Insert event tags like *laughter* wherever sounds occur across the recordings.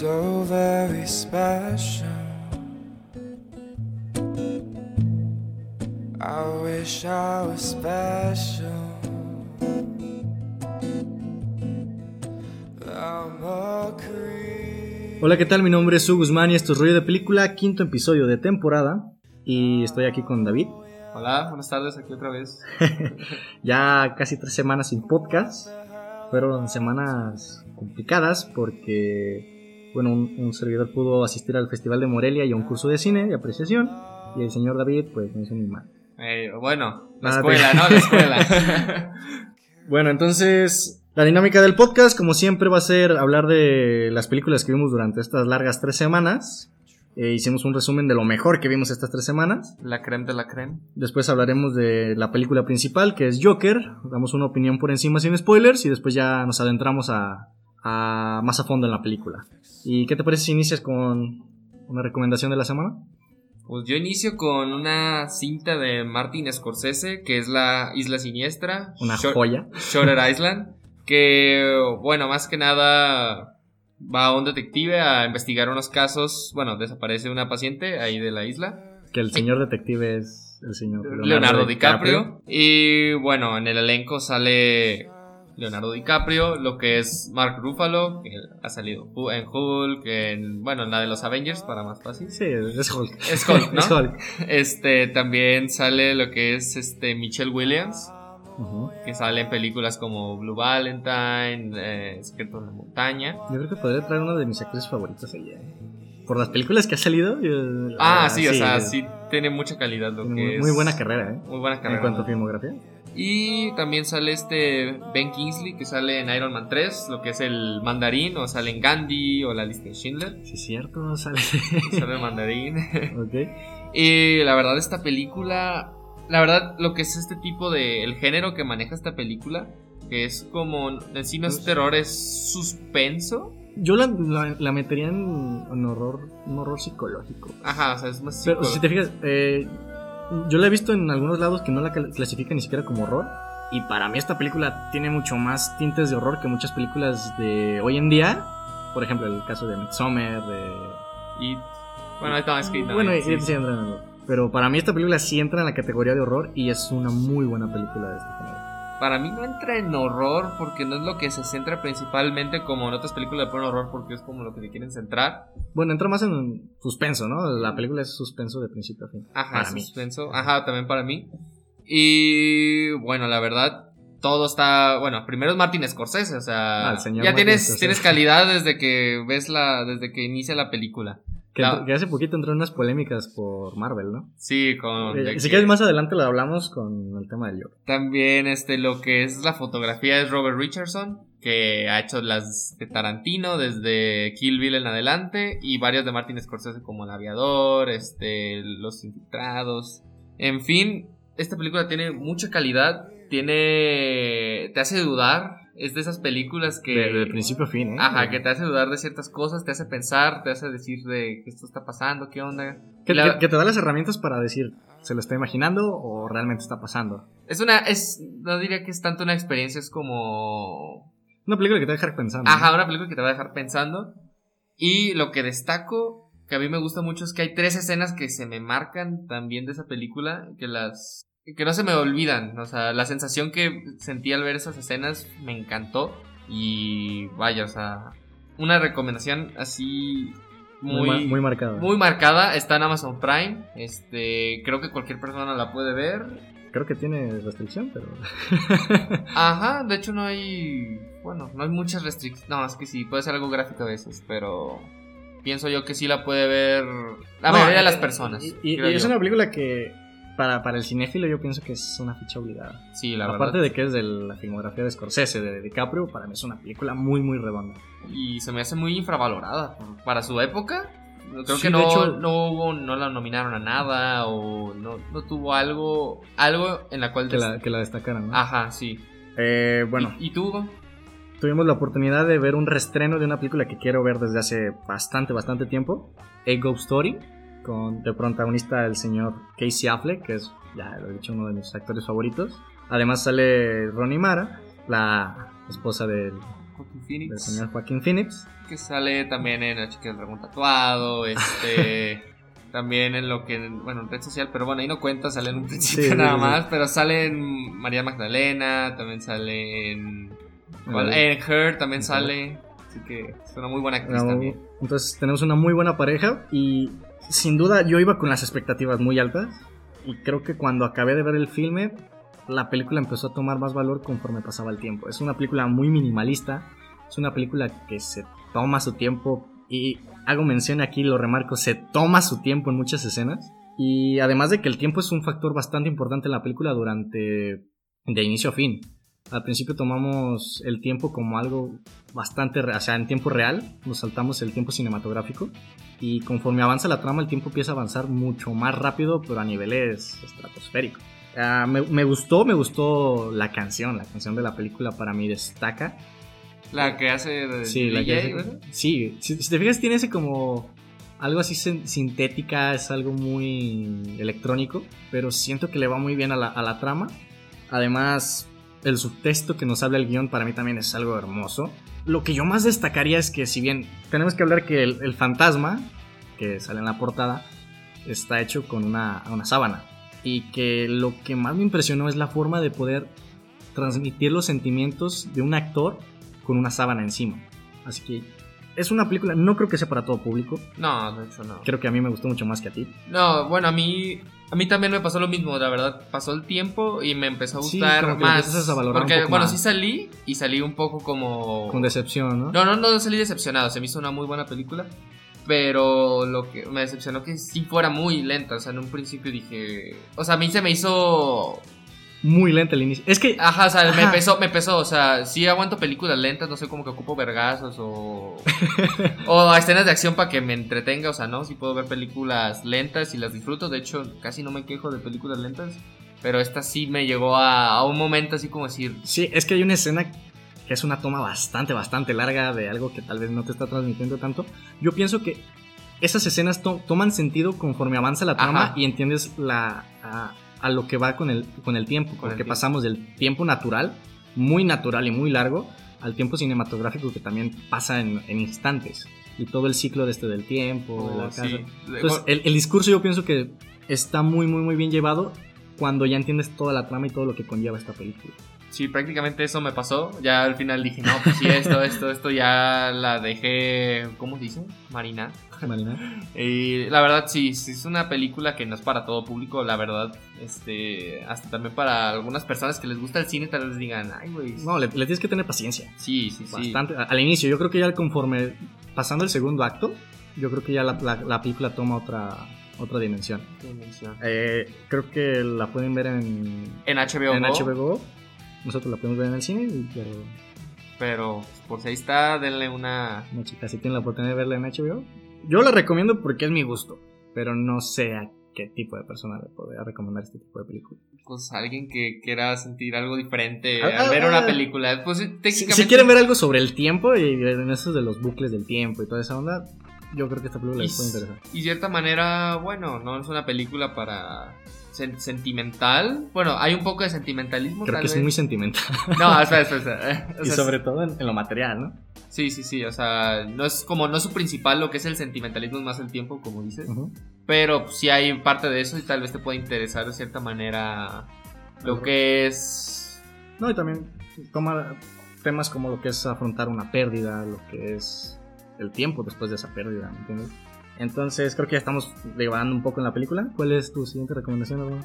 so very special. I wish I was special. I'm a creep. Hola, ¿qué tal? Mi nombre es Su Guzmán y esto es Rollo de Película, quinto episodio de temporada. Y estoy aquí con David. Hola, buenas tardes, aquí otra vez. *laughs* Ya casi tres semanas sin podcast. Fueron semanas complicadas porque, bueno, un, un servidor pudo asistir al Festival de Morelia y a un curso de cine de apreciación. Y el señor David, pues, no hizo ni mal. Eh, bueno, la Nada, escuela, te- ¿no? La escuela. *laughs* Bueno, entonces, la dinámica del podcast, como siempre, va a ser hablar de las películas que vimos durante estas largas tres semanas. Eh, hicimos un resumen de lo mejor que vimos estas tres semanas. la creme de la creme. Después hablaremos de la película principal, que es Joker. Damos una opinión por encima sin spoilers y después ya nos adentramos a, a más a fondo en la película. ¿Y qué te parece si inicias con una recomendación de la semana? Pues yo inicio con una cinta de Martin Scorsese, que es la Isla Siniestra. Una joya. Shutter *laughs* Island. Que, bueno, más que nada va a un detective a investigar unos casos. Bueno, desaparece una paciente ahí de la isla. Que el señor detective es el señor Leonardo, DiCaprio. Y bueno, en el elenco sale Leonardo DiCaprio, lo que es Mark Ruffalo, que ha salido en Hulk, en, bueno, en la de los Avengers, para más fácil. Sí, es Hulk. Es Hulk, *laughs* ¿no? es Hulk. Este, también sale lo que es este Michelle Williams, que sale en películas como Blue Valentine, eh, Secreto en la Montaña. Yo creo que podría traer una de mis actrices favoritas ella. ¿eh? Por las películas que ha salido. yo- Ah, sí, o sea, sí tiene mucha calidad lo tiene que muy, es. muy buena carrera, ¿eh? Muy buena En carrera. cuanto a filmografía. Y también sale este Ben Kingsley que sale en Iron Man 3, lo que es el mandarín, o sale en Gandhi o la lista de Schindler. Sí, es cierto, sale. Sale el mandarín. *laughs* ok. y la verdad, esta película, la verdad, lo que es este tipo de, el género que maneja esta película, que es como, en sí no es terror, es suspenso. Yo la, la- la metería en, en horror, un horror psicológico. Ajá, o sea, es más Pero psico- si te fijas, eh, yo la he visto en algunos lados que no la clasifican ni siquiera como horror. Y para mí esta película tiene mucho más tintes de horror que muchas películas de hoy en día. Por ejemplo, el caso de Midsommar, de... Y, bueno, ahí está, es que bueno, sí, y- sí entra en horror. Pero para mí esta película sí entra en la categoría de horror y es una muy buena película de este género. Para mí no entra en horror porque no es lo que se centra principalmente como en otras películas de horror porque es como lo que se quieren centrar. Bueno, entra más en suspenso, ¿no? La película es suspenso de principio a fin. Ajá, Para mí. suspenso. Ajá, también para mí. Y bueno, la verdad, todo está. Bueno, primero es Martin Scorsese, o sea. Ah, ya Martin tienes, Scorsese. tienes calidad desde que ves la. desde que inicia la película. Que, No. que hace poquito entró en unas polémicas por Marvel, ¿no? Sí, con. Eh, si quieres más adelante lo hablamos con el tema del Joker. También este lo que es la fotografía es Robert Richardson, que ha hecho las de Tarantino desde Kill Bill en adelante y varias de Martin Scorsese como El aviador, este Los infiltrados. En fin, esta película tiene mucha calidad, tiene te hace dudar, es de esas películas que De, de principio a fin, ¿eh? Ajá, que te hace dudar de ciertas cosas, te hace pensar, te hace decir de que esto está pasando, qué onda. Que, La- que- que te da las herramientas para decir, ¿se lo está imaginando o realmente está pasando? Es una es no diría que es tanto una experiencia, es como Una película que te va a dejar pensando. Ajá, ¿no? una película que te va a dejar pensando. Y lo que destaco, que a mí me gusta mucho, es que hay tres escenas que se me marcan también de esa película, que las que no se me olvidan. O sea, la sensación que sentí al ver esas escenas me encantó. Y vaya, o sea, una recomendación así Muy, muy, ma- muy marcada. muy marcada. Está en Amazon Prime. Este, creo que cualquier persona la puede ver. Creo que tiene restricción, pero... *laughs* Ajá, *laughs* de hecho no hay. Bueno, no hay muchas restricciones. No, es que sí, puede ser algo gráfico a veces, pero. Pienso yo que sí la puede ver la No, mayoría de eh, las personas. Y, es yo. una película que, para, para el cinéfilo, yo pienso que es una ficha obligada. Sí, la Aparte verdad. de que es de la filmografía de Scorsese, de DiCaprio, para mí es una película muy, muy redonda. Y se me hace muy infravalorada. Para su época, creo Sí, que no, hecho- no hubo, no la nominaron a nada o no, no tuvo algo, algo en la cual. Que la, que la destacaran, ¿no? Ajá, sí. Eh, bueno, ¿Y, y tú, tuvimos la oportunidad de ver un restreno de una película que quiero ver desde hace bastante, bastante tiempo. A Ghost Story, con de protagonista el señor Casey Affleck, que es, ya lo he dicho, uno de mis actores favoritos. Además sale Ronnie Mara, la esposa del del señor Joaquín Phoenix. Que sale también en La chica del dragón tatuado, este... *laughs* también en lo que, bueno, en red social, pero bueno, ahí no cuenta, sale en un principio Sí, nada sí. más, pero sale en María Magdalena, también sale en... En Her también sale, así que es una muy buena actriz Una- también. Entonces tenemos una muy buena pareja y sin duda yo iba con las expectativas muy altas y creo que cuando acabé de ver el filme la película empezó a tomar más valor conforme pasaba el tiempo. Es una película muy minimalista, es una película que se toma su tiempo y hago mención aquí, lo remarco, se toma su tiempo en muchas escenas y además de que el tiempo es un factor bastante importante en la película durante de inicio a fin. Al principio tomamos el tiempo como algo bastante, o sea, en tiempo real, nos saltamos el tiempo cinematográfico y conforme avanza la trama el tiempo empieza a avanzar mucho más rápido, pero a niveles estratosféricos. Ah, me, me gustó, me gustó la canción, la canción de la película para mí destaca. La que hace de Sí, la que DJ, hace- ¿verdad? sí, si, si te fijas tiene ese como algo así sin- sintética, es algo muy electrónico, pero siento que le va muy bien a la, a la trama. Además, el subtexto que nos habla el guion para mí también es algo hermoso. Lo que yo más destacaría es que si bien tenemos que hablar que el, el fantasma, que sale en la portada, está hecho con una, una sábana. Y que lo que más me impresionó es la forma de poder transmitir los sentimientos de un actor con una sábana encima. Así que es una película, no creo que sea para todo público. No, de hecho no. Creo que a mí me gustó mucho más que a ti. No, bueno, a mí a mí también me pasó lo mismo, la verdad. Pasó el tiempo y me empezó a Sí, gustar como que más. a valorar un porque, poco bueno, más. sí salí y salí un poco como. Con decepción, ¿no? No, no, no salí decepcionado. Se me hizo una muy buena película. Pero lo que me decepcionó que sí fuera muy lenta. O sea, en un principio dije. O sea, a mí se me hizo. Muy lenta el inicio. Es que Ajá, o sea, me Ajá. pesó, me pesó. O sea, sí aguanto películas lentas, no sé, como que ocupo vergazos o. *laughs* o escenas de acción para que me entretenga. O sea, no, sí puedo ver películas lentas y las disfruto. De hecho, casi no me quejo de películas lentas. Pero esta sí me llegó a, a un momento así como decir. sí, es que hay una escena que es una toma bastante, bastante larga de algo que tal vez no te está transmitiendo tanto. Yo pienso que esas escenas to- toman sentido conforme avanza la trama Ajá. y entiendes la, a, a lo que va con el, con el tiempo. Con el porque tiempo. pasamos del tiempo natural, muy natural y muy largo, al tiempo cinematográfico que también pasa en, en instantes. Y todo el ciclo de este del tiempo, de la oh, casa. sí. Entonces, el, el discurso yo pienso que está muy, muy, muy bien llevado cuando ya entiendes toda la trama y todo lo que conlleva esta película. Sí, prácticamente eso me pasó. Ya al final dije, no, pues sí, esto, *laughs* esto, esto ya la dejé, ¿cómo se dice? Marinar. Marina. Y la verdad, sí, sí, es una película que no es para todo público, la verdad. Este, hasta también para algunas personas que les gusta el cine, tal vez digan, ay, güey. No, le, le tienes que tener paciencia. Sí, sí, sí. Bastante. A- Al inicio, yo creo que ya conforme pasando el segundo acto, yo creo que ya la, la- la película toma otra, otra dimensión. Qué mención. Eh, creo que la pueden ver en, En HBO, en HBO. Nosotros la podemos ver en el cine, pero pero por si ahí está, denle una... no, chicas, si tienen la oportunidad de verla en HBO. Yo la recomiendo porque es mi gusto, pero no sé a qué tipo de persona le podría recomendar este tipo de película. Pues alguien que quiera sentir algo diferente Ah, al ah, ver ah. una película. Pues Si, técnicamente. si quieren ver algo sobre el tiempo y en esos de los bucles del tiempo y toda esa onda, yo creo que esta película les puede interesar. Y cierta manera, bueno, no es una película para sen- sentimental. Bueno, hay un poco de sentimentalismo. Creo tal que es vez. muy sentimental. No, espera, espera. espera. *laughs* O y sobre todo en, en lo material, ¿no? Sí, sí, sí. O sea, no es como no es su principal lo que es el sentimentalismo, es más el tiempo, como dices. Pero sí hay parte de eso y tal vez te pueda interesar de cierta manera lo que es. No, y también toma temas como lo que es afrontar una pérdida, lo que es el tiempo después de esa pérdida, ¿me entiendes? Entonces creo que ya estamos devagando un poco en la película. ¿Cuál es tu siguiente recomendación, hermano?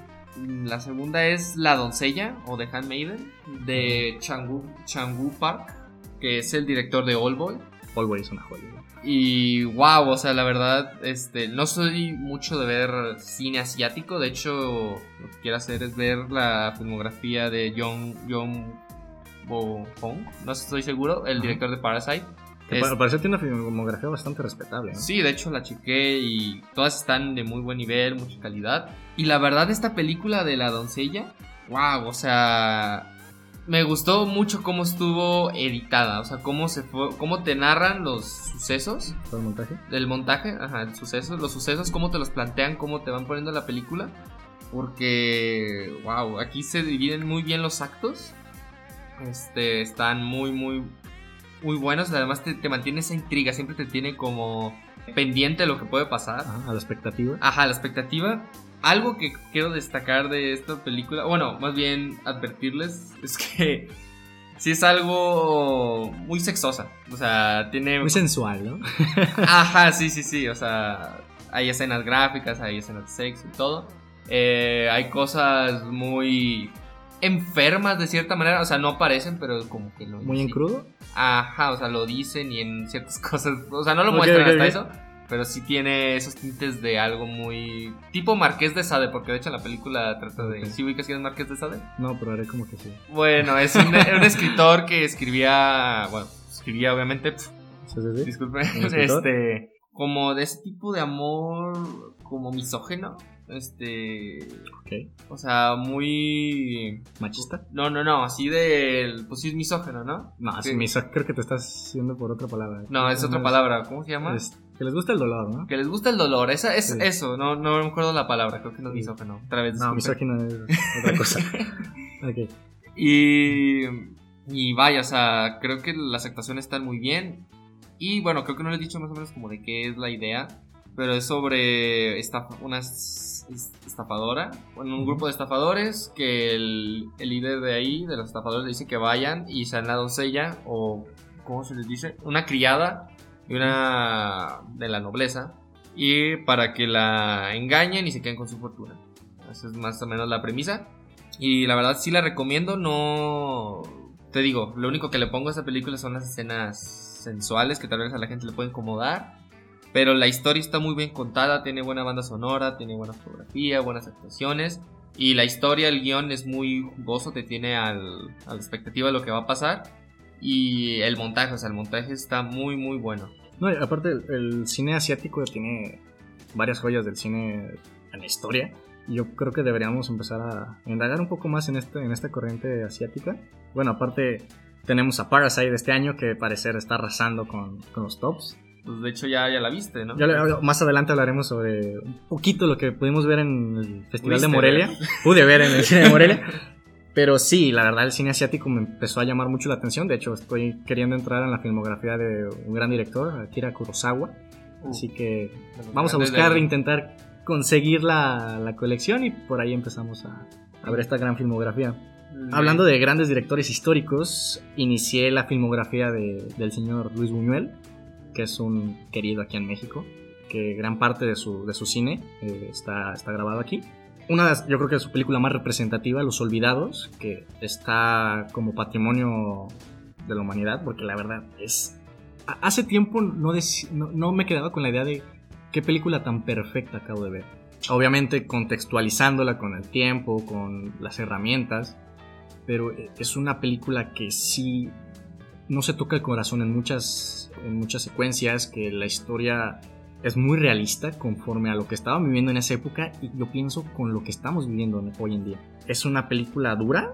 La segunda es La doncella o The Handmaiden de Changu, Changu Park, que es el director de All Boy. Always una joya. Y wow, o sea, la verdad, este, no soy mucho de ver cine asiático. De hecho, lo que quiero hacer es ver la filmografía de John, John Bo Hong. No estoy seguro, el director de Parasite. Que Es- pa- parece que tiene una filmografía bastante respetable, ¿no? Sí, de hecho la chequé y todas están de muy buen nivel, mucha calidad. Y la verdad, esta película de la doncella, wow, o sea, me gustó mucho cómo estuvo editada, o sea, cómo se fue, cómo te narran los sucesos el montaje. del montaje, ajá, el suceso, los sucesos, cómo te los plantean, cómo te van poniendo la película. Porque, wow, aquí se dividen muy bien los actos. Este, están muy, muy muy buenos. Además, te, te mantiene esa intriga, siempre te tiene como pendiente de lo que puede pasar. Ajá, a la expectativa. Ajá, la expectativa. Algo que quiero destacar de esta película, bueno, más bien advertirles, *laughs* es que sí es algo muy sexosa. O sea, tiene. Muy sensual, ¿no? *laughs* Ajá, sí, sí, sí. O sea, hay escenas gráficas, hay escenas de sexo y todo. Eh, hay cosas muy enfermas de cierta manera. O sea, no aparecen, pero como que lo Muy en crudo. Ajá, o sea, lo dicen y en ciertas *laughs* cosas. O sea, no lo muestran hasta eso. Pero sí tiene esos tintes de algo muy. Tipo Marqués de Sade, porque de hecho la película trata de. ¿Sí ubicas quién es Marqués de Sade? No, pero haré como que sí. Bueno, es un, *laughs* un escritor que escribía. Bueno, escribía obviamente. pf, ¿Sí, sí, sí? Disculpe. Este. Como de ese tipo de amor. Como misógeno. Este. Ok. O sea, muy. ¿Machista? No, no, no. Así del. Pues sí, es misógeno, ¿no? No, Sí. hizo- creo que te estás yendo por otra palabra. No, es otra palabra. ¿Cómo se llama? Es- que les gusta el dolor, ¿no? Que les gusta el dolor. Esa es Sí. eso. No, no me acuerdo la palabra. Creo que no es misógeno. Otra vez. No, misógino es otra cosa. *laughs* ok. Y. Y vaya, o sea, creo que las actuaciones están muy bien. Y bueno, creo que no les he dicho más o menos como de qué es la idea. Pero es sobre esta, una es- es- estafadora. Bueno, un grupo de estafadores que el, el líder de ahí, de los estafadores, le dice que vayan y sean la doncella o, ¿cómo se les dice? Una criada y una de la nobleza. Y para que la engañen y se queden con su fortuna. Esa es más o menos la premisa. Y la verdad sí la recomiendo, no... Te digo, lo único que le pongo a esta película son las escenas sensuales que tal vez a la gente le puede incomodar. Pero la historia está muy bien contada, tiene buena banda sonora, tiene buena fotografía, buenas actuaciones. Y la historia, el guion es muy jugoso, te tiene al- a la expectativa de lo que va a pasar. Y el montaje, o sea, el montaje está muy, muy bueno. No, aparte, el, el cine asiático tiene varias joyas del cine en la historia. Yo creo que deberíamos empezar a indagar un poco más en, este, en esta corriente asiática. Bueno, aparte, tenemos a Parasite este año que parecer está arrasando con, con los tops. Pues de hecho ya, ya la viste, ¿no? Ya más adelante hablaremos sobre un poquito lo que pudimos ver en el Festival de Morelia. *laughs* Pude ver en el cine de Morelia. *laughs* Pero sí, la verdad, el cine asiático me empezó a llamar mucho la atención. De hecho, estoy queriendo entrar en la filmografía de un gran director, Akira Kurosawa. Uh, Así que vamos a buscar, intentar conseguir la, la colección y por ahí empezamos a, a ver esta gran filmografía. Hablando de grandes directores históricos, inicié la filmografía de- del señor Luis Buñuel, que es un querido aquí en México, que gran parte de su, de su cine eh, está, está grabado aquí. Una de yo creo que es su película más representativa, Los Olvidados, que está como patrimonio de la humanidad, porque la verdad es... Hace tiempo no, dec- no, no me quedaba con la idea de qué película tan perfecta acabo de ver. Obviamente contextualizándola con el tiempo, con las herramientas, pero es una película que sí no se toca el corazón en muchas, en muchas secuencias, que la historia es muy realista conforme a lo que estaba viviendo en esa época y yo pienso con lo que estamos viviendo hoy en día. Es una película dura,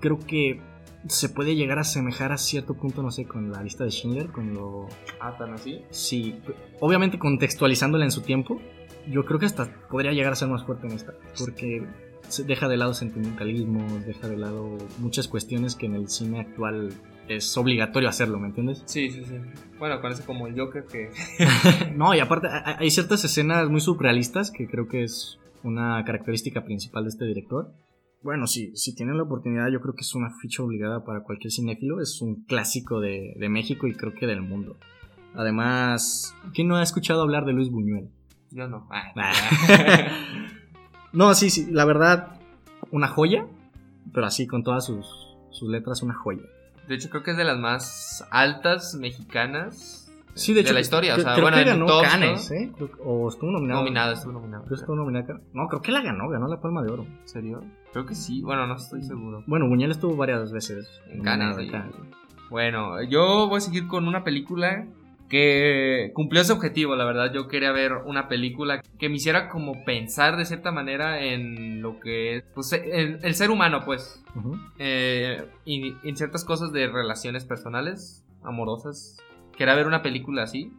creo que se puede llegar a asemejar a cierto punto, no sé, con la lista de Schindler, con lo... Ah, tan así. Sí, obviamente contextualizándola en su tiempo, yo creo que hasta podría llegar a ser más fuerte en esta, porque deja de lado sentimentalismo, deja de lado muchas cuestiones que en el cine actual es obligatorio hacerlo, ¿me entiendes? Sí, sí, sí. Bueno, ese como el Joker que... *laughs* no, y aparte hay ciertas escenas muy surrealistas que creo que es una característica principal de este director. Bueno, si, si tienen la oportunidad, yo creo que es una ficha obligada para cualquier cinéfilo. Es un clásico de, de México y creo que del mundo. Además, ¿quién no ha escuchado hablar de Luis Buñuel? Yo no. Ah. *laughs* no, sí, sí, la verdad, una joya, pero así con todas sus, sus letras, una joya. De hecho, creo que es de las más altas mexicanas Sí, de hecho, la historia. O sea, creo bueno, que ganó tops, Cannes, ¿no? ¿eh? O estuvo nominado. Nominada, estuvo nominada. Creo estuvo nominada. No, creo que la ganó, ganó la Palma de Oro. ¿En serio? Creo que sí. Bueno, no estoy seguro. Bueno, Buñuel estuvo varias veces En nominado sí. Cannes. Bueno, yo voy a seguir con una película que cumplió ese objetivo, la verdad. Yo quería ver una película que me hiciera como pensar de cierta manera en lo que es pues, el, el ser humano, pues. Eh, y en ciertas cosas de relaciones personales, amorosas. Quería ver una película así.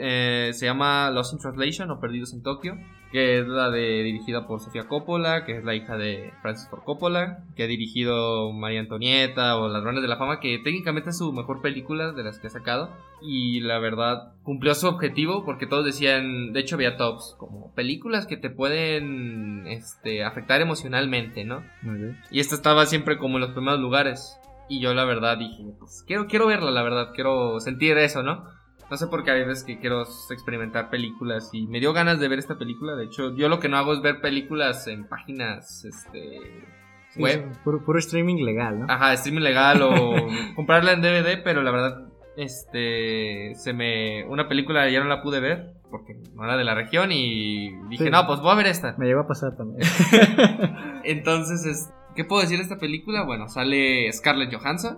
eh, se llama Lost in Translation o Perdidos en Tokio, que es la de dirigida por Sofía Coppola, que es la hija de Francis Ford Coppola, que ha dirigido María Antonieta o Ladrones de la Fama, que técnicamente es su mejor película de las que ha sacado. Y la verdad, cumplió su objetivo porque todos decían, de hecho había tops, como películas que te pueden este, afectar emocionalmente, ¿no? Bien. Y esta estaba siempre como en los primeros lugares. Y yo la verdad dije, pues quiero, quiero verla, la verdad, quiero sentir eso, ¿no? No sé por qué hay veces que quiero experimentar películas y me dio ganas de ver esta película. De hecho, yo lo que no hago es ver películas en páginas este, Sí, web. Puro, puro streaming legal, ¿no? Ajá, streaming legal o *laughs* comprarla en DVD, pero la verdad, este, se me, una película ya no la pude ver porque no era de la región y dije, Sí. no, pues voy a ver esta. Me llegó a pasar también. *laughs* Entonces, es- ¿qué puedo decir de esta película? Bueno, sale Scarlett Johansson,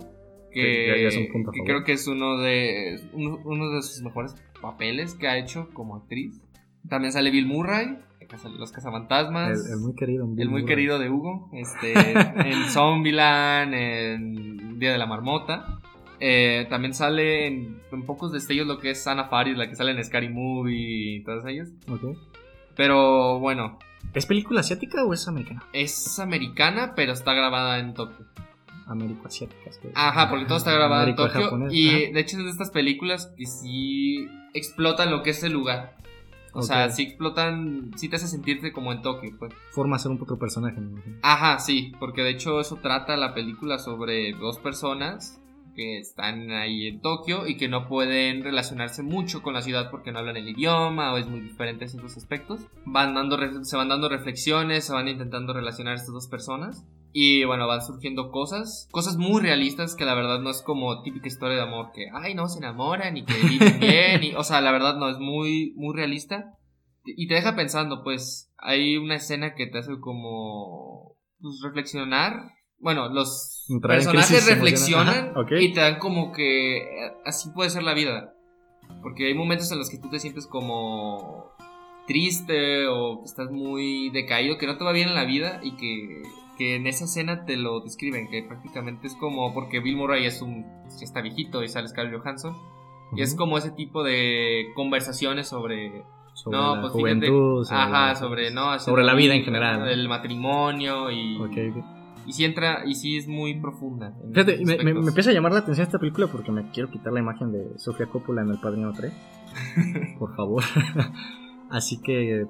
que, Sí, ya- ya es un punto a que favor. creo que es uno de, uno, uno de sus mejores papeles que ha hecho como actriz. También sale Bill Murray, Los Cazafantasmas. el, el muy querido. El muy querido de Hugo, este, *laughs* en Zombieland, en Día de la Marmota. Eh, también sale en, en pocos destellos lo que es Ana Faris, la que sale en Scary Movie y todos ellos. Ok. Pero bueno, ¿Es película asiática o es americana? es americana, pero está grabada en Tokio. Américo-asiática. sí. Ajá, porque todo está grabado en Tokio. Y ajá. de hecho es de estas películas que sí explotan lo que es el lugar. O sea, sí explotan, sí te hace sentirte como en Tokio, pues. Forma ser un otro personaje. imagino. Ajá, sí, porque de hecho eso trata la película sobre dos personas que están ahí en Tokio y que no pueden relacionarse mucho con la ciudad porque no hablan el idioma o es muy diferente en ciertos aspectos. Van dando, se van dando reflexiones, se van intentando relacionar estas dos personas y bueno, van surgiendo cosas, cosas muy realistas que la verdad no es como típica historia de amor que, ay, no, se enamoran y que viven *laughs* bien, y, o sea, la verdad no, es muy, muy realista y te deja pensando, pues hay una escena que te hace como pues, reflexionar. Bueno, los Entrar personajes reflexionan. Ajá, y te dan como que eh, así puede ser la vida. Porque hay momentos en los que tú te sientes como triste o estás muy decaído, que no te va bien en la vida y que, que en esa escena te lo describen, que prácticamente es como porque Bill Murray es un ya está viejito y sale Scarlett Johansson y es como ese tipo de conversaciones sobre sobre no, la pues fíjate, juventud. sobre ajá, la- sobre no, sobre la vida en general. el matrimonio y Ok, ok. y sí entra y sí es muy profunda. Fíjate, me, me- me empieza a llamar la atención esta película porque me quiero quitar la imagen de Sofía Coppola en El Padrino 3. *laughs* Por favor. *laughs* Así que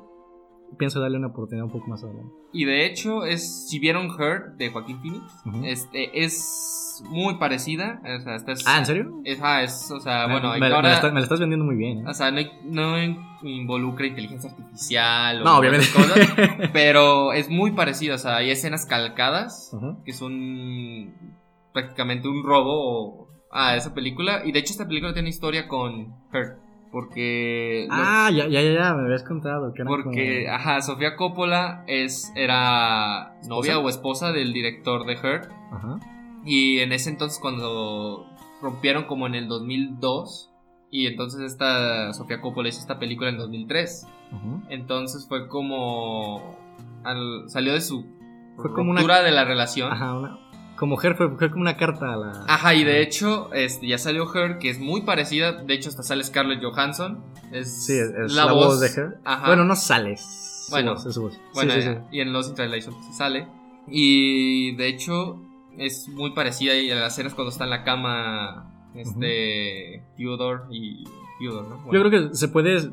pienso darle una oportunidad un poco más adelante. Y de hecho es si vieron Her de Joaquín Phoenix, este es muy parecida, o sea, esta es, Ah, ¿en serio? Es, ah, es, o sea, Me- bueno, me, la estás, me la estás vendiendo muy bien. ¿eh? o sea, no, no involucra inteligencia artificial o No, obviamente. cosas, *laughs* pero es muy parecida, o sea, hay escenas calcadas Ujú. que son prácticamente un robo a esa película. Y de hecho, esta película tiene historia con Her. Porque. lo- Ah, ya, ya, ya, ya, me habías contado. Que porque, como- ajá, Sofía Coppola es, era novia o esposa del director de Her. Ajá. Y en ese entonces, cuando rompieron como en el 2002. Y entonces esta Sofía Coppola hizo esta película en 2003. Ujú. Entonces fue como. al- salió de su Fue como una- de la relación. Ajá, una, como Her fue, fue como una carta a la. Ajá, y de hecho, este, ya salió Her, que es muy parecida. De hecho, hasta sale Scarlett Johansson. Es, Sí, es, es la, voz, de Her. Ajá. Bueno, no sale. es su Bueno, voz, es su voz. Bueno, sí, sí. y en Los Translation pues, sí sale. Y de hecho, es muy parecida y a las escenas cuando está en la cama. Este. Theodore y. Theodore, ¿no? Yo creo que se puede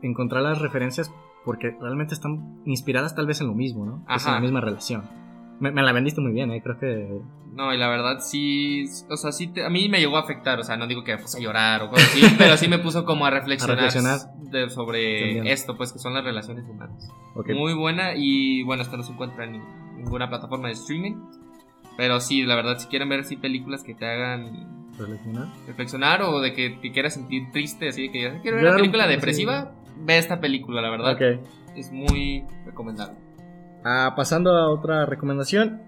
encontrar las referencias porque realmente están inspiradas tal vez en lo mismo, ¿no? Es en la misma relación. Me, me la vendiste muy bien, ¿eh? Creo que... No, y la verdad sí, o sea, sí, te- a mí me llegó a afectar, o sea, no digo que puse a llorar o cosas así, *laughs* pero sí me puso como a reflexionar, A reflexionar. de- sobre esto, pues que son las relaciones humanas. ok, Muy buena y bueno, esta no se encuentra en ninguna plataforma de streaming, pero sí, la verdad, si quieren ver así películas que te hagan reflexionar. reflexionar o de que te quieras sentir triste, así que digas, quiero ver una un película depresiva, ve esta película, la verdad, Ok. es muy recomendable. Ah, pasando a otra recomendación.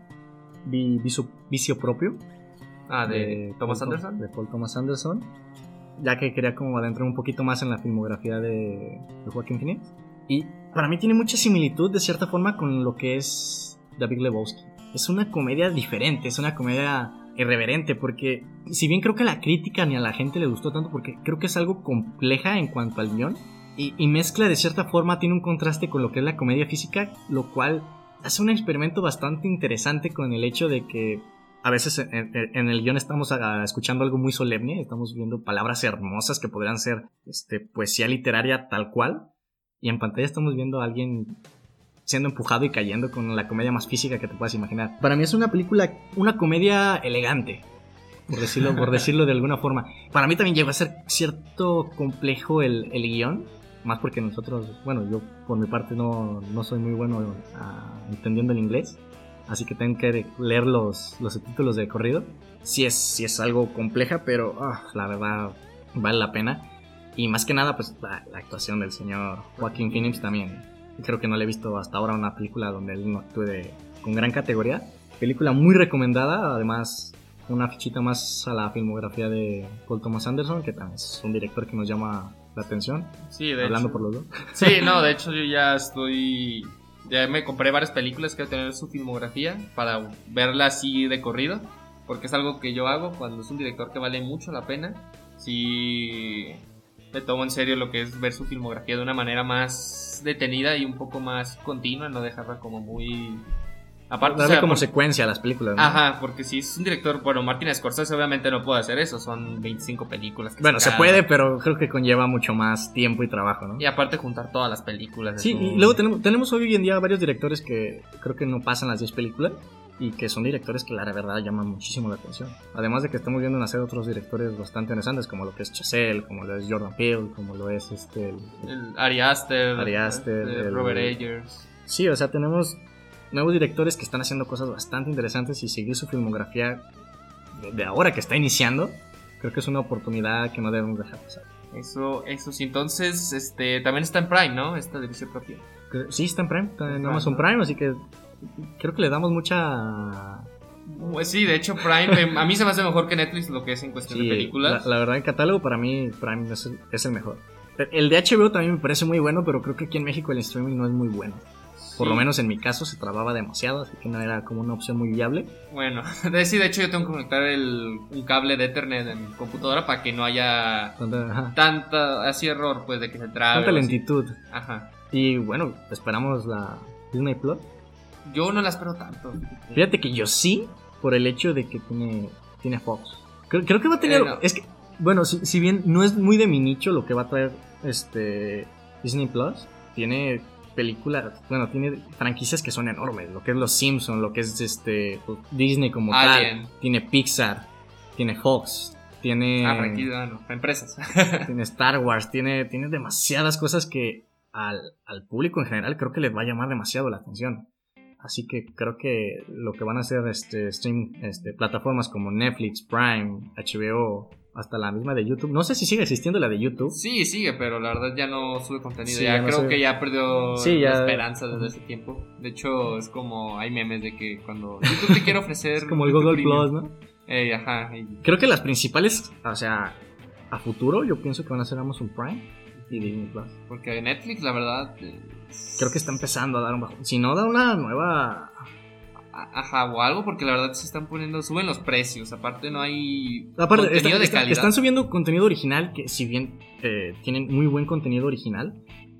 Vi Vicio, Vicio Propio. Ah, de Thomas Paul- Anderson. De Paul Thomas Anderson. Ya que quería como adentrar un poquito más en la filmografía de, de Joaquín Phoenix. Y para mí tiene mucha similitud de cierta forma con lo que es David Lebowski. Es una comedia diferente, es una comedia irreverente, porque si bien creo que a la crítica ni a la gente le gustó tanto, porque creo que es algo compleja en cuanto al guion, y, y mezcla de cierta forma, tiene un contraste con lo que es la comedia física, lo cual hace un experimento bastante interesante con el hecho de que a veces en, el guion estamos escuchando algo muy solemne, estamos viendo palabras hermosas que podrían ser este, poesía literaria tal cual, y en pantalla estamos viendo a alguien siendo empujado y cayendo con la comedia más física que te puedas imaginar. Para mí es una película, una comedia elegante, por decirlo, por *laughs* decirlo de alguna forma. Para mí también llegó a ser cierto complejo el, el guion, más porque nosotros, bueno, yo por mi parte no, no soy muy bueno ah, entendiendo el inglés, así que tengo que leer los, los subtítulos de corrido. Sí es, sí es algo compleja, pero ah, la verdad vale la pena. Y más que nada, pues la, la actuación del señor Joaquín Phoenix también. Creo que no le he visto hasta ahora una película donde él no actúe de- con gran categoría. Película muy recomendada, además una fichita más a la filmografía de Paul Thomas Anderson, que también es un director que nos llama la atención, Sí, de hablando hecho. por los dos. Sí, *laughs* no, de hecho yo ya estoy... Ya me compré varias películas que tener su filmografía para verla así de corrido. Porque es algo que yo hago cuando es un director que vale mucho la pena. Sí, me tomo en serio lo que es ver su filmografía de una manera más detenida y un poco más continua, no dejarla como muy... Aparte, o Darle sea, como por- secuencia a las películas. ¿no? Ajá, porque si es un director, bueno, Martin Scorsese obviamente no puede hacer eso, son 25 películas. que Bueno, se puede, pero creo que conlleva mucho más tiempo y trabajo, ¿no? Y aparte juntar todas las películas. Sí, su- y luego tenemos, tenemos hoy en día varios directores que creo que no pasan las 10 películas y que son directores que la verdad llaman muchísimo la atención. Además de que estamos viendo nacer otros directores bastante interesantes como lo que es Chazelle, como lo es Jordan Peele, como lo es este... el- El Ari Aster, Ari Aster, este, el- Robert Eggers. Sí, o sea, tenemos nuevos directores que están haciendo cosas bastante interesantes y seguir su filmografía de, ahora que está iniciando, creo que es una oportunidad que no debemos dejar pasar. Eso, eso sí. Entonces, este, también está en Prime, ¿no? Esta propio. Creo- Sí, está en Prime, está en Prime, Amazon ¿no? Prime, así que creo que le damos mucha Pues sí, de hecho, Prime, em, a mí se me hace mejor que Netflix lo que es en cuestión Sí, de películas. La, la verdad, en catálogo para mí Prime es el, es el mejor. El de HBO también me parece muy bueno, pero creo que aquí en México el streaming no es muy bueno. Por Sí. lo menos en mi caso se trababa demasiado, así que no era como una opción muy viable. Bueno, *laughs* de, sí, de hecho yo tengo que conectar el, un cable de Ethernet en mi computadora para que no haya Tanta, así error, pues, de que se trabe. tanta lentitud. Ajá. Y bueno, esperamos la Disney Plus. Yo no la espero tanto. Fíjate que yo sí, por el hecho de que tiene, tiene Fox. Creo, creo que va a tener. Eh, no. Es que, bueno, si, si bien no es muy de mi nicho lo que va a traer este Disney Plus, tiene películas, bueno, tiene franquicias que son enormes. Lo que es Los Simpsons, lo que es este pues, Disney como Alien. tal. Tiene Pixar, tiene Fox, tiene, Ah, franquicia, no, empresas. *laughs* tiene Star Wars, tiene, tiene demasiadas cosas que al, al público en general creo que les va a llamar demasiado la atención. Así que creo que lo que van a hacer este stream, este, plataformas como Netflix, Prime, HBO, hasta la misma de YouTube. No sé si sigue existiendo la de YouTube. Sí, sigue, pero la verdad ya no sube contenido. Sí, ya, ya no creo sube. que ya perdió Sí, la esperanza desde ese tiempo. De hecho, es como hay memes de que cuando YouTube te quiere ofrecer. *laughs* Es como el YouTube Google Premium. Plus, ¿no? Ajá. Creo que las principales, o sea, a futuro yo pienso que van a ser Amazon Prime y Disney Plus. porque Netflix, la verdad. Creo que está empezando a dar un bajón. Si no da una nueva... Ajá, o algo, porque la verdad se están poniendo. Suben los precios. Aparte, no hay. Aparte, contenido de calidad. están subiendo contenido original que si bien eh, tienen muy buen contenido original,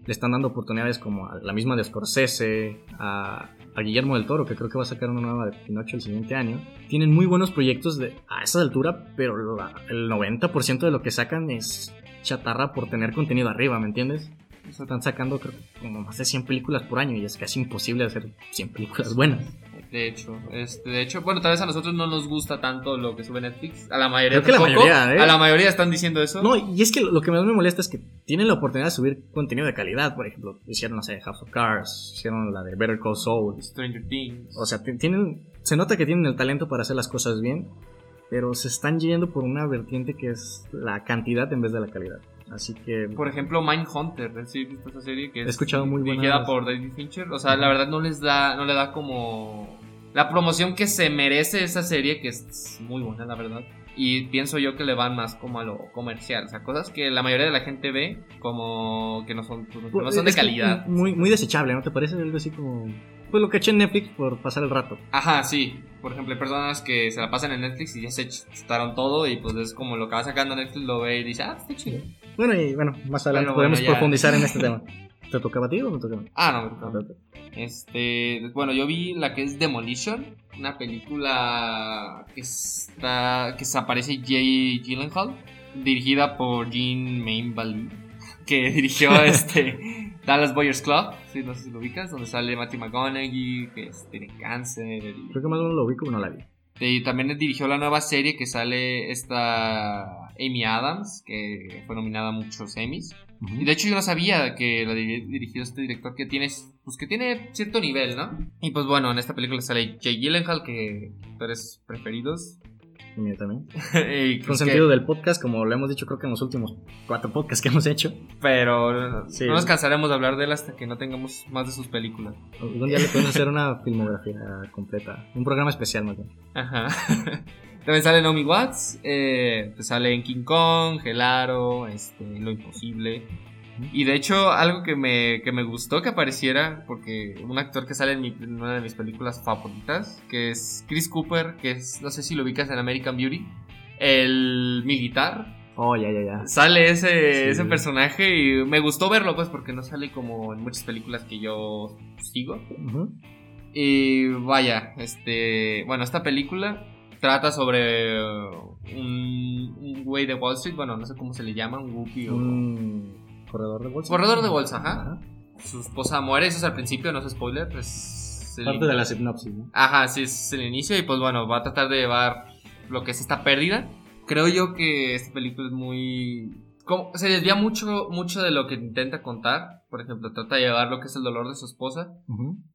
le están dando oportunidades como a la misma de Scorsese, a, a Guillermo del Toro, que creo que va a sacar una nueva de Pinocho el siguiente año. Tienen muy buenos proyectos de, a esa altura, pero la- el 90% de lo que sacan es chatarra por tener contenido arriba, ¿me entiendes? Están sacando creo, como más de 100 películas por año y es casi imposible hacer 100 películas buenas. De hecho, este, de hecho, bueno, tal vez a nosotros no nos gusta tanto lo que sube Netflix. A la mayoría Creo que la mayoría, ¿eh? A la mayoría están diciendo eso. No, y es que lo que más me molesta es que tienen la oportunidad de subir contenido de calidad. Por ejemplo, hicieron, no sé, House of Cards, hicieron la de Better Call Saul. Stranger Things. O sea, ti- tienen, se nota que tienen el talento para hacer las cosas bien, pero se están yendo por una vertiente que es la cantidad en vez de la calidad. Así que, Por ejemplo, Mindhunter, ¿sí has visto esa serie que es He escuchado muy buenas- por David Fincher. O sea, la verdad no les da, no le da como la promoción que se merece esa serie, que es muy buena, la verdad. Y pienso yo que le van más como a lo comercial, o sea, cosas que la mayoría de la gente ve como que no son, pues, que no son de calidad. Muy, muy desechable, ¿no te parece algo así como pues lo que eché en Netflix por pasar el rato. Ajá, sí. Por ejemplo, hay personas que se la pasan en Netflix y ya se chutaron todo y pues es como lo que va sacando Netflix, lo ve y dice, ah, está chido. Bueno, y bueno, más adelante Bueno, podemos bueno, ya. profundizar en este *laughs* tema. ¿Te tocaba a ti o me tocaba? Ah, no, me tocó. Este, bueno, yo vi la que es Demolition, una película que está que se aparece Jay Gyllenhaal, dirigida por Jean Mainvalley, que *laughs* dirigió este *laughs* Dallas Boyers Club, sí, no sé si lo ubicas, donde sale Matthew McConaughey, que es- tiene cáncer. y- Creo que más o menos lo ubico, no la vi. y también dirigió la nueva serie que sale esta Amy Adams, que fue nominada a muchos Emmys. Y de hecho yo no sabía que la dirigido este director que tiene, pues que tiene cierto nivel, ¿no? Y pues bueno, en esta película sale Jay Gyllenhaal, que actores preferidos. Y mío también. *laughs* Y Con pues que- sentido del podcast, como lo hemos dicho creo que en los últimos cuatro podcasts que hemos hecho. Pero Sí. no nos cansaremos de hablar de él hasta que no tengamos más de sus películas. Algún día le podemos hacer una filmografía completa. Un programa especial más bien. Ajá. *laughs* También sale Naomi Watts, eh, pues sale en King Kong, Gelaro, este, Lo Imposible. Y de hecho, algo que me, que me gustó que apareciera, porque un actor que sale en, mi- en una de mis películas favoritas, que es Chris Cooper, que es, no sé si lo ubicas en American Beauty, el militar. Oh, ya, ya, ya. Sale ese, Sí. ese personaje y me gustó verlo, pues, porque no sale como en muchas películas que yo sigo. Y vaya, este, bueno, esta película trata sobre uh, un, un güey de Wall Street, bueno, no sé cómo se le llama, un whoopie o... Un corredor de bolsa. Corredor de bolsa, ajá. Su esposa muere, eso es al principio, no es spoiler, es... el- Parte de la sinopsis, ¿no? Ajá, sí, es el inicio y pues bueno, va a tratar de llevar lo que es esta pérdida. Creo yo que esta película es muy... como- se desvía mucho, mucho de lo que intenta contar. Por ejemplo, trata de llevar lo que es el dolor de su esposa.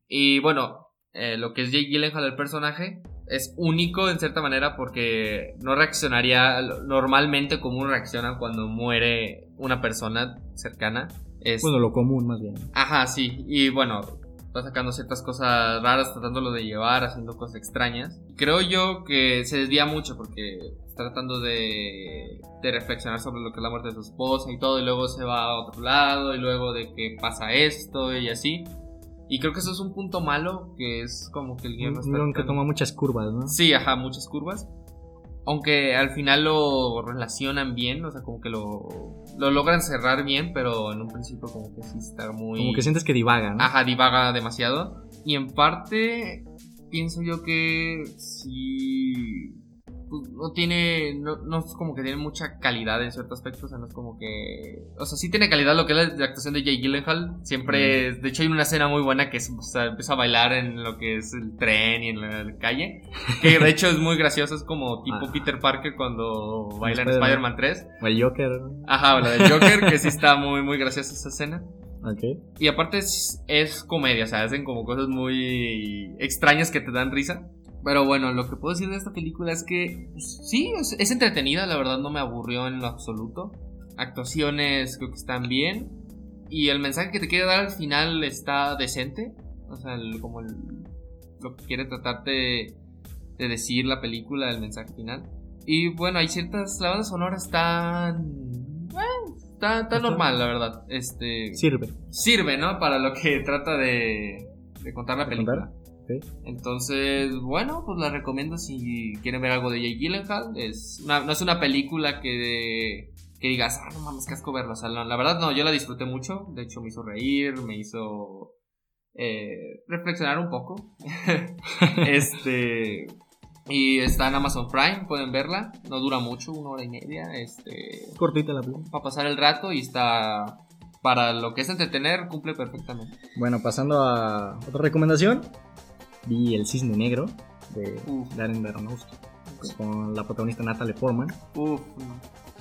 Y bueno, eh, lo que es Jake Gyllenhaal, el personaje, es único en cierta manera porque no reaccionaría normalmente como uno reacciona cuando muere una persona cercana. Es, Bueno, lo común más bien. Ajá, sí. Y bueno, va sacando ciertas cosas raras, tratándolo de llevar, haciendo cosas extrañas. Creo yo que se desvía mucho porque está tratando de, de reflexionar sobre lo que es la muerte de su esposa y todo, y luego se va a otro lado, y luego de que pasa esto y así. Y creo que eso es un punto malo, que es como que el guion Un que toma muchas curvas, ¿no? Sí, ajá, muchas curvas. Aunque al final lo relacionan bien, o sea, como que lo, lo logran cerrar bien, pero en un principio como que sí está muy... Como que sientes que divaga, ¿no? Ajá, divaga demasiado. Y en parte, pienso yo que sí. Pues, no tiene. No, no es como que tiene mucha calidad en cierto aspecto. O sea, no es como que. O sea, sí tiene calidad lo que es la, actuación de Jay Gyllenhaal. Siempre. Mm. De hecho, hay una escena muy buena que es, o sea, empieza a bailar en lo que es el tren y en la calle. Que de hecho es muy gracioso. Es como tipo Ah. Peter Parker cuando baila en Spider-Man. Spider-Man 3. O el Joker. Ajá, o la del Joker, que sí está muy, muy graciosa esa escena. Ok. Y aparte es, es comedia, o sea, hacen como cosas muy extrañas que te dan risa. Pero bueno, lo que puedo decir de esta película es que pues, sí, es, es entretenida, la verdad no me aburrió en lo absoluto. Actuaciones creo que están bien. Y el mensaje que te quiere dar al final está decente. O sea, el- como el- lo que quiere tratarte de, de decir la película, el mensaje final. Y bueno, hay ciertas. La banda sonora está. Bueno, está, normal, la verdad. Este Sirve. sirve, ¿no? Para lo que trata de, de contar la ¿De película. contar? Entonces, bueno, pues la recomiendo si quieren ver algo de Jake Gyllenhaal. Es una- no es una película que, que digas, ah, no mames, qué asco verla. O sea, no, la verdad no, yo la disfruté mucho. De hecho, me hizo reír, me hizo eh, reflexionar un poco. *laughs* este. Y está en Amazon Prime, pueden verla. No dura mucho, una hora y media. Este Cortita la película. para pasar el rato y está para lo que es entretener cumple perfectamente. Bueno, pasando a otra recomendación. Vi El Cisne Negro de. Darren Aronofsky con la protagonista Natalie Portman.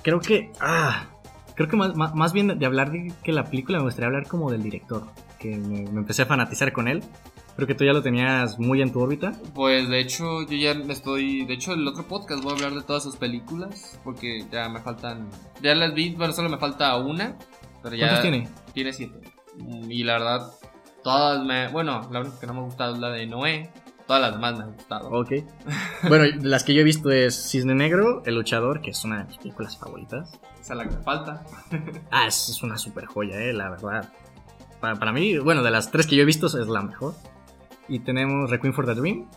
Creo que. Ah. Creo que más, más, bien de hablar de que la película me gustaría hablar como del director. Que me, me empecé a fanatizar con él. Creo que tú ya lo tenías muy en tu órbita. pues de hecho yo ya me estoy, de hecho el otro podcast voy a hablar de todas sus películas porque ya me faltan, ya las vi, bueno solo me falta una, pero ya ¿Cuántos tiene? tiene siete Mm, y la verdad todas me, bueno la única que no me ha gustado es la de Noé, todas las demás me han gustado. Ok. bueno, las que yo he visto es Cisne Negro, El Luchador, que es una de mis películas favoritas. Esa es la que me falta. *laughs* Ah, es, es una super joya, eh, la verdad. Para, para mí, bueno, de las tres que yo he visto es la mejor. Y tenemos Requiem for the Dream.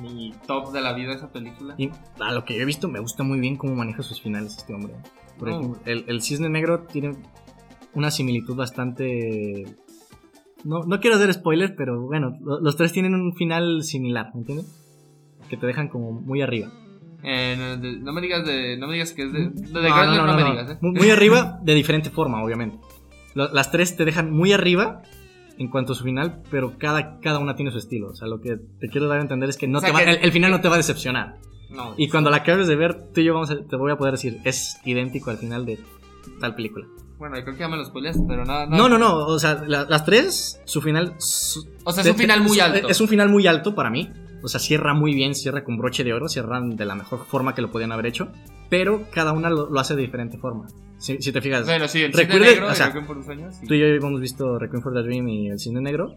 Mi top de la vida esa película. Y a lo que yo he visto, me gusta muy bien cómo maneja sus finales este hombre. Por No. ejemplo, el, el Cisne Negro tiene una similitud bastante. No, no quiero hacer spoilers, pero bueno, lo- los tres tienen un final similar, ¿me entiendes? Que te dejan como muy arriba. Eh, no, de- no me digas de, no me digas que es de, de, de No, no, no, no, me digas, eh. Muy, arriba, de diferente forma, obviamente. Las tres te dejan muy arriba en cuanto a su final, pero cada, cada una tiene su estilo. O sea, lo que te quiero dar a entender es que no O sea, te va- que- el, el final no te va a decepcionar. No, Y cuando la acabes de ver, tú y yo vamos a- te voy a poder decir, es idéntico al final de tal película. Bueno, creo que ya me lo spoileaste, pero nada, No, no, no, o sea, la- las tres, su final... su- O sea, es un final muy alto. Es un final muy alto para mí. O sea, cierra muy bien, cierra con broche de oro, cierran de la mejor forma que lo podían haber hecho. Pero cada una lo, lo hace de diferente forma. Si, si te fijas, Bueno, sí, el Recuerde- negro o de sea, Requiem por un sueño, sí. tú y yo hemos visto Requiem for the Dream y El Cine Negro.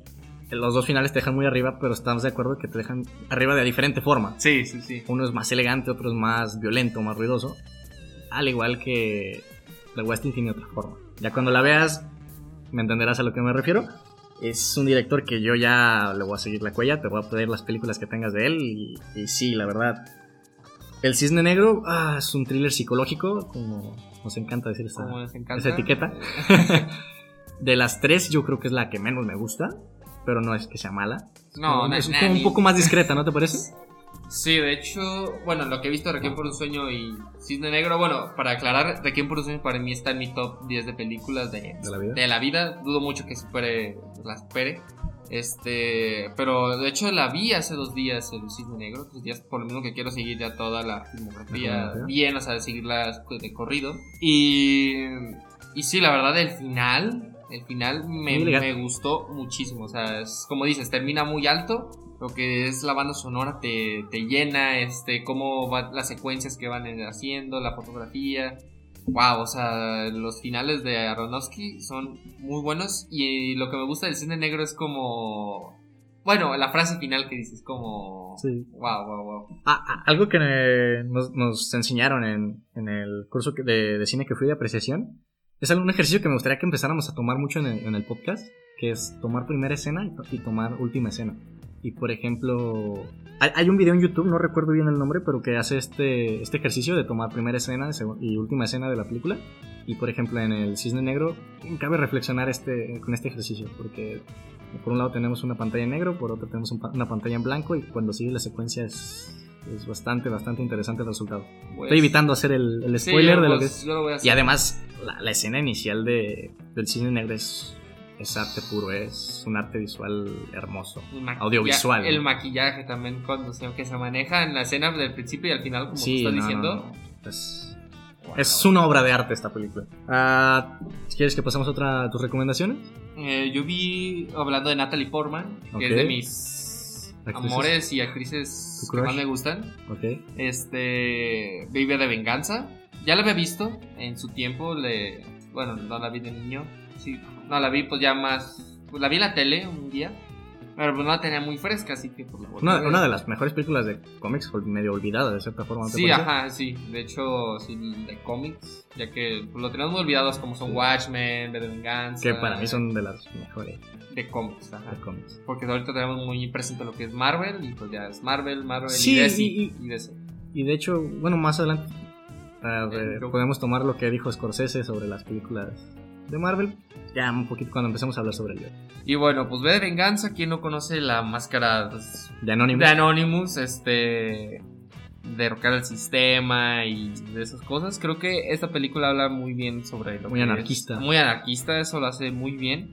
Los dos finales te dejan muy arriba, pero estamos de acuerdo que te dejan arriba de diferente forma. Sí, sí, sí. Uno es más elegante, otro es más violento, más ruidoso. Al igual que The Westing tiene otra forma. Ya cuando la veas, me entenderás a lo que me refiero. Es un director que yo ya le voy a seguir la cuella, te voy a pedir las películas que tengas de él. Y, y sí, la verdad. El Cisne Negro ah, es un thriller psicológico, como nos encanta decir les encanta. esa etiqueta. *laughs* de las tres, yo creo que es la que menos me gusta. Pero no es que sea mala. no, Como- no, es no, como un poco más discreta, ¿no te parece? Sí, de hecho, bueno, lo que he visto de Requiem por un sueño y Cisne Negro, bueno, para aclarar, Requiem por un sueño para mí está en mi top 10 de películas de, ¿De la vida? de la vida. Dudo mucho que supere, la supere. Este, pero de hecho la vi hace dos días el Cisne Negro, dos días por lo mismo que quiero seguir ya toda la filmografía bien, o sea, seguirla de corrido. Y, y sí, la verdad, el final, el final me, me gustó muchísimo. O sea, es, como dices, termina muy alto. Lo que es la banda sonora te, te llena, este, cómo van las secuencias que van haciendo, la fotografía. Wow, o sea, los finales de Aronofsky son muy buenos. Y lo que me gusta del cine negro es como. Bueno, la frase final que dices, como. Sí. Wow, wow, wow. Ah, ah, algo que nos, nos enseñaron en, en el curso de, de cine que fui de apreciación es algún ejercicio que me gustaría que empezáramos a tomar mucho en el, en el podcast, que es tomar primera escena y, y tomar última escena. Y por ejemplo, hay, un video en YouTube, no recuerdo bien el nombre, pero que hace este, este ejercicio de tomar primera escena y última escena de la película. Y por ejemplo, en el Cisne Negro, cabe reflexionar este, con este ejercicio, porque por un lado tenemos una pantalla en negro, por otro tenemos una pantalla en blanco, y cuando sigue la secuencia es, es bastante, bastante interesante el resultado. Pues- Estoy evitando hacer el, el Sí, spoiler yo, de lo que pues, es. yo lo Y además, la, la escena inicial de, del Cisne Negro es, es arte puro, es un arte visual hermoso. Audiovisual, El maquillaje también, cuando se, que se maneja en la escena del principio y al final, como tú Sí, estás no, diciendo. no, no. Es, wow. es una obra de arte esta película. Ah, ¿Quieres que pasemos a otra tus recomendaciones? Eh, yo vi, hablando de Natalie Portman, que es de mis Actrices. amores y actrices ¿Tu que más me gustan. Ok. Este, Baby de Venganza. Ya la había visto en su tiempo, le, bueno, no la vi de niño. Sí, no la vi pues ya más, pues la vi en la tele un día. Pero pues no la tenía muy fresca, así que pues la volví a Una, una de las mejores películas de cómics, medio olvidada de cierta forma. ¿no Sí, parece? ajá, sí. De hecho, sí, de cómics, ya que pues, lo tenemos muy olvidados como son Watchmen, de Venganza. Que para mí son de las mejores de cómics, ajá. de cómics. Porque ahorita tenemos muy presente lo que es Marvel y pues ya es Marvel, Marvel Sí, y DC. y- y DC. Y de hecho, bueno, más adelante Eh, podemos tomar lo que dijo Scorsese sobre las películas de Marvel. Ya un poquito cuando empecemos a hablar sobre el Y bueno, pues V de Venganza, quien no conoce la máscara de Anonymous. de Anonymous, este derrocar el sistema y de esas cosas. Creo que esta película habla muy bien sobre lo Muy que es- anarquista. muy anarquista, eso lo hace muy bien.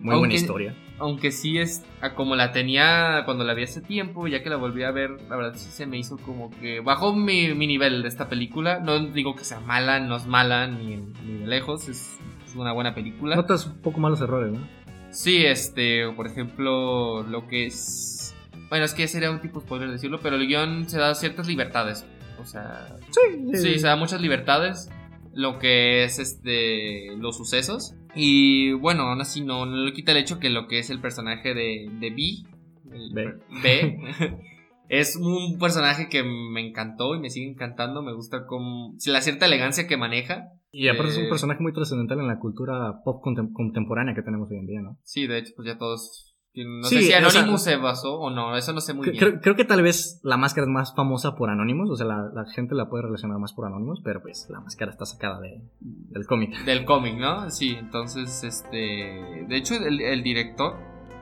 Muy buena historia. Aunque sí es a como la tenía cuando la vi hace tiempo, ya que la volví a ver, la verdad sí se me hizo como que bajó mi, mi nivel de esta película. No digo que sea mala, no es mala ni, ni de lejos, es, es una buena película. Notas un poco malos errores, ¿no? Sí, este, por ejemplo, lo que es... Bueno, es que sería un tipo spoiler decirlo, pero el guion se da ciertas libertades. O sea, Sí, sí, se da muchas libertades. Lo que es este los sucesos. Y bueno, aún así no, no le quita el hecho que lo que es el personaje de, de B, el B. B, *laughs* es un personaje que me encantó y me sigue encantando. Me gusta como la cierta elegancia que maneja. Y aparte es Eh, un personaje muy trascendental en la cultura pop contem- contemporánea que tenemos hoy en día, ¿no? Sí, de hecho, pues ya todos no Sí, sé si o sea- Anonymous se basó o no, eso no sé muy bien. Creo, creo que tal vez la máscara es más famosa por Anonymous, o sea, la, la gente la puede relacionar más por Anonymous, pero pues la máscara está sacada de, del cómic. *laughs* Del cómic, ¿no? Sí, entonces, este. De hecho, el, el director,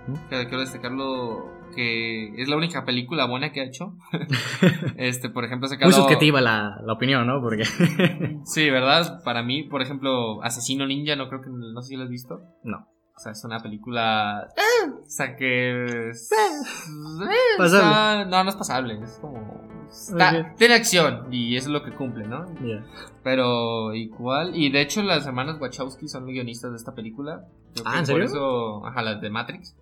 ¿Mm? que quiero destacarlo, que es la única película buena que ha hecho. *laughs* este, por ejemplo, sacado. Muy subjetiva la, la opinión, ¿no? Porque... *laughs* Sí, ¿verdad? Para mí, por ejemplo, Asesino Ninja, no creo que. No sé si lo has visto. no. O sea, es una película. O sea, que. es- *laughs* Pasable. está- no, no es pasable. Es como. está-. Tiene acción y eso es lo que cumple, ¿no? Ya. Pero igual, y de hecho las hermanas Wachowski son guionistas de esta película. Ah, ¿en Por serio? eso, ajá, las de Matrix.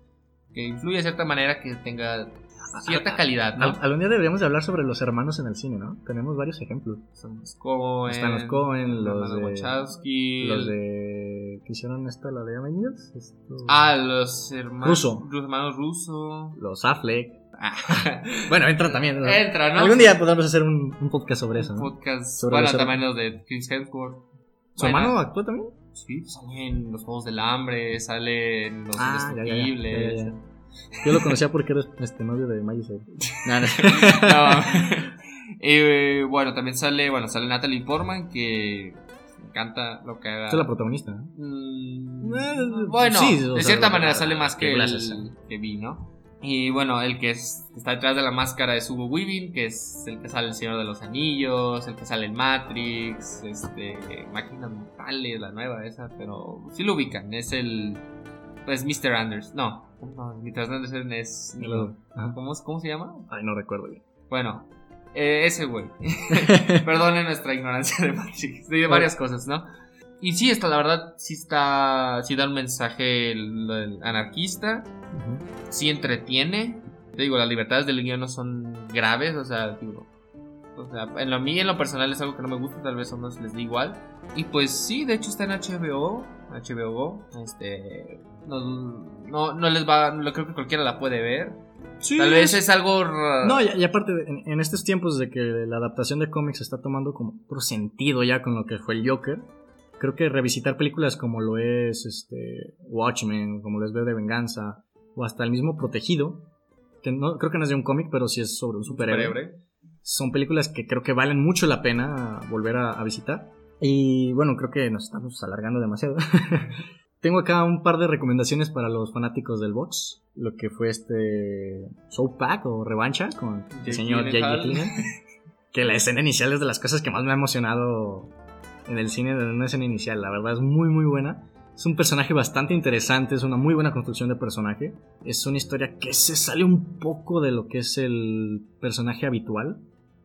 Que influye de cierta manera que tenga cierta calidad, ¿no? Al- algún día deberíamos de hablar sobre los hermanos en el cine, ¿no? Tenemos varios ejemplos. Son los Cohen. Están los Coen, los de- Wachowski. Los de... ¿Qué hicieron esta, la de Avengers? Esto- Ah, los hermanos. Russo. Los hermanos Russo. Los Affleck. Ah, *laughs* Bueno, entran también. ¿no? Entra, ¿no? Algún día podremos hacer un, un podcast sobre eso, Un ¿no? podcast. Sobre bueno, también los de Chris Hemsworth. ¿Su hermano actúa también? Sí, sale en los Juegos del Hambre, sale en los Ah. Indestructibles. Ya, ya, ya. Yo lo conocía porque era este novio de Miley Cyrus. *laughs* No. *laughs* Eh, bueno, también sale, bueno, sale Natalie Portman, que me encanta lo que haga. Esta es la protagonista. ¿no? Mm, Eh, bueno, sí, de cierta manera sale más que que el que vi, ¿no? Y bueno, el que es- está detrás de la máscara es Hugo Weaving, que es el que sale en El Señor de los Anillos, el que sale en Matrix, este, Máquinas Mortales, la nueva esa, pero sí lo ubican, es el, pues Mr. Anderson, no, no, Mr. Anderson es. ¿cómo, ¿cómo se llama? Ay, no recuerdo bien. Bueno, eh, ese güey. *laughs* *laughs* Perdone nuestra ignorancia de Matrix, de varias cosas, ¿no? Y sí, está, la verdad, sí está, sí da un mensaje el- el anarquista, Ujú. sí entretiene. Te digo, las libertades del guion no son graves, o sea, digo, o sea, en lo a mí en lo personal es algo que no me gusta, tal vez a unos les da igual. Y pues sí, de hecho está en HBO, HBO Go, este, no, no, no les va, no creo que cualquiera la puede ver. Tal vez es algo... ra- No, y, y aparte, en, en estos tiempos de que la adaptación de cómics está tomando como otro sentido ya con lo que fue el Joker, creo que revisitar películas como lo es este, Watchmen, como lo es V de Venganza, o hasta el mismo Protegido, que no, creo que no es de un cómic, pero sí es sobre un superhéroe. superhéroe. Son películas que creo que valen mucho la pena volver a, a visitar. Y bueno, creo que nos estamos alargando demasiado. *laughs* Tengo acá un par de recomendaciones para los fanáticos del box. Lo que fue este Soul Pack o Revancha con el señor Jake. *laughs* Que la escena inicial es de las cosas que más me ha emocionado en el cine, de una escena inicial. La verdad es muy, muy buena. Es un personaje bastante interesante, es una muy buena construcción de personaje. Es una historia que se sale un poco de lo que es el personaje habitual.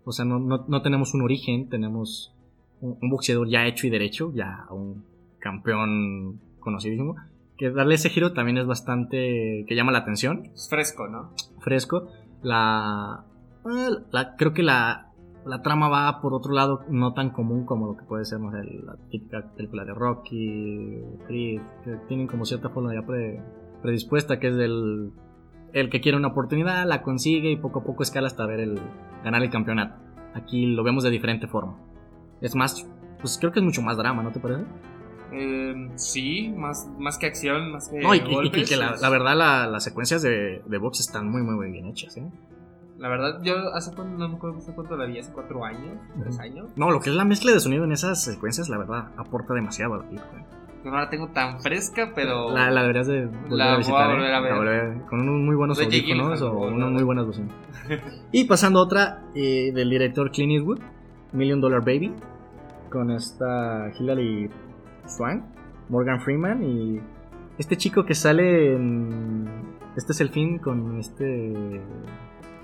O sea, no, no- no tenemos un origen, tenemos un, un boxeador ya hecho y derecho, ya un campeón conocidísimo. Que darle ese giro también es bastante... que llama la atención Es fresco, ¿no? fresco. La, eh, la- creo que la, la trama va por otro lado no tan común como lo que puede ser no sé, la típica película de Rocky, Creed, que tienen como cierta forma ya pre- predispuesta que es del el que quiere una oportunidad, la consigue y poco a poco escala hasta ver el ganar el campeonato. Aquí lo vemos de diferente forma. Es más, pues creo que es mucho más drama, ¿no te parece? Eh, sí, más, más que acción, más que no, y, y- y golpes, que la verdad la- las secuencias de, de box están muy muy muy bien hechas, ¿eh? La verdad, yo hace cuánto, no me acuerdo hace cuánto la vi, hace cuatro años, tres años. No, lo que es la mezcla de sonido en esas secuencias, la verdad, aporta demasiado a la película. No la tengo tan fresca, pero... La, la deberías de volver La a voy a ¿eh? volver a ver. La volver- con unos muy buenos audífonos o unas muy buenas bocinas. *laughs* y pasando a otra eh, del director Clint Eastwood, Million Dollar Baby, con esta Hilary Swank, Morgan Freeman y este chico que sale en... Este es el fin con este...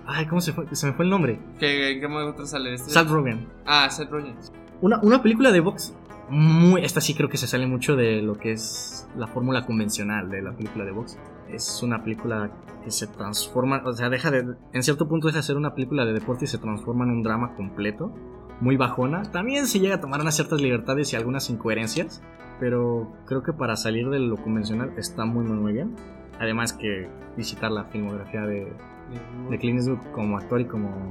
Ay, ¿cómo se fue? Se me fue el nombre. ¿Qué, qué otro sale? Este- Seth Rogen. Ah, Seth Rogen. Una, una película de box muy. Esta sí creo que se sale mucho de lo que es la fórmula convencional de la película de box. Es una película que se transforma. O sea, deja de. En cierto punto deja de ser una película de deporte y se transforma en un drama completo. Muy bajona. También se llega a tomar unas ciertas libertades y algunas incoherencias. Pero creo que para salir de lo convencional está muy, muy, muy bien. Además que visitar la filmografía de, de Clint Eastwood como actor y como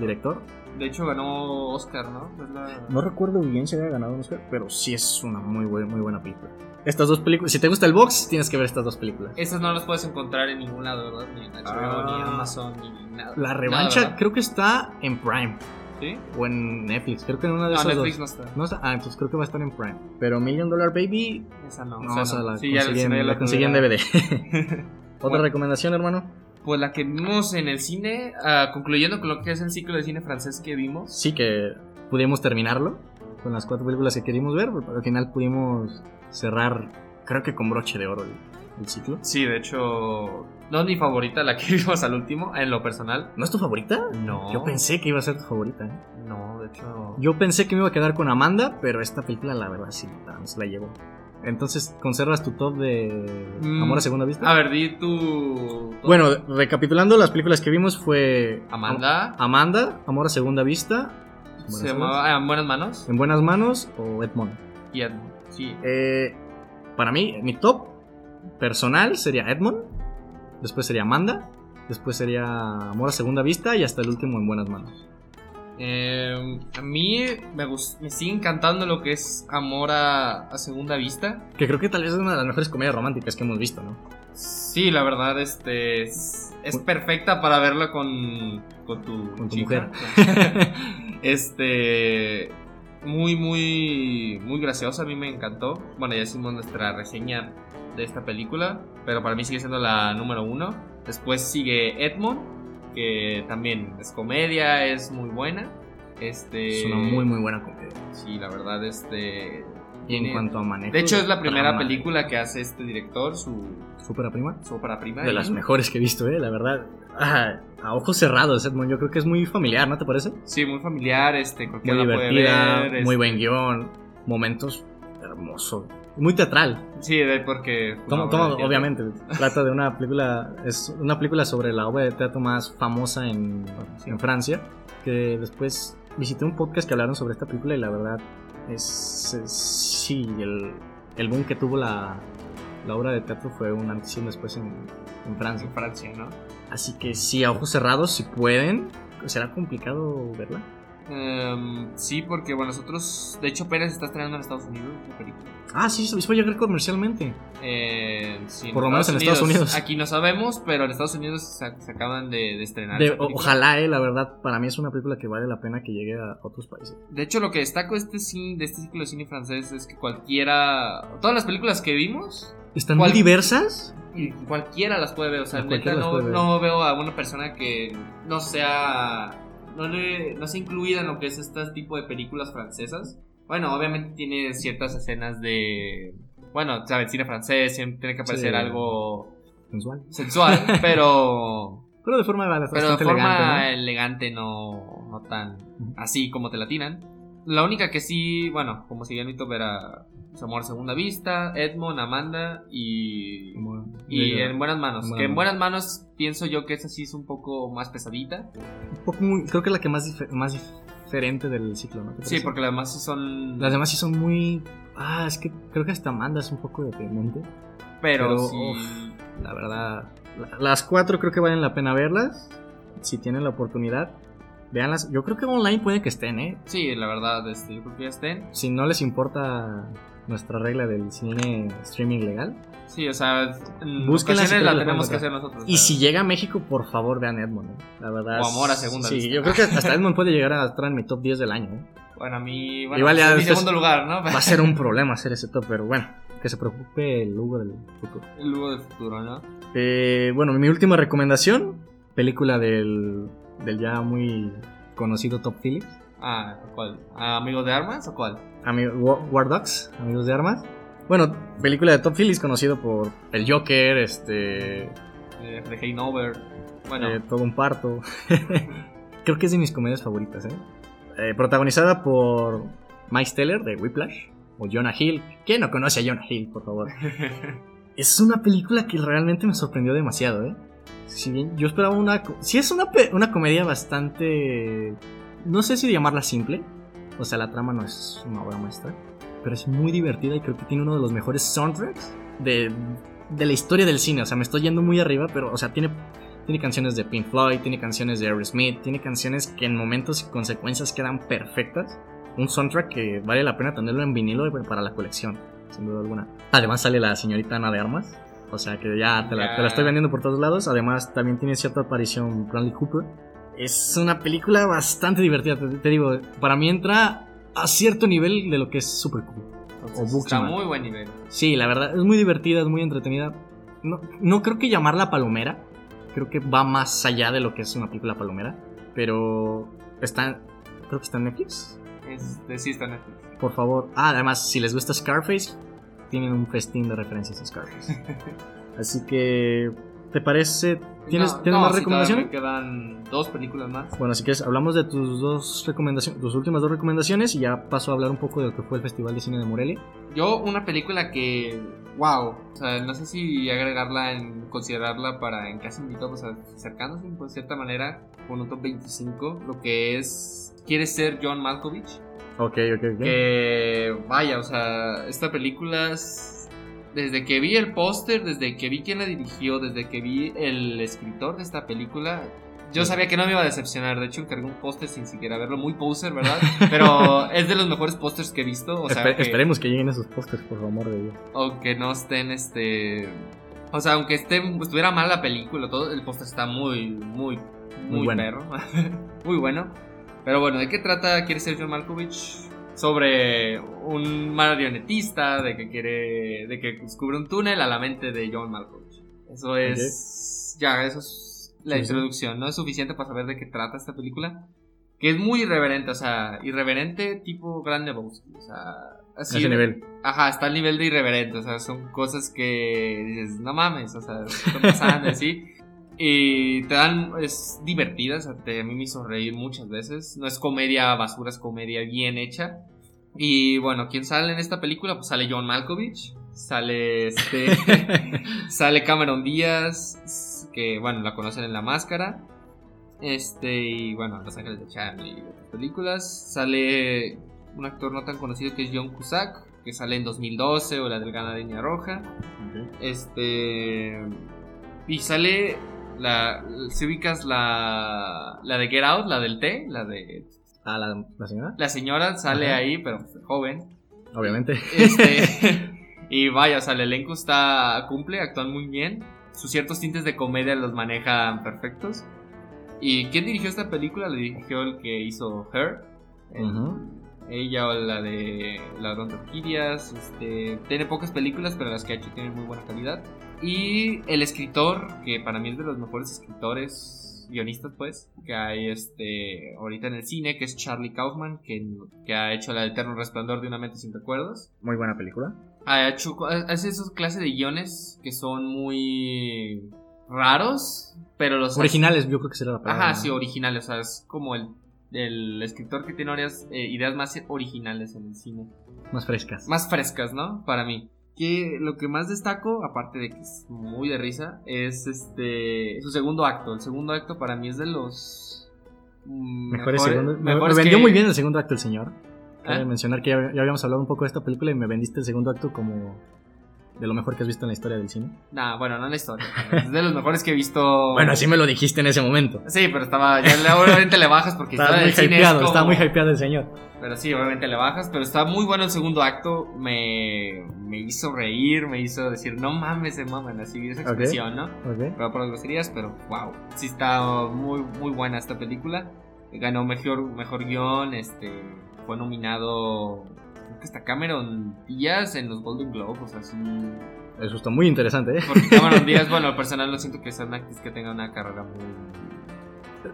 director De hecho, ganó Oscar, ¿no? La- No recuerdo bien si había ganado un Oscar, pero sí es una muy, buen- muy buena película. Estas dos películas, si te gusta el box, tienes que ver estas dos películas. Esas no las puedes encontrar en ningún lado, ¿verdad? Ni en HBO, ni en Ah. Amazon, ni nada. La Nada, revancha ¿verdad? creo que está en Prime ¿Sí? o en Netflix, creo que en una de No, esas Netflix dos. no está. No está, ah, entonces creo que va a estar en Prime. Pero Million Dollar Baby, Esa no. no, o sea, no. la Sí, ya conseguí, en- ya la conseguí en. DVD. *laughs* *laughs* ¿Otra Bueno. recomendación, hermano? Pues la que vimos en el cine, ah, concluyendo con lo que es el ciclo de cine francés que vimos. Sí que pudimos terminarlo con las cuatro películas que queríamos ver, pero al final pudimos cerrar, creo que con broche de oro el, el ciclo. Sí, de hecho, no es mi favorita, la que *laughs* vimos al último, en lo personal. ¿No es tu favorita? No. Yo pensé que iba a ser tu favorita. ¿eh? No, de hecho. Yo pensé que me iba a quedar con Amanda, pero esta película la verdad sí, se la llevó. Entonces, ¿conservas tu top de Mm, Amor a Segunda Vista? A ver, di tu. Bueno, recapitulando las películas que vimos fue... Amanda. Am- Amanda, Amor a Segunda Vista. se Buenas llamaba ah, En Buenas Manos. En Buenas Manos o Edmond. Y Edmund. Sí. Eh, para mí, mi top personal sería Edmond. Después sería Amanda. Después sería Amor a Segunda Vista. Y hasta el último en Buenas Manos. Eh, a mí me, sigue encantando lo que es Amor a, a Segunda Vista. Que creo que tal vez es una de las mejores comedias románticas que hemos visto, ¿no? Sí, la verdad, este es, es perfecta para verla con, con tu, Con tu chica. *laughs* este muy, muy, muy graciosa. A mí me encantó. Bueno, ya hicimos nuestra reseña de esta película, pero para mí sigue siendo la número uno. Después sigue Edmond, que también es comedia, es muy buena. Este, Es una muy, muy buena comedia. Sí, la verdad, este. Y en cuanto a manejo. De hecho, es la primera drama, película que hace este director, su, Súper prima. su ópera prima. De y- las mejores que he visto, eh, la verdad. Ah, a ojos cerrados, Edmond. Yo creo que es muy familiar, ¿no te parece? Sí, muy familiar, este, Muy cualquiera puede divertida, ver. muy este, buen guion, momentos hermosos. Muy teatral. Sí, de- porque... Entiendo. obviamente, trata de una película, es una película sobre la obra de teatro más famosa en, en Francia, que después visité un podcast que hablaron sobre esta película y la verdad es, es- sí, el, el boom que tuvo la, la obra de teatro fue un antes y un después en, en Francia. En Francia, ¿no? Así que sí, a ojos cerrados, si pueden, será complicado verla. Em, sí, porque, bueno, nosotros... De hecho, apenas está estrenando en Estados Unidos la película. Ah, sí, se fue a llegar comercialmente. Eh, sí, Por lo menos en Estados Unidos. Aquí no sabemos, pero en Estados Unidos se, se acaban de, de estrenar. De- ojalá, eh, la verdad, para mí es una película que vale la pena que llegue a otros países. De hecho, lo que destaco de este, cine, de este ciclo de cine francés es que cualquiera... Todas las películas que vimos Están ¿Cuál? muy diversas. Y cualquiera las puede ver, o sea, neta no, no veo a una persona que no sea, no, le, no sea incluida en lo que es este tipo de películas francesas. Bueno, obviamente tiene ciertas escenas de, bueno, sabes, cine francés, siempre tiene que parecer Sí. algo Sensual. sensual, *laughs* pero, Pero de forma bastante pero de forma elegante, elegante, no, no tan así como te la tiran. La única que sí, bueno, como si ya mi top era Amor a Segunda Vista, Edmond, Amanda y... Y en buenas manos. En que en buenas manos pienso yo que esa sí es un poco más pesadita. un poco muy- creo que es la que más, más diferente del ciclo, ¿no? ¿Te Sí, porque las demás sí son. Las demás sí son muy... Ah, es que creo que hasta Amanda es un poco deprimente. Pero, pero, sí. uf. La verdad, la- las cuatro creo que valen la pena verlas. Si tienen la oportunidad, véanlas. Yo creo que online puede que estén, ¿eh? Sí, la verdad, este, yo creo que ya estén. Si no les importa nuestra regla del cine streaming legal. Sí, o sea, en Búsquenlas ocasiones y la tenemos que hacer nosotros. Y si llega a México, por favor vean Edmond, ¿eh? La verdad. O Amor a Segunda Sí, Vista. yo creo que hasta *laughs* Edmond puede llegar a estar en mi top 10 del año, ¿eh? Bueno, a mí. Bueno, Igual ya es mi segundo lugar, ¿no? Va a ser un *laughs* problema hacer ese top, pero bueno, que se preocupe el Hugo del futuro. El Lugo del futuro, ¿no? Eh, bueno, mi última recomendación, película del, del ya muy conocido Top Phillips, Ah, ¿cuál? ¿Ah, ¿Amigos de armas o cuál? ami- Wa- War Dogs, amigos de armas. Bueno, película de Top Phillips conocido por el Joker, este, Eh, de Hangover. Bueno, eh, todo un parto. *laughs* Creo que es de mis comedias favoritas, ¿eh? Eh, protagonizada por Mike Steller de Whiplash o Jonah Hill. ¿Quién no conoce a Jonah Hill, por favor? *laughs* Es una película que realmente me sorprendió demasiado, ¿eh? Si bien yo esperaba una... Sí es una, una comedia bastante... No sé si llamarla simple. O sea, la trama no es una obra maestra. Pero es muy divertida y creo que tiene uno de los mejores soundtracks de, de la historia del cine. O sea, me estoy yendo muy arriba, pero, o sea, tiene, Tiene canciones de Pink Floyd, tiene canciones de Aerosmith, tiene canciones que en momentos y consecuencias quedan perfectas. Un soundtrack que vale la pena tenerlo en vinilo para la colección, sin duda alguna. Además sale la señorita Ana de Armas, o sea que ya te la, te la estoy vendiendo por todos lados. Además también tiene cierta aparición Bradley Cooper. Es una película bastante divertida, te, te digo, para mí entra a cierto nivel de lo que es Super Cool. Entonces, O está muy buen nivel. Sí, la verdad, es muy divertida, es muy entretenida. No, no creo que llamarla palomera. Creo que va más allá de lo que es una película palomera. Pero está. Creo que está en Netflix. Es, de, sí está en Netflix. Por favor. Ah, además, si les gusta Scarface, tienen un festín de referencias a Scarface. *laughs* Así que. ¿Te parece? ¿Tienes, No, ¿tienes no, más sí, recomendaciones? me quedan dos películas más. Bueno, así que hablamos de tus dos recomendaciones, tus últimas dos recomendaciones y ya paso a hablar un poco de lo que fue el Festival de Cine de Morelia. Yo, una película que. ¡Wow! O sea, no sé si agregarla en. considerarla para en casi invitado, pues acercándose pues, cierta manera con un top 25. Lo que es. Quiere ser John Malkovich. Ok, ok, ok. Que. Vaya, o sea, esta película. es- Desde que vi el póster, desde que vi quién la dirigió, desde que vi el escritor de esta película, yo sabía que no me iba a decepcionar. De hecho, encargué un póster sin siquiera verlo, muy poser, ¿verdad? *laughs* Pero es de los mejores pósters que he visto. O sea, Espe- que- Esperemos que lleguen esos pósters, por amor de Dios. aunque no estén este o sea aunque esté estuviera mal la película todo el póster está muy muy muy, Muy bueno. perro *laughs* muy bueno pero bueno de qué trata quiere ser John Malkovich sobre un marionetista de que quiere de que descubre un túnel a la mente de John Malkovich eso es ya eso es la Sí, sí. introducción no es suficiente para saber de qué trata esta película que es muy irreverente o sea irreverente tipo Gran Lebowski o sea así ese nivel. Ajá, está al nivel de irreverente, o sea, son cosas que dices, no mames, o sea, ¿qué está pasando *laughs* así? Y te dan, es divertida, o sea, te- a mí me hizo reír muchas veces. No es comedia basura, es comedia bien hecha. Y bueno, ¿quién sale en esta película? Pues sale John Malkovich, sale este, *laughs* sale Cameron Díaz, que bueno, la conocen en La Máscara. Este, y bueno, Los Ángeles de Charlie y otras películas. Sale un actor no tan conocido que es John Cusack, que sale en 2012 o la Delgada Línea Roja. Este. Y sale. La, si ubicas la, la de Get Out, la del té, la de. Ah, la, la señora, La señora sale Ajá. ahí, pero pues, joven. obviamente. Este. *laughs* y vaya, o sea, el elenco está. cumple, actúan muy bien. Sus ciertos tintes de comedia los manejan perfectos. ¿Y quién dirigió esta película? Le dirigió el que hizo Her. El- Ujú. Ella o la de Ladrón de Orquídeas. Este, tiene pocas películas, pero las que ha hecho tienen muy buena calidad. Y el escritor, que para mí es de los mejores escritores, guionistas pues, que hay este ahorita en el cine, que es Charlie Kaufman, que, que ha hecho La Eterno Resplandor de una mente sin recuerdos. Muy buena película. Ha hecho hace esas clases de guiones que son muy raros, pero los Originales, yo creo que será la palabra. Ajá, sí, originales. O sea, es como el, el escritor que tiene varias eh, ideas más originales en el cine. Más frescas. Más frescas, ¿no? Para mí. Que lo que más destaco, aparte de que es muy de risa, es este su segundo acto. El segundo acto para mí es de los Mejores mejores- segundos. Me, mejores me vendió que- muy bien el segundo acto el señor. Cabe ¿Eh? mencionar que ya, ya habíamos hablado un poco de esta película y me vendiste el segundo acto como de lo mejor que has visto en la historia del cine. Nah, bueno, no en la historia. Es de los mejores que he visto. *laughs* Bueno, así me lo dijiste en ese momento. Sí, pero estaba. Ya obviamente le bajas porque Estaba historia muy hypeado, como- estaba muy hypeado el señor. Pero sí, obviamente le bajas, pero está muy bueno el segundo acto. Me, me hizo reír, me hizo decir, no mames, se maman, así esa expresión, ¿no? Ok. Pero por las groserías, pero wow. Sí está muy, muy buena esta película. Ganó mejor, mejor guion, este, fue nominado, creo que está Cameron Díaz en los Golden Globes, así. Eso está muy interesante, ¿eh? Porque Cameron *laughs* Díaz, bueno, personal no siento que sea una actriz que tenga una carrera muy...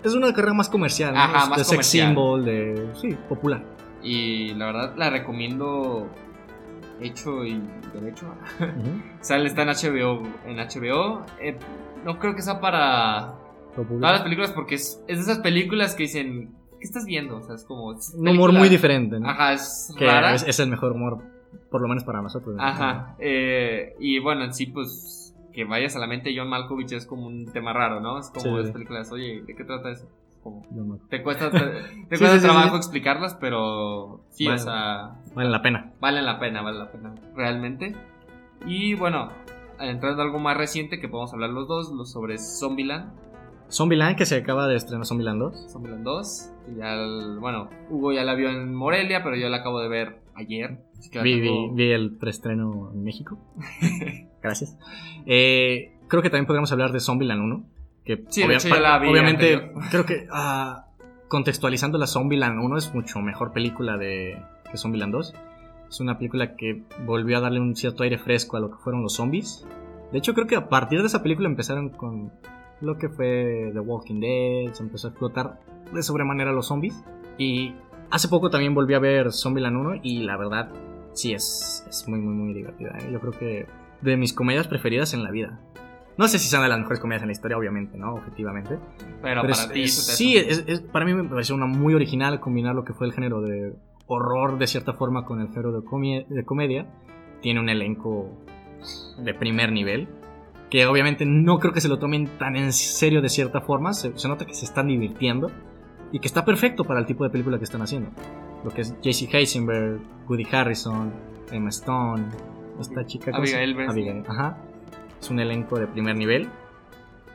Es una carrera más comercial, ¿no? Ajá, más de sex symbol, de. Sí, popular. Y la verdad la recomiendo hecho y derecho. Ujú. *laughs* Sale, está en HBO. En HBO. Eh, no creo que sea para todas las películas porque es, es de esas películas que dicen, ¿qué estás viendo? O sea, es como... es Un humor muy diferente, ¿no? Ajá, es Que rara. es, es el mejor humor, por lo menos para nosotros. ¿no? Ajá. eh, y bueno, en sí, pues, que vayas a la mente John Malkovich es como un tema raro, ¿no? Es como Sí. esas películas, oye, ¿de qué trata eso? Como, No, no. te cuesta, te, *laughs* te Sí, cuesta sí, trabajo sí. explicarlas, pero sí, Vale. o sea, Vale la pena. valen la pena, vale la pena, realmente. Y bueno, entrando a algo más reciente que podemos hablar los dos, lo sobre Zombieland, Zombieland, que se acaba de estrenar Zombieland 2. Zombieland 2. Y ya, el- bueno, Hugo ya la vio en Morelia, pero yo la acabo de ver ayer. Vi, vi- vi el preestreno en México. *laughs* Gracias. Eh, creo que también podríamos hablar de Zombieland 1. Que Sí, yo la vi Obviamente, anterior. creo que ah, contextualizando la Zombieland 1 es mucho mejor película de que Zombieland 2. Es una película que volvió a darle un cierto aire fresco a lo que fueron los zombies. De hecho, creo que a partir de esa película empezaron con lo que fue The Walking Dead. Se empezó a explotar de sobremanera los zombies. Y hace poco también volví a ver Zombieland 1 y la verdad, sí, es, es muy, muy, muy divertida. ¿eh? Yo creo que de mis comedias preferidas en la vida. No sé si son de las mejores comedias en la historia, obviamente, ¿no? Objetivamente. Pero, Pero para es- ti, es- eso te sí, es- es- para mí me pareció una muy original combinar lo que fue el género de horror de cierta forma con el género de, comie- de comedia. Tiene un elenco de primer nivel. Que obviamente no creo que se lo tomen tan en serio de cierta forma. Se, se nota que se están divirtiendo. Y que está perfecto para el tipo de película que están haciendo. Lo que es JC Heisenberg, Woody Harrison, Emma Stone, esta chica. ¿cómo se- Abigail Breslin. Abigail, ajá. Es un elenco de primer nivel.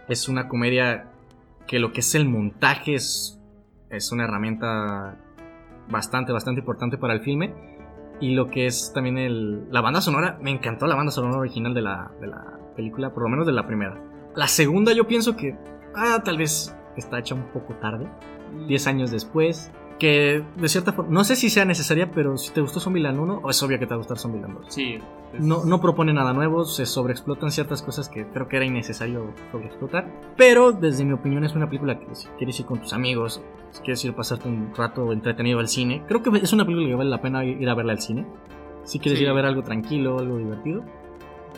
Es una comedia que lo que es el montaje es, es una herramienta bastante, bastante importante para el filme. Y lo que es también el, la banda sonora, me encantó la banda sonora original de la, de la película, por lo menos de la primera. La segunda yo pienso que, ah, tal vez está hecha un poco tarde, 10 años después. Que de cierta forma, no sé si sea necesaria, pero si te gustó Zombieland 1, es obvio que te va a gustar Zombieland 2. Sí. es- No, no propone nada nuevo, se sobreexplotan ciertas cosas que creo que era innecesario sobreexplotar. Pero desde mi opinión es una película que si quieres ir con tus amigos, si quieres ir a pasarte un rato entretenido al cine, creo que es una película que vale la pena ir a verla al cine. Si quieres Sí. ir a ver algo tranquilo, algo divertido.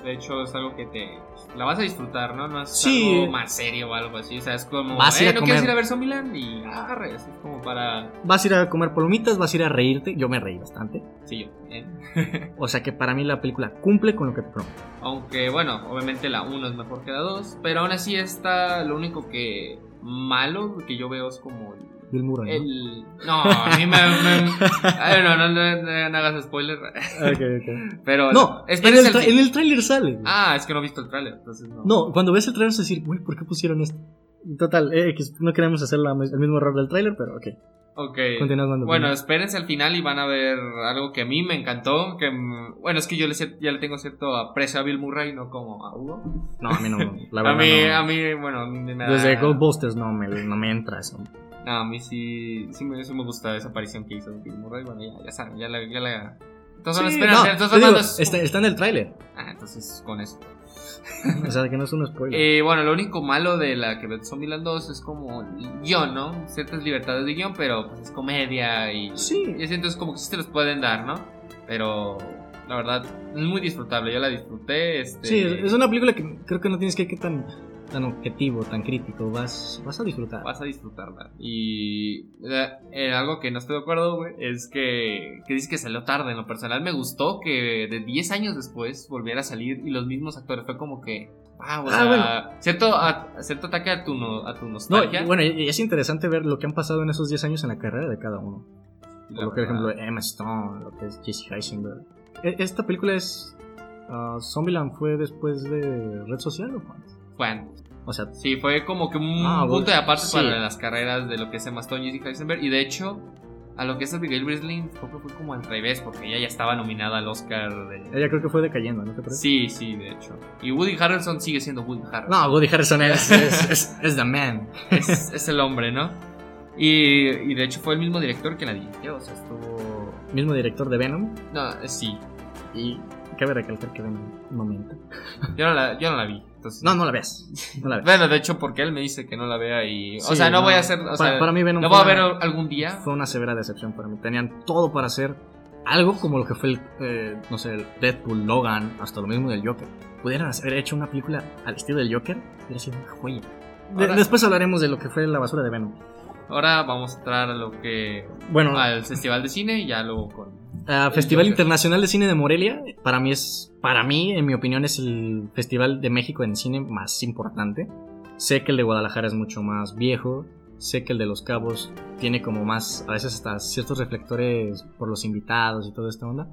De hecho, es algo que te. La vas a disfrutar, ¿no? No es Sí. algo más serio o algo así. O sea, es como. Vas ir eh, a ¿No quieres comer. ir a ver Zombieland? Y agarre. Es como para. Vas a ir a comer palomitas, vas a ir a reírte. Yo me reí bastante. Sí, yo. eh. *laughs* O sea que para mí la película cumple con lo que te promete. Aunque, bueno, obviamente la 1 es mejor que la 2. Pero aún así, está. Lo único que. Malo que yo veo es como. El- Bill Murray. ¿no? El. No, a mí me. me- *laughs* Ay, no, no, no, no, no hagas spoiler. Ok, ok. Pero. No, en el, fin. en el tráiler sale. güey. Ah, es que no he visto el tráiler, entonces no. No, cuando ves el tráiler vas a decir, güey, ¿por qué pusieron esto? Total, eh, que no queremos hacer la- el mismo error del tráiler, pero ok. Ok. Bueno, espérense al final y van a ver algo que a mí me encantó. Que, bueno, es que yo le, ya le tengo cierto aprecio a Bill Murray, no como a Hugo. No, a mí no. La *laughs* a verdad, mí, no. a mí, bueno, a mí me da- Desde Ghostbusters no me, no me entra eso. No, a mí sí, sí me, sí me gusta esa aparición que hizo Bill Murray. Bueno, ya, ya saben, ya la. Ya la... Entonces, Sí, espera, no, entonces digo, es- está, está en el tráiler. Ah, entonces con eso. *laughs* O sea, que no es un spoiler. Eh, bueno, lo único malo de la que Zombieland 2 es como guion, ¿no? Ciertas libertades de guion, pero pues es comedia y. Sí. Y es como que sí te los pueden dar, ¿no? Pero la verdad, es muy disfrutable. Yo la disfruté. Este... Sí, es una película que creo que no tienes que ir tan, tan objetivo, tan crítico. Vas, vas a disfrutar. Vas a disfrutarla. Y eh, eh, algo que no estoy de acuerdo, güey, es que, que dice que salió tarde. En lo personal me gustó que de 10 años después volviera a salir y los mismos actores. Fue como que, wow, o Ah, sea, bueno. cierto, a- cierto ataque a tu, no- a tu No, nostalgia. y bueno, y es interesante ver lo que han pasado en esos 10 años en la carrera de cada uno. Por lo que, por ejemplo, Emma Stone, lo que es Jesse Heisenberg. E- Esta película es. ah, Zombieland fue después de Red Social o antes? Fue antes. O sea, Sí, fue como que un Ah, punto de aparte sí. para las carreras de lo que es Emma Stone y Jessica Eisenberg. Y de hecho, a lo que es Abigail Breslin, creo que fue como al revés, porque ella ya estaba nominada al Oscar de. ella creo que fue decayendo, ¿no te parece? Sí, sí, de hecho. Y Woody Harrelson sigue siendo Woody Harrelson. No, Woody Harrelson es, es, es, es the man. es, es el hombre, ¿no? Y, y de hecho fue el mismo director que la dirigió, o sea, estuvo... Mismo director de Venom. No, eh, sí, Y cabe recalcar que Venom no miente. yo no la, yo no la vi. Entonces, No, no la veas. No la veas. Bueno, de hecho, porque él me dice que no la vea y... o sea, no, no. voy a hacer... O Para- sea, para mí Venom ¿Lo voy a ver una- algún día? Fue una severa decepción para mí. Tenían todo para hacer algo como lo que fue el, eh, no sé, el Deadpool, Logan, hasta lo mismo del Joker. Pudieran haber hecho una película al estilo del Joker, hubiera sido una joya. De- Ahora- después hablaremos de lo que fue la basura de Venom. Ahora vamos a entrar a lo que... Bueno, Al Festival de Cine y ya luego con... Festival. Internacional de Cine de Morelia, para mí es, para mí, en mi opinión, es el festival de México en cine más importante. Sé que el de Guadalajara es mucho más viejo, sé que el de Los Cabos tiene como más, a veces hasta ciertos reflectores por los invitados y toda esta onda.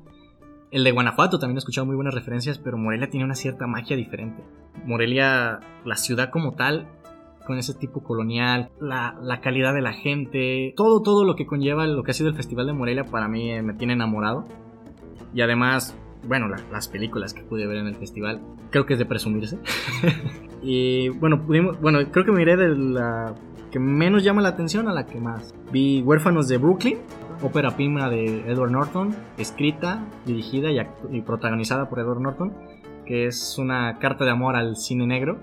El de Guanajuato también he escuchado muy buenas referencias, pero Morelia tiene una cierta magia diferente. Morelia, la ciudad como tal, con ese tipo colonial, la, la calidad de la gente, todo, todo lo que conlleva lo que ha sido el Festival de Morelia para mí eh, me tiene enamorado. Y además, bueno, la- las películas que pude ver en el festival, creo que es de presumirse. *laughs* y bueno, pudimos, bueno, creo que me iré de la que menos llama la atención a la que más. Vi Huérfanos de Brooklyn, ópera prima de Edward Norton, escrita, dirigida y protagonizada por Edward Norton, que es una carta de amor al cine negro,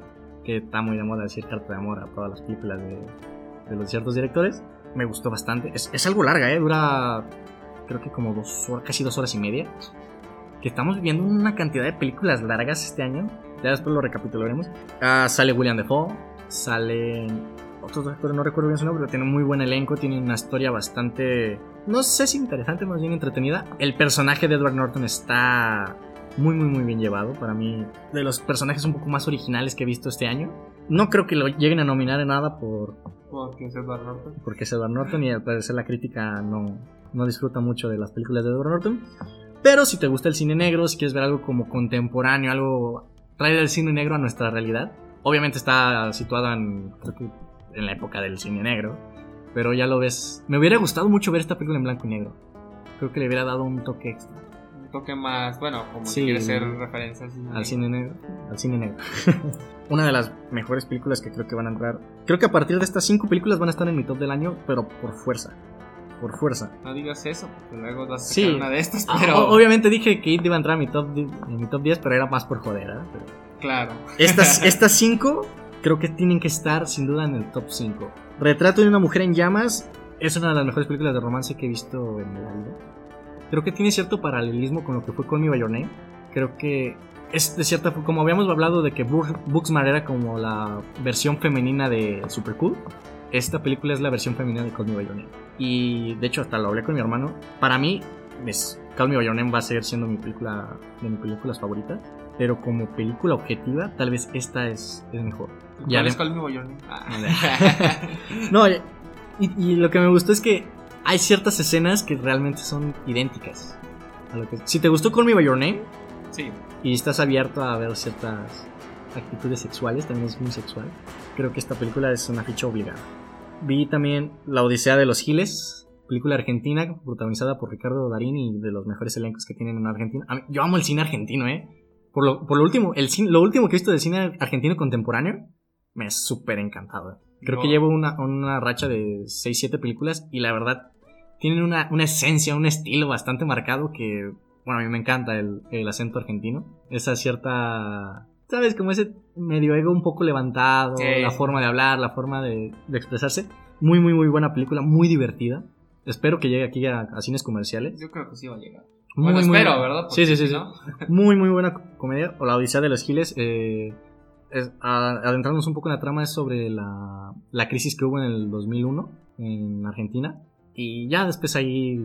que está muy de moda decir carta de amor a todas las películas de, los ciertos directores. Me gustó bastante. Es, es algo larga, ¿eh? Dura creo que como dos horas, casi dos horas y media. Que estamos viendo una cantidad de películas largas este año. Ya después lo recapitularemos. Ah, sale William Defoe, sale otros actores, no recuerdo bien su nombre, pero tiene muy buen elenco, tiene una historia bastante, no sé si interesante, más bien entretenida. El personaje de Edward Norton está muy, muy, muy bien llevado. Para mí, de los personajes un poco más originales que he visto este año. No creo que lo lleguen a nominar en nada por, Porque es Edward Norton. porque es Edward Norton y al parecer la crítica no, no disfruta mucho de las películas de Edward Norton. Pero si te gusta el cine negro, si quieres ver algo como contemporáneo, algo traer el cine negro a nuestra realidad, obviamente está situado en, en la época del cine negro, pero ya lo ves. Me hubiera gustado mucho ver esta película en blanco y negro. Creo que le hubiera dado un toque extra toque más, bueno, como Sí. quiere ser referencia al cine. al cine negro. Al cine negro. *laughs* Una de las mejores películas que creo que van a entrar. Creo que a partir de estas cinco películas van a estar en mi top del año, pero por fuerza. Por fuerza. No digas eso, porque luego vas a Sí. una de estas, Ah, pero... o- Obviamente dije que It iba a entrar a mi top, en mi top 10, pero era más por joder. ¿eh? Pero Claro. Estas, *laughs* estas cinco creo que tienen que estar sin duda en el top 5. Retrato de una mujer en llamas es una de las mejores películas de romance que he visto en la vida. Creo que tiene cierto paralelismo con lo que fue Call Me By Your Name. Creo que es de cierta como habíamos hablado de que Booksmart era como la versión femenina de Super Cool. Esta película es la versión femenina de Call Me By Your Name. Y de hecho hasta lo hablé con mi hermano. Para mí, es, Call Me By Your Name va a seguir siendo mi película de mis películas favoritas. Pero como película objetiva, tal vez esta es, es mejor. Ya ¿Cuál le- es Call Me By Your Name? Ah. *laughs* No, y, y lo que me gustó es que hay ciertas escenas que realmente son idénticas. a lo que- si te gustó Call Me By Your Name sí. y estás abierto a ver ciertas actitudes sexuales, también es muy sexual, creo que esta película es una ficha obligada. Vi también La Odisea de los Giles, película argentina protagonizada por Ricardo Darín y de los mejores elencos que tienen en Argentina. Mí- yo amo el cine argentino, ¿eh? Por lo, por lo último, el cine, lo último que he visto de cine argentino contemporáneo me ha súper encantado. ¿eh? Creo que No. llevo una, una racha de 6-7 películas y la verdad tienen una, una esencia, un estilo bastante marcado que, bueno, a mí me encanta el, el acento argentino. Esa cierta, ¿sabes? Como ese medio ego un poco levantado, Sí. la forma de hablar, la forma de, de expresarse. Muy, muy, muy buena película, muy divertida. Espero que llegue aquí a, a cines comerciales. Yo creo que sí va a llegar. Muy, bueno, muy espero. ¿verdad? Sí, sí, sí. *laughs* Muy, muy buena comedia. O La Odisea de los Giles. eh, es- a- adentrarnos un poco en la trama es sobre la, la crisis que hubo en el 2001 en Argentina. Y ya después ahí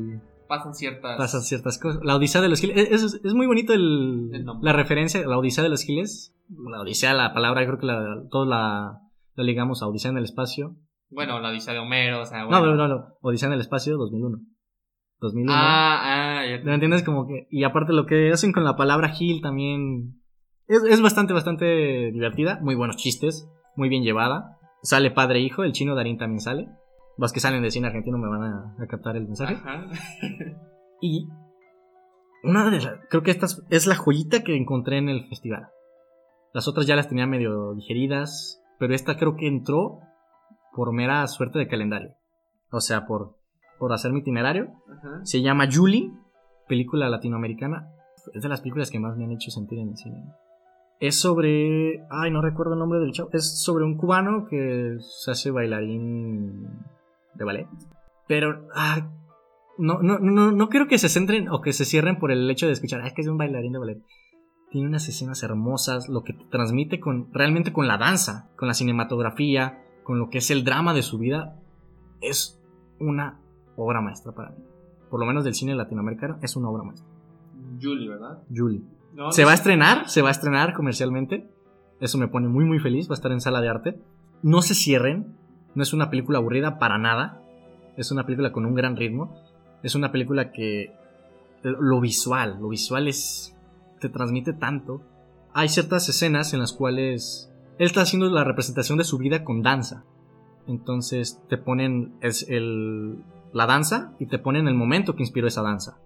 Pasan ciertas... pasan ciertas cosas. La Odisea de los Giles. Es, es- es muy bonito el, la referencia. La Odisea de los Giles. La Odisea, la palabra, creo que la, todos la, la ligamos a Odisea en el espacio. Bueno, la Odisea de Homero, o sea, No, bueno. no, no, no. Odisea en el espacio 2001. 2001. Ah, ah, ya ¿Me entiendes? Como que. Y aparte lo que hacen con la palabra Gil también. Es, es bastante, bastante divertida. Muy buenos chistes. Muy bien llevada. Sale padre e hijo. El chino Darín también sale. Los que salen de cine argentino me van a, a captar el mensaje. Ajá. *laughs* Y. Una de las. Creo que esta es- es la joyita que encontré en el festival. Las otras ya las tenía medio digeridas. Pero esta creo que entró por mera suerte de calendario. O sea, por, por hacer mi itinerario. Ajá. Se llama Julie, película latinoamericana. Es de las películas que más me han hecho sentir en el cine. Es sobre. Ay, no recuerdo el nombre del chavo. Es sobre un cubano que se hace bailarín de ballet. Pero. ah, no, no, no, no creo que se centren o que se cierren por el hecho de escuchar. "Ah, es que es un bailarín de ballet. Tiene unas escenas hermosas, lo que te transmite con realmente con la danza, con la cinematografía, con lo que es el drama de su vida. Es una obra maestra para mí por lo menos del cine latinoamericano, es una obra maestra. Julie, ¿verdad? Julie. No, Se no va a sé. estrenar, se va a estrenar comercialmente. Eso me pone muy muy feliz, va a estar en sala de arte. No se cierren, no es una película aburrida para nada. Es una película con un gran ritmo. Es una película que lo visual, lo visual es te transmite tanto. Hay ciertas escenas en las cuales él está haciendo la representación de su vida con danza. Entonces te ponen es el, la danza y te ponen el momento que inspiró esa danza.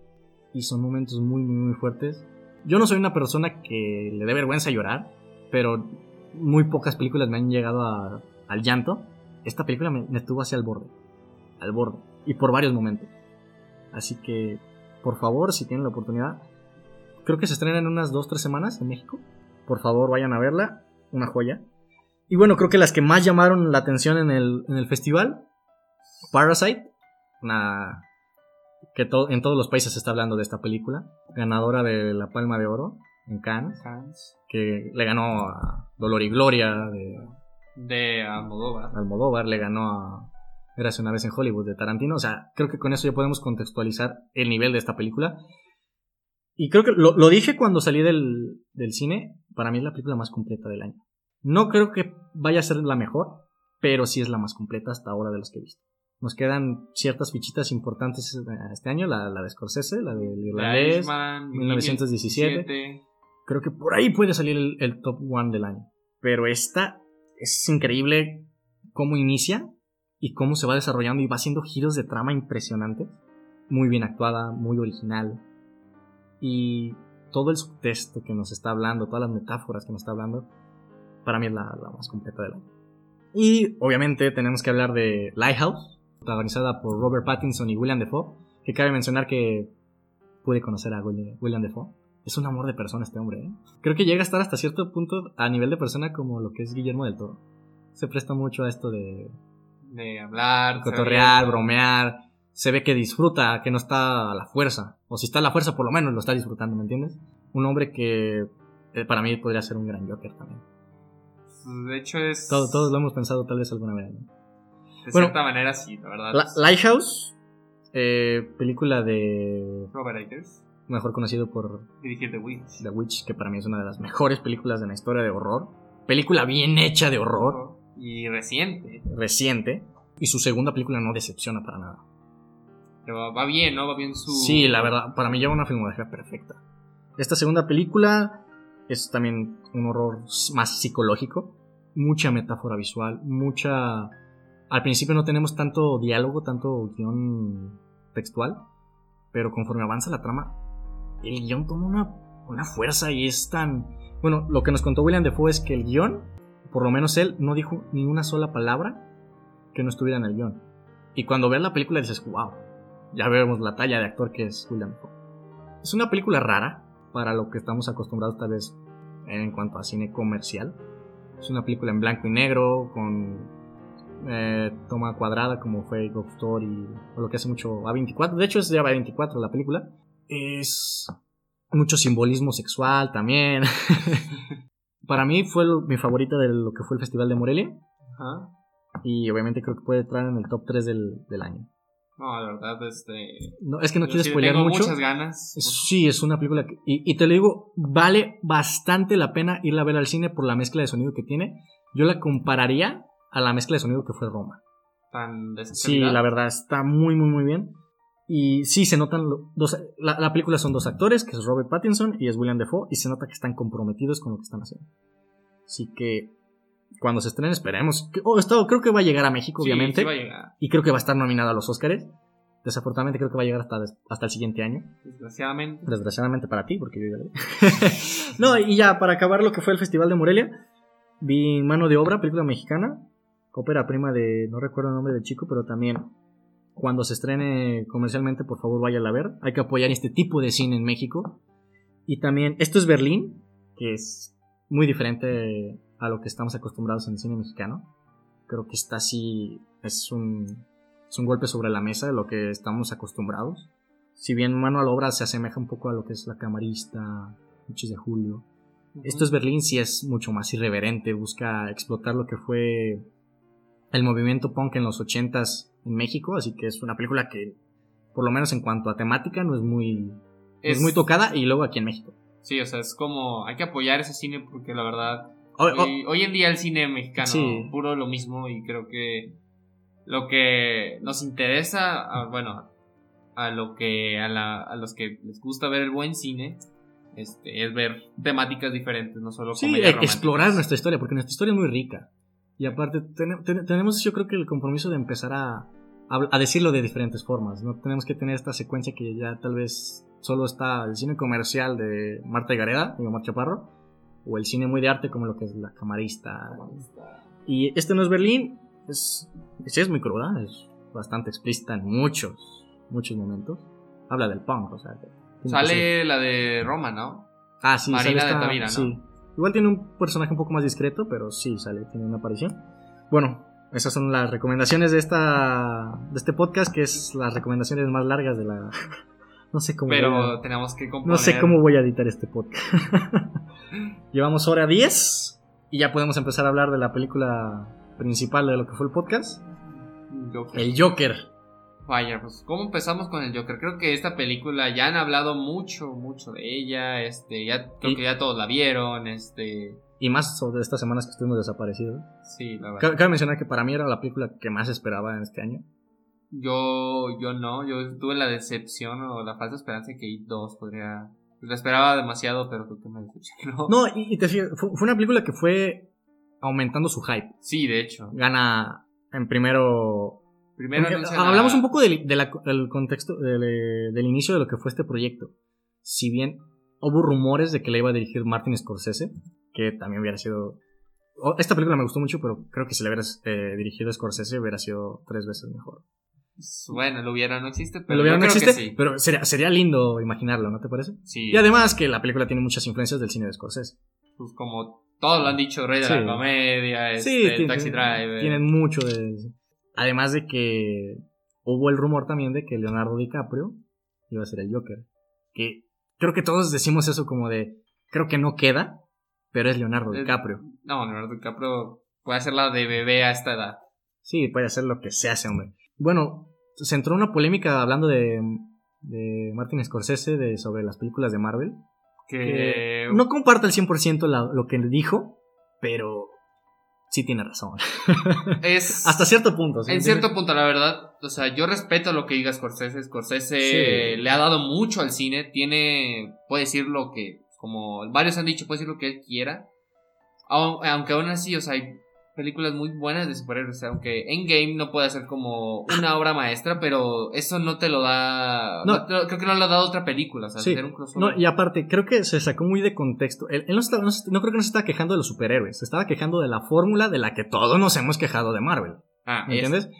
Y son momentos muy, muy, muy fuertes. Yo no soy una persona que le dé vergüenza llorar, pero muy pocas películas me han llegado a- al llanto. Esta película me, me estuvo hacia el borde. Al borde. Y por varios momentos. Así que, por favor, si tienen la oportunidad, creo que se estrena en unas 2-3 semanas en México. Por favor, vayan a verla. Una joya. Y bueno, creo que las que más llamaron la atención en el, en el festival, Parasite, una, que to- en todos los países se está hablando de esta película, ganadora de la Palma de Oro en Cannes, Hans, que le ganó a Dolor y Gloria de De Almodóvar. Almodóvar, le ganó a Érase una vez en Hollywood de Tarantino, o sea, creo que con eso ya podemos contextualizar el nivel de esta película. Y creo que lo, lo dije cuando salí del, del cine, para mí es la película más completa del año. No creo que vaya a ser la mejor, pero sí es la más completa hasta ahora de los que he visto. Nos quedan ciertas fichitas importantes este año, la, la de Scorsese, la del The irlandés. Irishman, 1917. Creo que por ahí puede salir el, el top one del año. Pero esta es increíble cómo inicia y cómo se va desarrollando y va haciendo giros de trama impresionantes. Muy bien actuada, muy original. Y todo el subtexto que nos está hablando, todas las metáforas que nos está hablando, para mí es la, la más completa del año. Y obviamente tenemos que hablar de Lighthouse, protagonizada por Robert Pattinson y William Defoe, que cabe mencionar que pude conocer a William William Defoe. Es un amor de persona este hombre, ¿eh? Creo que llega a estar hasta cierto punto a nivel de persona como lo que es Guillermo del Toro. Se presta mucho a esto de De hablar, cotorrear, bromear. Se ve que disfruta, que no está a la fuerza. O si está a la fuerza, por lo menos lo está disfrutando, ¿me entiendes? Un hombre que eh, para mí podría ser un gran Joker también. De hecho, es. Todos, todos lo hemos pensado tal vez alguna vez. ¿no? De Bueno, cierta manera, sí, la verdad. La- Lighthouse, eh, película de. Robert Eggers. Mejor conocido por Dirigir The Witch. The Witch, que para mí es una de las mejores películas de la historia de horror. Película bien hecha de horror, Y reciente. reciente. Y su segunda película no decepciona para nada. Pero va, bien, ¿no? Va bien su. Sí, la verdad, para mí lleva una filmografía perfecta. Esta segunda película es también un horror más psicológico. Mucha metáfora visual, mucha... Al principio no tenemos tanto diálogo, tanto guion textual, pero conforme avanza la trama, el guion toma una, una fuerza y es tan... Bueno, lo que nos contó William Defoe es que el guion, por lo menos él, no dijo ni una sola palabra que no estuviera en el guion. Y cuando ves la película dices, wow, ya vemos la talla de actor que es William Dafoe. Es una película rara para lo que estamos acostumbrados tal vez en cuanto a cine comercial. Es una película en blanco y negro con eh, toma cuadrada como fue Ghost Story o lo que hace mucho A24. De hecho es de A24 la película. Es mucho simbolismo sexual también. *laughs* para mí fue lo- mi favorita de lo que fue el Festival de Morelia Ajá. y obviamente creo que puede entrar en el top 3 del, del año. No, la verdad, este. No, es que no quiero spoilear tengo mucho. muchas ganas. Sí, es una película que, y, y te lo digo, vale bastante la pena irla a ver al cine por la mezcla de sonido que tiene. Yo la compararía a la mezcla de sonido que fue Roma. Tan Sí, la verdad, está muy, muy, muy bien. Y sí, se notan dos... La, la película son dos actores, que es Robert Pattinson y es William Defoe, y se nota que están comprometidos con lo que están haciendo. Así que cuando se estrene esperemos. oh, esto creo que va a llegar a México, Sí, obviamente. sí va a llegar. Y creo que va a estar nominada a los Oscars. Desafortunadamente creo que va a llegar hasta, hasta el siguiente año. Desgraciadamente. Desgraciadamente para ti, porque yo ya lo vi. *laughs* no, y ya, para acabar lo que fue el Festival de Morelia, vi Mano de Obra, película mexicana, ópera prima de, no recuerdo el nombre del chico, pero también cuando se estrene comercialmente, por favor váyala a ver. Hay que apoyar este tipo de cine en México. Y también, esto es Berlín, que es muy diferente a lo que estamos acostumbrados en el cine mexicano. Creo que está así, es un, es un golpe sobre la mesa de lo que estamos acostumbrados. Si bien Mano a la Obra se asemeja un poco a lo que es La Camarista, Noches de Julio. Esto es Berlín, sí es mucho más irreverente, busca explotar lo que fue el movimiento punk en los 80s en México, así que es una película que, por lo menos en cuanto a temática, no es muy, es, Es- muy tocada y luego aquí en México. Sí, o sea, es como. Hay que apoyar ese cine porque la verdad. Hoy, hoy en día el cine mexicano, Sí. puro lo mismo, y creo que lo que nos interesa, a- bueno, a lo que a, la- a los que les gusta ver el buen cine, este, es ver temáticas diferentes, no solo Sí, e- explorar nuestra historia, porque nuestra historia es muy rica. Y aparte, ten- ten- tenemos yo creo que el compromiso de empezar a, a, a decirlo de diferentes formas. No tenemos que tener esta secuencia que ya tal vez solo está el cine comercial de Marta y Gareda, digo Mar Chaparro, o el cine muy de arte como lo que es La Camarista. Y este no es Berlín, es, sí es muy cruda, es bastante explícita en muchos, muchos momentos. Habla del punk, o sea. Sale la de Roma, ¿no? Ah, sí, Marina sale de esta- Tavira, ¿no? Sí. Igual tiene un personaje un poco más discreto, pero sí sale, tiene una aparición. Bueno, esas son las recomendaciones de esta de este podcast, que es las recomendaciones más largas de la. *laughs* No sé cómo. voy Pero a- tenemos que componer. no sé cómo voy a editar este podcast. *laughs* Llevamos hora 10 y ya podemos empezar a hablar de la película principal de lo que fue el podcast, Joker. el Joker. Vaya, pues, ¿cómo empezamos con el Joker? Creo que esta película ya han hablado mucho, mucho de ella. Este, ya creo Y- que ya todos la vieron. Este, Y más sobre estas semanas que estuvimos desaparecidos. sí, la verdad. Cabe cabe mencionar que para mí era la película que más esperaba en este año. Yo, yo no, yo tuve la decepción o la falsa esperanza de que It 2 podría. La esperaba demasiado, pero creo que me decepcionó. No, y, y te fijas, fue, fue una película que fue aumentando su hype. Sí, de hecho. Gana en primero. Primero hablamos la- un poco del, de la- del contexto, del, del inicio de lo que fue este proyecto. Si bien hubo rumores de que la iba a dirigir Martin Scorsese, que también hubiera sido. Esta película me gustó mucho, pero creo que si la hubiera eh, dirigido Scorsese hubiera sido tres veces mejor. Bueno, lo hubiera no existe, pero lo yo no existe, sí. pero sería, sería lindo imaginarlo, ¿no te parece? Sí, Y además que la película tiene muchas influencias del cine de Scorsese. pues como todos lo han dicho, Rey de Sí. la Comedia, este, Sí, Taxi Driver. Tienen mucho de. Además de que hubo el rumor también de que Leonardo DiCaprio iba a ser el Joker. Que creo que todos decimos eso como de. Creo que no queda, pero es Leonardo Eh, DiCaprio. No, Leonardo DiCaprio puede hacerla de bebé a esta edad. Sí, puede hacer lo que sea ese hombre. Bueno, se entró una polémica hablando de, de Martin Scorsese de, sobre las películas de Marvel. Que Que no comparto al 100% la- lo que dijo, pero sí tiene razón. *laughs* es Hasta cierto punto. ¿sí? en cierto punto, la verdad, o sea, yo respeto lo que diga Scorsese. Scorsese Sí. le ha dado mucho al cine, tiene, puede decir lo que, como varios han dicho, puede decir lo que él quiera. Au- Aunque aún así, o sea, hay películas muy buenas de superhéroes, aunque Endgame no puede ser como una obra maestra, pero eso no te lo da, No. no te lo- creo que no lo ha dado otra película, o sea, Sí. hacer un crossover. No, y aparte, creo que se sacó muy de contexto. Él, él no, estaba- no creo que no se estaba quejando de los superhéroes, se estaba quejando de la fórmula de la que todos nos hemos quejado de Marvel. Ah, ¿Me es- entiendes?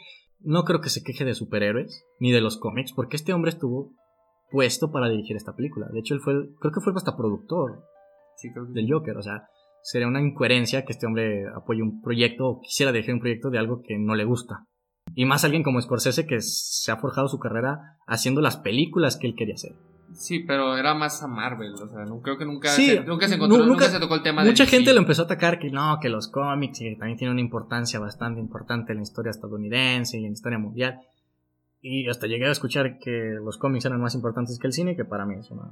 No creo que se queje de superhéroes ni de los cómics, porque este hombre estuvo puesto para dirigir esta película. De hecho, él fue, el- creo que fue hasta productor Sí, creo que del Joker. O sea, sería una incoherencia que este hombre apoye un proyecto o quisiera dirigir un proyecto de algo que no le gusta. Y más alguien como Scorsese que se ha forjado su carrera haciendo las películas que él quería hacer. Sí, pero era más a Marvel, o sea, no, creo que nunca, Sí, se, nunca se encontró, nu- nunca, nunca- se tocó el tema Mucha del gente sí. lo empezó a atacar que no, que los cómics y que también tienen una importancia bastante importante en la historia estadounidense y en la historia mundial. Y hasta llegué a escuchar que los cómics eran más importantes que el cine, que para mí es una...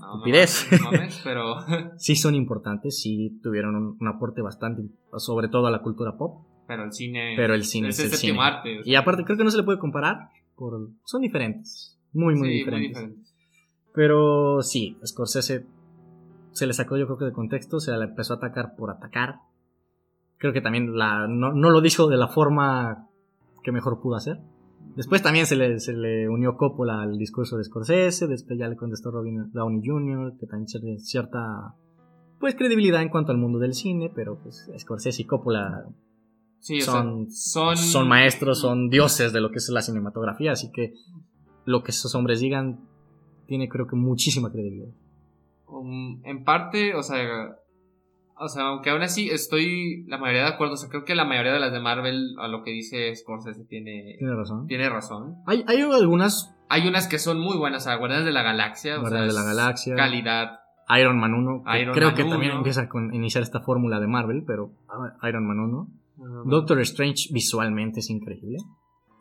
No, no estupidez. mames, no mames, pero *laughs* Sí son importantes, sí tuvieron un, un aporte bastante, sobre todo a la cultura pop, pero el cine pero el cine es es, el cine. arte. o sea, Y aparte creo que no se le puede comparar, por, son diferentes, muy, muy sí, diferentes. muy diferente. Pero sí, Scorsese se le sacó yo creo que de contexto, se le empezó a atacar por atacar. Creo que también la, no, no lo dijo de la forma que mejor pudo hacer. Después también se le, se le unió Coppola al discurso de Scorsese, después ya le contestó Robin Downey Jr., que también tiene cierta pues credibilidad en cuanto al mundo del cine, pero pues Scorsese y Coppola Sí, o son, sea, son, son maestros, son dioses de lo que es la cinematografía, así que lo que esos hombres digan tiene creo que muchísima credibilidad. um, en parte, o sea, o sea, aunque aún así estoy la mayoría de acuerdo, o sea, creo que la mayoría de las de Marvel a lo que dice Scorsese tiene Tiene razón. tiene razón. Hay, hay algunas, Hay unas que son muy buenas, o sea, Guardianes de la Galaxia, o Guardianes sea, de la Galaxia. calidad. Iron Man 1, que Iron creo Man que también 1. empieza a iniciar esta fórmula de Marvel, pero ah, Iron Man 1. Doctor Strange visualmente es increíble.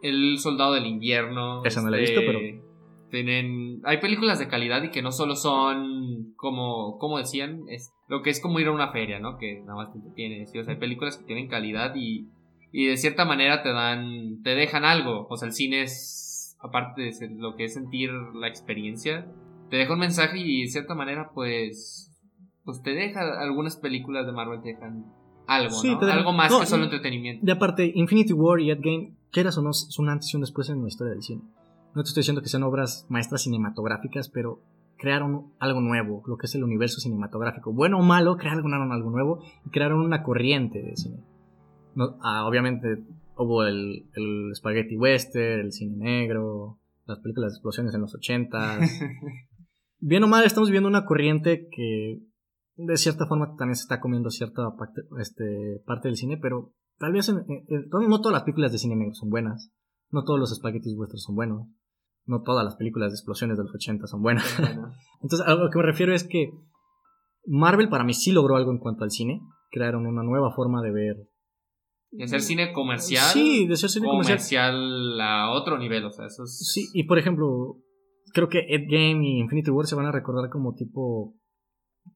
El Soldado del Invierno. Esa no la he este, visto, pero- Tienen. Hay películas de calidad y que no solo son como. Como decían, es lo que es como ir a una feria, ¿no? Que nada más te. ¿sí? O sea, hay películas que tienen calidad y. Y de cierta manera te dan. Te dejan algo. O sea, el cine es. Aparte de ser- lo que es sentir la experiencia. te deja un mensaje y de cierta manera, pues, pues te deja, algunas películas de Marvel te dejan algo, Sí, ¿no? Algo más no, que solo y- entretenimiento. De aparte, Infinity War y Endgame, quieras o no, es un antes y un después en la historia del cine. No te estoy diciendo que sean obras maestras cinematográficas, pero crearon algo nuevo, lo que es el universo cinematográfico. Bueno o malo, crearon algo nuevo y crearon una corriente de cine. No- ah, obviamente hubo el, el spaghetti western, el cine negro, las películas de explosiones en los 80 *laughs* Bien o mal, estamos viviendo una corriente que de cierta forma también se está comiendo cierta parte, este, parte del cine, pero tal vez en- en- en- no, todas las películas de cine negro son buenas, no todos los spaghettis westerns son buenos, no todas las películas de explosiones de los 80 son buenas. *laughs* Entonces, a lo que me refiero es que Marvel para mí sí logró algo en cuanto al cine, crearon una nueva forma de ver. y hacer cine comercial. Sí, de ser cine comercial. comercial a otro nivel, o sea, eso es... Sí, y por ejemplo, creo que Endgame y Infinity War se van a recordar como tipo,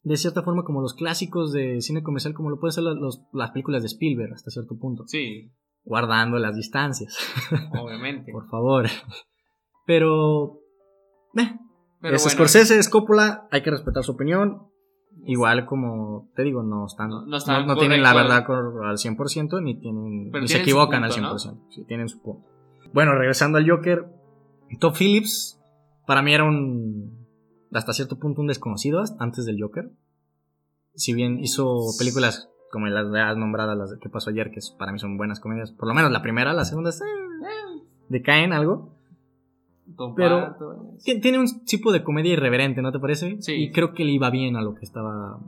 de cierta forma, como los clásicos de cine comercial, como lo pueden ser las películas de Spielberg hasta cierto punto, Sí, guardando las distancias, *laughs* obviamente. por favor. Pero, eh, Pero es bueno, Scorsese, es Coppola, hay que respetar su opinión. Igual como te digo, no están, No- no, no están no tienen la verdad al 100% ni tienen ni se equivocan punto, al ¿no? 100%, sí, tienen su punto. Bueno, regresando al Joker, Todd Phillips para mí era un hasta cierto punto un desconocido antes del Joker. Si bien hizo películas como las ya nombradas las de que pasó ayer que para mí son buenas comedias, por lo menos la primera, la segunda eh, decaen algo. Pero- Tiene un tipo de comedia irreverente, ¿no te parece? Sí. Y creo que le iba bien a lo que estaba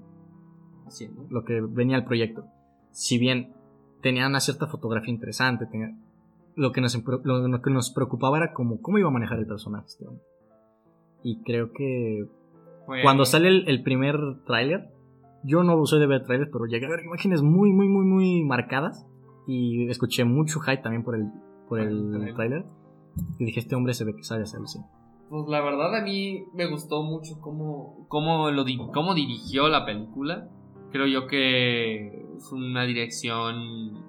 haciendo. lo que venía al proyecto. Si bien tenía una cierta fotografía interesante, tenía- lo, que nos, lo, lo que nos preocupaba era como cómo iba a manejar el personaje este hombre. Y creo que cuando sale el, el primer tráiler, yo no soy de ver trailers, pero llegué a ver imágenes muy, muy, muy, muy marcadas. Y escuché mucho hype también por el, por Por el el tráiler. Y dije, este hombre se ve que sabe hacer cine. Pues la verdad a mí me gustó mucho cómo, cómo, lo, cómo dirigió la película. Creo yo que es una dirección,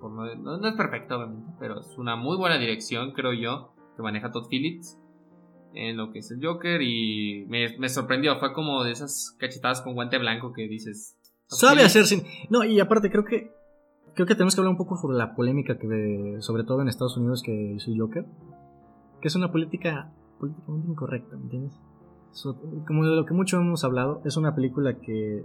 por no, no- no es perfecta obviamente, pero es una muy buena dirección, creo yo, que maneja Todd Phillips en lo que es el Joker y me, me sorprendió, fue como de esas cachetadas con guante blanco que dices... "Todd Sabe Phillips". hacer cine. No, y aparte creo que creo que tenemos que hablar un poco sobre la polémica que ve- sobre todo en Estados Unidos que hizo Joker, que es una política políticamente incorrecta, ¿me entiendes? So- como de lo que mucho hemos hablado, es una película que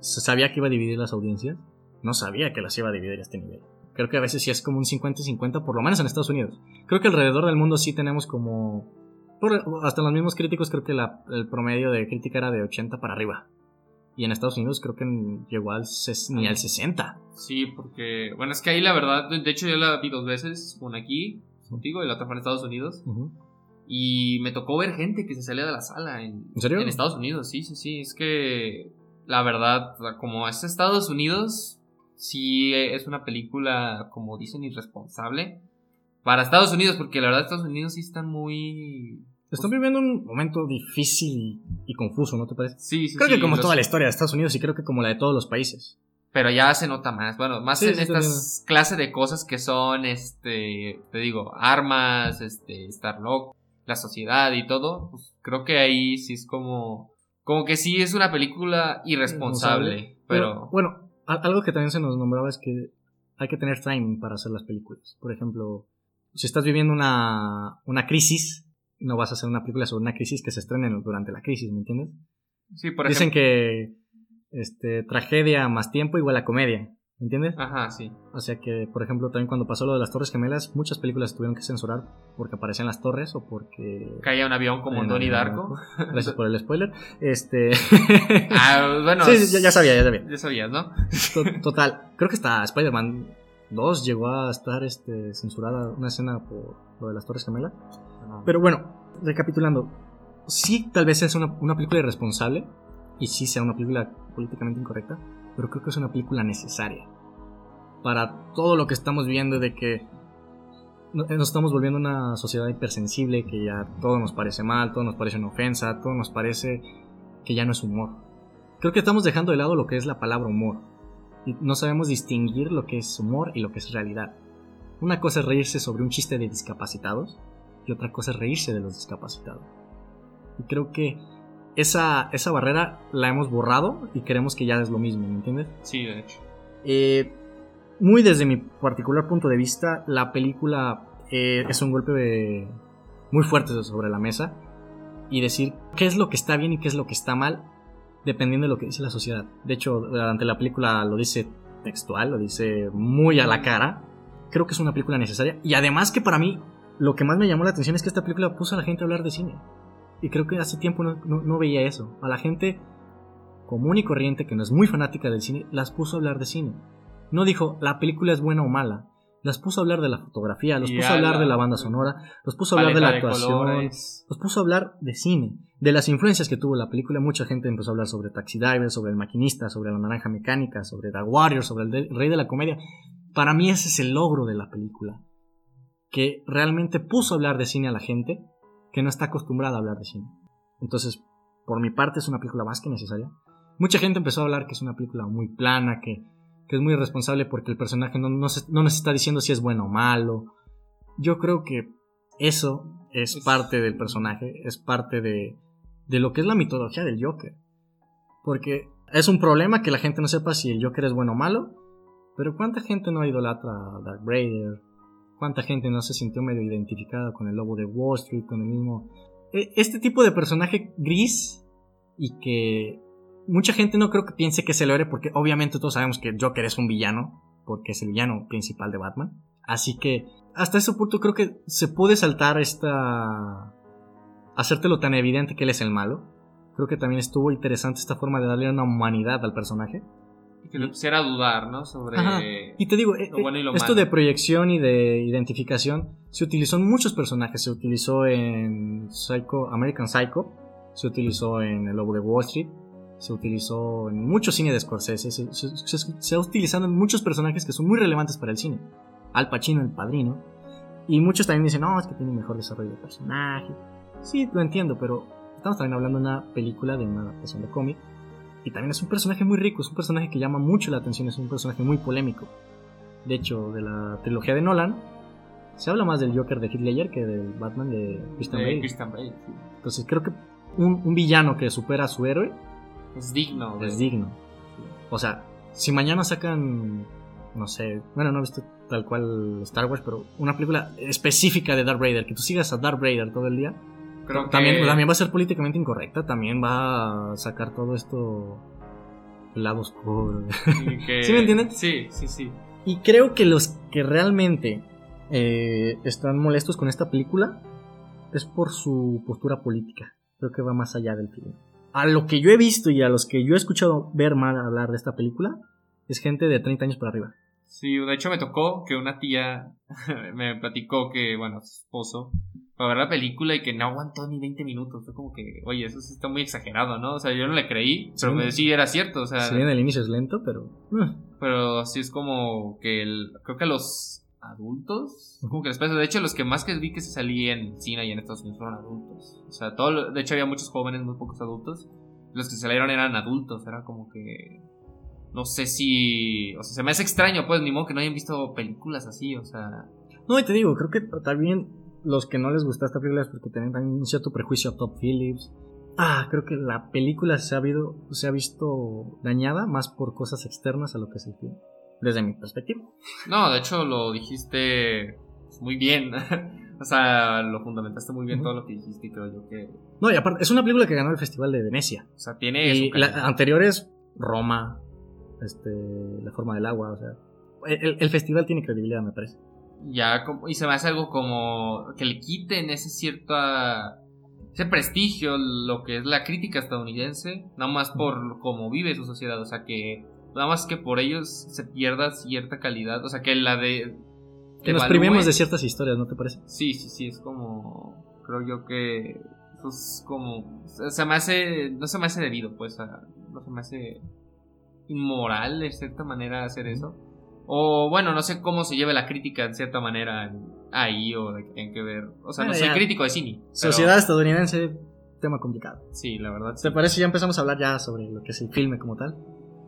se sabía que iba a dividir las audiencias, no sabía que las iba a dividir a este nivel. Creo que a veces sí es como un 50 y 50, por lo menos en Estados Unidos. Creo que alrededor del mundo sí tenemos como... por- hasta los mismos críticos creo que la- el promedio de crítica era de 80 para arriba. Y en Estados Unidos creo que llegó al ni al 60. Sí, porque, bueno, es que ahí la verdad, de hecho yo la vi dos veces, una aquí contigo y la otra fue en Estados Unidos. Y me tocó ver gente que se salía de la sala en, ¿En serio? Estados Unidos, sí, sí, sí. Es que la verdad, como es Estados Unidos, sí es una película, como dicen, irresponsable. Para Estados Unidos, porque la verdad Estados Unidos sí están muy... Están viviendo un momento difícil y, confuso, ¿no te parece? Sí, sí, Creo sí, que como toda la historia de Estados Unidos y creo que como la de todos los países. Pero ya se nota más. Bueno, más Sí, en sí, estas clases de cosas que son, este, te digo, armas, este, Starlock, la sociedad y todo. Pues creo que ahí sí es como, como que sí es una película irresponsable. Pero, bueno, a- algo que también se nos nombraba es que hay que tener timing para hacer las películas. Por ejemplo, si estás viviendo una, una crisis, no vas a hacer una película sobre una crisis que se estrene durante la crisis, ¿me entiendes? sí, por Dicen ejemplo. que este, tragedia más tiempo igual a comedia, ¿me entiendes? Ajá, sí. O sea que, por ejemplo, también cuando pasó lo de las Torres Gemelas, muchas películas tuvieron que censurar porque aparecían las torres o porque... Caía un avión como en Donnie Darko. Gracias por el spoiler. Este... *laughs* Ah, bueno. sí, ya, ya sabía, ya sabía. Ya sabías, ¿no? To- *laughs* Total, creo que hasta Spider-Man 2 llegó a estar este, censurada una escena por lo de las Torres Gemelas. Pero bueno, recapitulando, sí tal vez es una, una película irresponsable y sí sea una película políticamente incorrecta, pero creo que es una película necesaria para todo lo que estamos viendo de que no- nos estamos volviendo una sociedad hipersensible, que ya todo nos parece mal, todo nos parece una ofensa, todo nos parece que ya no es humor. Creo que estamos dejando de lado lo que es la palabra humor y no sabemos distinguir lo que es humor y lo que es realidad. Una cosa es reírse sobre un chiste de discapacitados y otra cosa es reírse de los discapacitados. Y creo que esa, esa barrera la hemos borrado y queremos que ya es lo mismo, ¿me entiendes? Sí, de hecho. Eh, muy desde mi particular punto de vista, la película eh, es un golpe de- muy fuerte sobre la mesa y decir qué es lo que está bien y qué es lo que está mal dependiendo de lo que dice la sociedad. De hecho, ante la película lo dice textual, lo dice muy a la cara. Creo que es una película necesaria y además que para mí lo que más me llamó la atención es que esta película puso a la gente a hablar de cine. Y creo que hace tiempo no, no- no veía eso. A la gente común y corriente que no es muy fanática del cine, las puso a hablar de cine. No dijo la película es buena o mala. Las puso a hablar de la fotografía, los puso a hablar la- de la banda sonora, los puso a hablar de la de actuación, colores. los puso a hablar de cine, de las influencias que tuvo la película. Mucha gente empezó a hablar sobre Taxi Driver, sobre El Maquinista, sobre La Naranja Mecánica, sobre The Warrior, sobre el de- Rey de la Comedia. Para mí ese es el logro de la película. Que realmente puso a hablar de cine a la gente que no está acostumbrada a hablar de cine. Entonces, por mi parte es una película más que necesaria. Mucha gente empezó a hablar que es una película muy plana, que, que es muy irresponsable porque el personaje no, no, se- no nos está diciendo si es bueno o malo. Yo creo que eso es Es- parte del personaje, es parte de, de lo que es la mitología del Joker. Porque es un problema que la gente no sepa si el Joker es bueno o malo, pero ¿cuánta gente no idolatra a Darth Vader? ¿Cuánta gente no se sintió medio identificada con el lobo de Wall Street, con el mismo... E- Este tipo de personaje gris y que mucha gente no creo que piense que es el héroe porque obviamente todos sabemos que Joker es un villano, porque es el villano principal de Batman. Así que hasta ese punto creo que se puede saltar esta... hacértelo tan evidente que él es el malo. Creo que también estuvo interesante esta forma de darle una humanidad al personaje. Y que le pusiera a dudar, ¿no? Sobre. Ajá. Y te digo, eh, Lo bueno y lo esto malo. de proyección y de identificación se utilizó en muchos personajes. Se utilizó en Psycho, American Psycho, se utilizó en El Lobo de Wall Street, se utilizó en mucho cine de Scorsese, se, se- se- se ha utilizado en muchos personajes que son muy relevantes para el cine. Al Pacino, el padrino. Y muchos también dicen, no, es que tiene mejor desarrollo de personaje. Sí, lo entiendo, pero estamos también hablando de una película, de una adaptación de cómic. Y también es un personaje muy rico, es un personaje que llama mucho la atención, es un personaje muy polémico. De hecho, de la trilogía de Nolan, se habla más del Joker de Heath Ledger que del Batman de Christian de Bale. Christian Bale, sí. Entonces creo que un, un villano que supera a su héroe Es digno. de- es digno. O sea, si mañana sacan, no sé, bueno, no he visto tal cual Star Wars, pero una película específica de Darth Vader, que tú sigas a Darth Vader todo el día, Creo que. también, también va a ser políticamente incorrecta, también va a sacar todo esto lado oscuro. *laughs* que- ¿Sí me entiendes? Sí, sí, sí. Y creo que los que realmente eh, están molestos con esta película es por su postura política. Creo que va más allá del film. A lo que yo he visto y a los que yo he escuchado ver mal hablar de esta película es gente de 30 años para arriba. Sí, de hecho me tocó que una tía *laughs* me platicó que, bueno, su esposo fue a ver la película y que no aguantó ni 20 minutos. Fue como que, oye, eso sí está muy exagerado, ¿no? O sea, yo no le creí, pero Sí. pues sí era cierto, o sea, Si bien el inicio es lento, pero... eh, pero sí es como que el, creo que los adultos, como que les pasa. De hecho, los que más que vi que se salían en China y en Estados Unidos fueron adultos. O sea, todo, de hecho había muchos jóvenes, muy pocos adultos. Los que se salieron eran adultos, era como que no sé si, o sea, se me hace extraño, pues, ni modo que no hayan visto películas así, o sea, No, y te digo, creo que también los que no les gusta esta película es porque tienen también un cierto prejuicio a Top Phillips. Ah, creo que la película se ha, habido, se ha visto dañada más por cosas externas a lo que es el film. Desde mi perspectiva. no, de hecho lo dijiste muy bien, *laughs* o sea, lo fundamentaste muy bien todo lo que dijiste y creo yo que, No, y aparte, es una película que ganó el Festival de Venecia. o sea, tiene Y su la, calidad. anteriores, Roma, este, La forma del agua, o sea. El, el festival tiene credibilidad, me parece. Ya como, y se me hace algo como que le quiten ese cierta ese prestigio lo que es la crítica estadounidense nada más por cómo vive su sociedad o sea que nada más que por ellos se pierda cierta calidad o sea que la de Que nos primemos de ciertas historias, ¿no te parece? sí sí sí es como creo yo que eso es como se se me hace no se me hace debido pues a- no se me hace inmoral de cierta manera hacer eso o bueno, no sé cómo se lleve la crítica en cierta manera ahí o de que tienen que ver. O sea, no soy ya. crítico de cine. pero- Sociedad estadounidense, tema complicado. Sí, la verdad. sí. ¿Te parece? Ya empezamos a hablar ya sobre lo que es el filme como tal.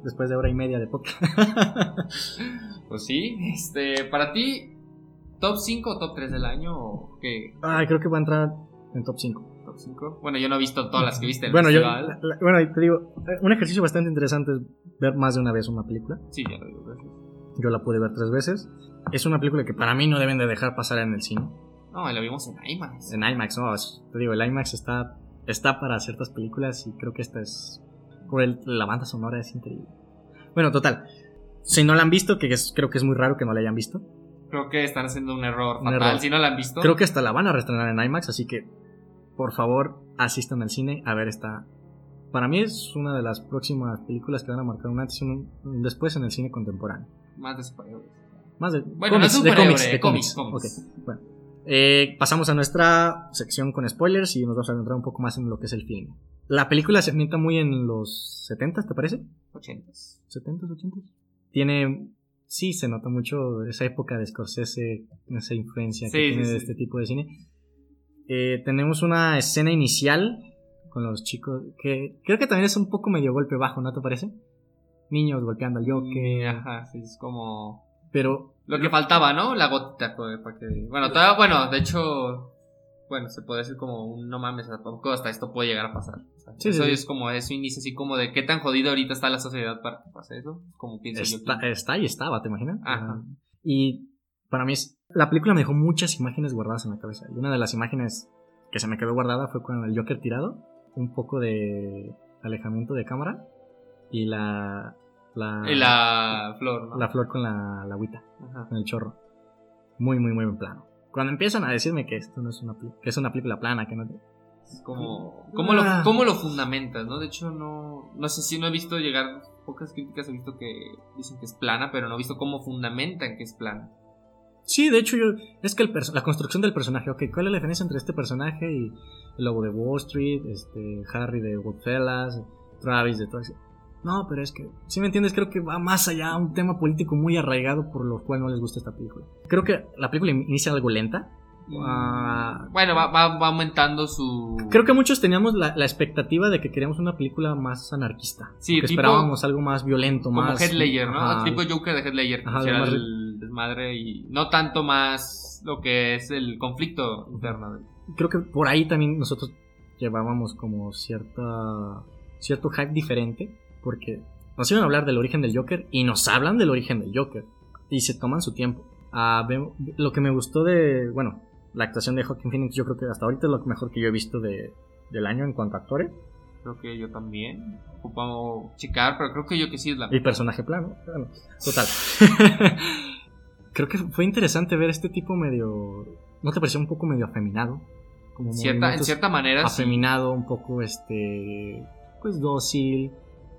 Después de hora y media de podcast. *laughs* Pues sí. Este, para ti, ¿top 5 o top 3 del año? ¿O qué? Ay, creo que va a entrar en top 5. top 5. Bueno, yo no he visto todas las que viste. en Bueno, yo, festival. la- la- bueno, te digo, eh, un ejercicio bastante interesante es ver más de una vez una película. Sí, ya lo digo, gracias. Yo la pude ver tres veces. Es una película que para mí no deben de dejar pasar en el cine. No, lo vimos en IMAX. En IMAX, no, te digo, el IMAX está, está para ciertas películas y creo que esta es... Por el- la banda sonora es increíble. Bueno, total. Si no la han visto, que es- creo que es muy raro que no la hayan visto. Creo que están haciendo un error Un fatal. error. Si no la han visto, Creo que hasta la van a reestrenar en IMAX, así que por favor asistan al cine a ver esta. Para mí es una de las próximas películas que van a marcar un antes y un, un después en el cine contemporáneo. Más de superhéroes. Más de Bueno, cómics, no de cómics, de cómics, cómics. cómics. Ok, bueno. Eh, pasamos a nuestra sección con spoilers y nos vamos a adentrar un poco más en lo que es el filme. La película se ambienta muy en los 70, ¿te parece? 80s. 70s, 80s. Tiene. Sí, se nota mucho esa época de Scorsese, esa influencia Sí, que sí, tiene de sí. este tipo de cine. Eh, tenemos una escena inicial con los chicos que creo que también es un poco medio golpe bajo, ¿no te parece? Niños golpeando al Joker, Ajá, sí, es como. pero Lo que faltaba, ¿no? La gotita, pues, para que. Bueno, todavía, bueno, de hecho. Bueno, se puede decir como un no mames, ¿a poco hasta esto puede llegar a pasar? O sea, Sí, eso sí, es como eso inicia así como de qué tan jodido ahorita está la sociedad para que pase eso. Como pienso está, yo. está y estaba, ¿te imaginas? Ajá. Y para mí es, la película me dejó muchas imágenes guardadas en la cabeza. Y una de las imágenes que se me quedó guardada fue con el Joker tirado, un poco de alejamiento de cámara y la la, Y la flor, ¿no? la flor con la, la agüita, Ajá. con el chorro. Muy, muy, muy en plano. Cuando empiezan a decirme que esto no es una que es una película plana, que no Es como. ¿Cómo lo, Ah. cómo lo fundamentas, no? De hecho, no. No sé si no he visto llegar. Pocas críticas he visto que dicen que es plana, pero no he visto cómo fundamentan que es plana. Sí, de hecho, yo, es que el la construcción del personaje, ok, ¿cuál es la diferencia entre este personaje y el lobo de Wall Street, este, Harry de Goodfellas, Travis de todo eso? No, pero es que, si me entiendes, creo que va más allá, un tema político muy arraigado por lo cual no les gusta esta película. Creo que la película inicia algo lenta. Ah. Bueno, va, va, va aumentando su. Creo que muchos teníamos la, la expectativa de que queríamos una película más anarquista. Sí, que esperábamos algo más violento, como más... Head Ledger, ¿no? Ajá. Tipo Joker de Head Ledger, que Ajá, más- el desmadre y no tanto más lo que es el conflicto interno. creo que por ahí también nosotros llevábamos como cierta cierto hype diferente porque nos iban a hablar del origen del Joker y nos hablan del origen del Joker y se toman su tiempo. Ah, lo que me gustó de, bueno, la actuación de Joaquin Phoenix yo creo que hasta ahorita es lo mejor que yo he visto de, del año en cuanto a actores Creo que yo también. Ocupamos checar, pero creo que yo que sí es la. y personaje plano. Bueno, total. *laughs* creo que fue interesante ver este tipo medio, ¿no te pareció un poco medio afeminado? Como Cierta, en cierta manera. sí. afeminado, un poco este pues dócil,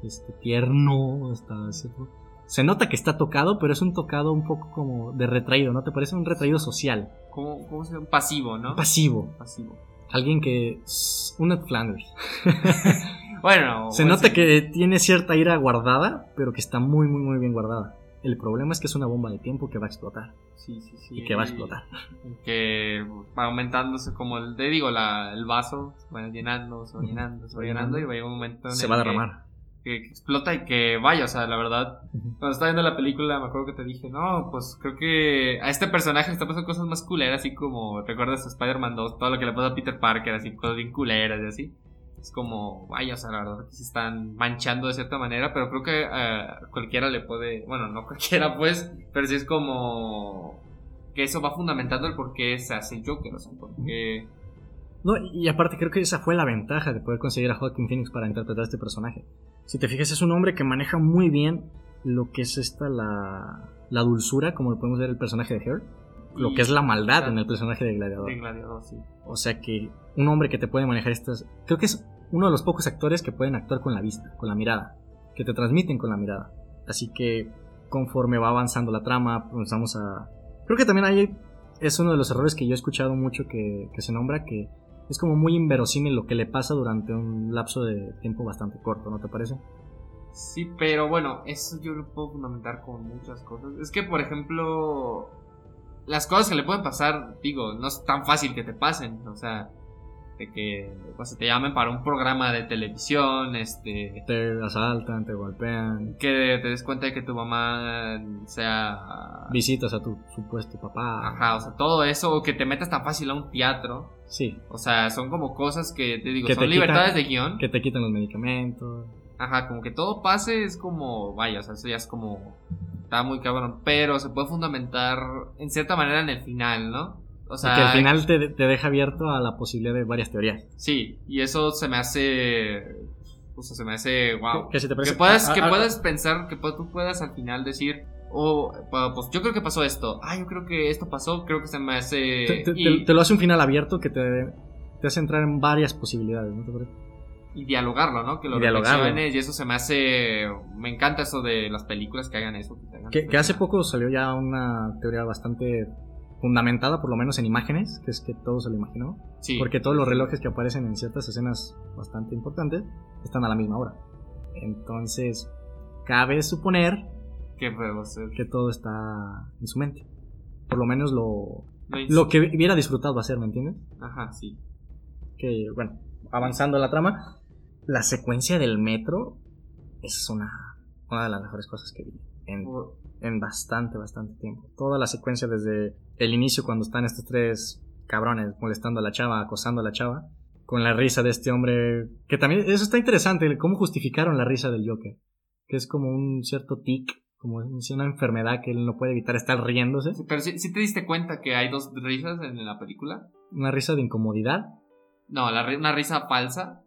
este tierno, hasta cierto- Se nota que está tocado, pero es un tocado un poco como de retraído, ¿no? ¿Te parece un retraído social? ¿Cómo, cómo se llama? Pasivo, ¿no? Pasivo. Pasivo. Alguien que un Flanders. *laughs* Bueno, Se nota que tiene cierta ira guardada, pero que está muy muy muy bien guardada. El problema es que es una bomba de tiempo que va a explotar Sí, sí, sí. y que va a explotar. Que va aumentándose como el, te digo, la, el vaso se va llenando, se va llenando, se va llenando y va a llegar un momento en Se el va a derramar. Que, explota y que vaya, o sea, la verdad, cuando estaba viendo la película me acuerdo que te dije, no, pues creo que a este personaje le está pasando cosas más culeras, así como, ¿recuerdas a Spider-Man 2? Todo lo que le pasó a Peter Parker, así, cosas bien culeras y así. Es como, vaya, o sea, la verdad que se están manchando de cierta manera, pero creo que eh, cualquiera le puede, bueno, no *laughs* cualquiera pues, pero sí es como que eso va fundamentando el por qué se hace Joker, o sea, porque... No, y aparte creo que esa fue la ventaja de poder conseguir a Joaquin Phoenix para interpretar a este personaje. Si te fijas, es un hombre que maneja muy bien lo que es esta la, la dulzura, como lo podemos ver el personaje de Hair, lo y- que es la maldad en el personaje de Gladiador. de Gladiador, sí. O sea que un hombre que te puede manejar estas... Creo que es uno de los pocos actores que pueden actuar con la vista, con la mirada, que te transmiten con la mirada. Así que conforme va avanzando la trama, comenzamos a... Creo que también ahí es uno de los errores que yo he escuchado mucho que, que se nombra, que es como muy inverosímil lo que le pasa durante un lapso de tiempo bastante corto, ¿no te parece? Sí, pero bueno, eso yo lo puedo fundamentar con muchas cosas. Es que, por ejemplo, las cosas que le pueden pasar, digo, no es tan fácil que te pasen. O sea, de que pues, te llamen para un programa de televisión, este, Te asaltan, te golpean, que te des cuenta de que tu mamá sea... visitas a tu supuesto papá. Ajá, o sea, todo eso, o que te metas tan fácil a un teatro. Sí, O sea, son como cosas que te digo, Que son te quitan- libertades de guion. que te quitan los medicamentos. Ajá, como que todo pase es como, vaya, o sea, eso ya es como, está muy cabrón, pero se puede fundamentar en cierta manera en el final, ¿no? O Y sea, que al final te, te deja abierto a la posibilidad de varias teorías. sí, y eso se me hace, o sea, se me hace, wow. Que- si te parece- que puedas, que puedas pensar, que tú puedas al final decir, oh, pues yo creo que pasó esto, ah, yo creo que esto pasó, creo que se me hace... Te, te- y, te- lo hace un final abierto que te, te hace entrar en varias posibilidades. ¿no te parece? y dialogarlo, ¿no? Que lo reflexiones y eso se me hace, me encanta eso de las películas que hagan eso. Que, te hagan Que, que hace poco salió ya una teoría bastante fundamentada, por lo menos en imágenes, que es que todo se lo imaginó. Sí. Porque todos los relojes que aparecen en ciertas escenas bastante importantes están a la misma hora. Entonces, cabe suponer Que que todo está en su mente. Por lo menos lo, lo que hubiera disfrutado hacer, ¿me entiendes? Ajá, sí. Que, bueno, avanzando la trama, la secuencia del metro es una, una de las mejores cosas que vi en, en bastante, bastante tiempo. Toda la secuencia desde el inicio cuando están estos tres cabrones molestando a la chava, acosando a la chava, con la risa de este hombre, que también, eso está interesante, cómo justificaron la risa del Joker, que es como un cierto tic, como es una enfermedad que él no puede evitar estar riéndose, Sí, Pero sí, sí te diste cuenta que hay dos risas en la película. una risa de incomodidad. No, la, una risa falsa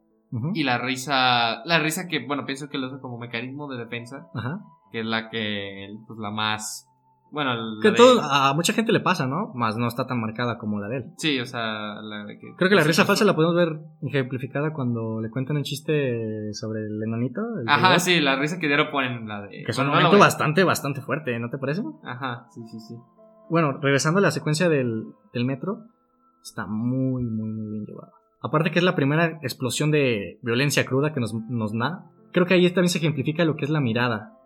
y la risa, la risa que, bueno, pienso que lo usa como mecanismo de defensa, Ajá. Que es la que, pues la más, bueno, la Que de- todo, a mucha gente le pasa, ¿no? Más no está tan marcada como la de él. Sí, o sea, la de que... Creo que la risa falsa la podemos ver ejemplificada cuando le cuentan un chiste sobre el enanito. el Ajá, sí, la risa que dieron ponen la de... Que es un bueno, momento bastante, bastante fuerte, ¿no te parece? Ajá, sí, sí, sí. Bueno, regresando a la secuencia del, del metro, está muy, muy, muy bien llevada. Aparte que es la primera explosión de violencia cruda que nos, nos da. Creo que ahí también se ejemplifica lo que es la mirada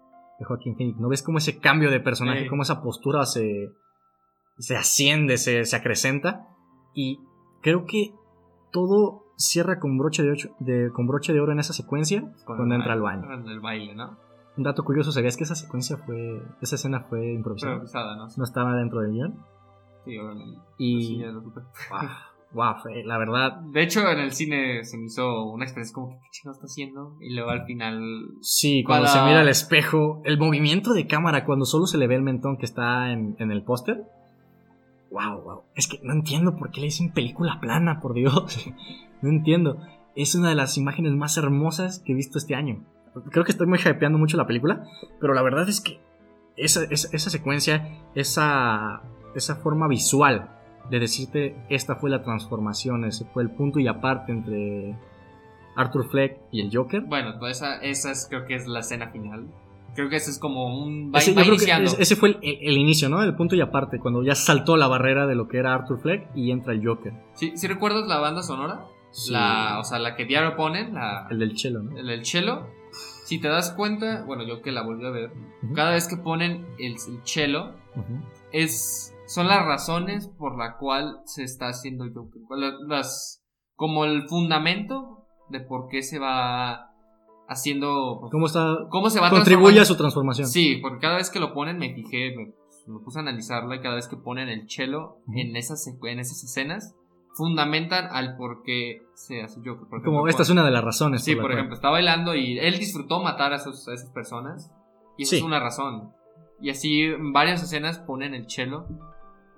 de Joaquín Phoenix. ¿No ves cómo ese cambio de personaje, Sí. cómo esa postura se, se asciende, se, se acrecenta? Y creo que todo cierra con broche de, ocho- de- con broche de oro en esa secuencia Con cuando entra al baño. El baile, ¿no? Un dato curioso, ¿sabías que esa secuencia fue, esa escena fue improvisada? Improvisada, ¿no? No estaba dentro del guion. Sí, obviamente. Y... Sí, ya lo supe. *laughs* Wow, fue- la verdad, De hecho, en el cine se me hizo una experiencia como qué chingado está haciendo. Y luego al final. sí, cuando Para- se mira al espejo, el movimiento de cámara cuando solo se le ve el mentón que está en, en el póster. Wow, wow. Es que no entiendo por qué le dicen película plana, por Dios. *laughs* no entiendo. Es una de las imágenes más hermosas que he visto este año. Creo que estoy muy hypeando mucho la película, pero la verdad es que esa, esa, esa secuencia, esa, esa forma visual de decirte esta fue la transformación, ese fue el punto y aparte entre Arthur Fleck y el Joker. Bueno, toda esa, esa es, creo que es la escena final. Creo que ese es como un. Va, Ese, va yo creo que iniciando. ese- fue el, el inicio, ¿no? El punto y aparte, cuando ya saltó la barrera de lo que era Arthur Fleck y entra el Joker. ¿Sí, sí recuerdas la banda sonora? Sí. La, o sea, la que diario ponen, la, El del chelo, ¿no? el del cello. Si te das cuenta, bueno, yo que la volví a ver, cada vez que ponen el, el cello, Ujú. es, son las razones por la cual se está haciendo Joker. La- Las, como el fundamento de por qué se va haciendo. ¿Cómo está? ¿Cómo se va Contribuye a su transformación. Sí, porque cada vez que lo ponen me fijé, me, me puse a analizarla y cada vez que ponen el cello Ujú. en, esas, en esas escenas, fundamentan al por qué se hace Joker. Por Como ejemplo, esta es cuando- una de las razones. Sí, por cual- ejemplo, está bailando y él disfrutó matar a, esos- a esas personas. Y esa Sí. es una razón. Y así en varias escenas ponen el cello.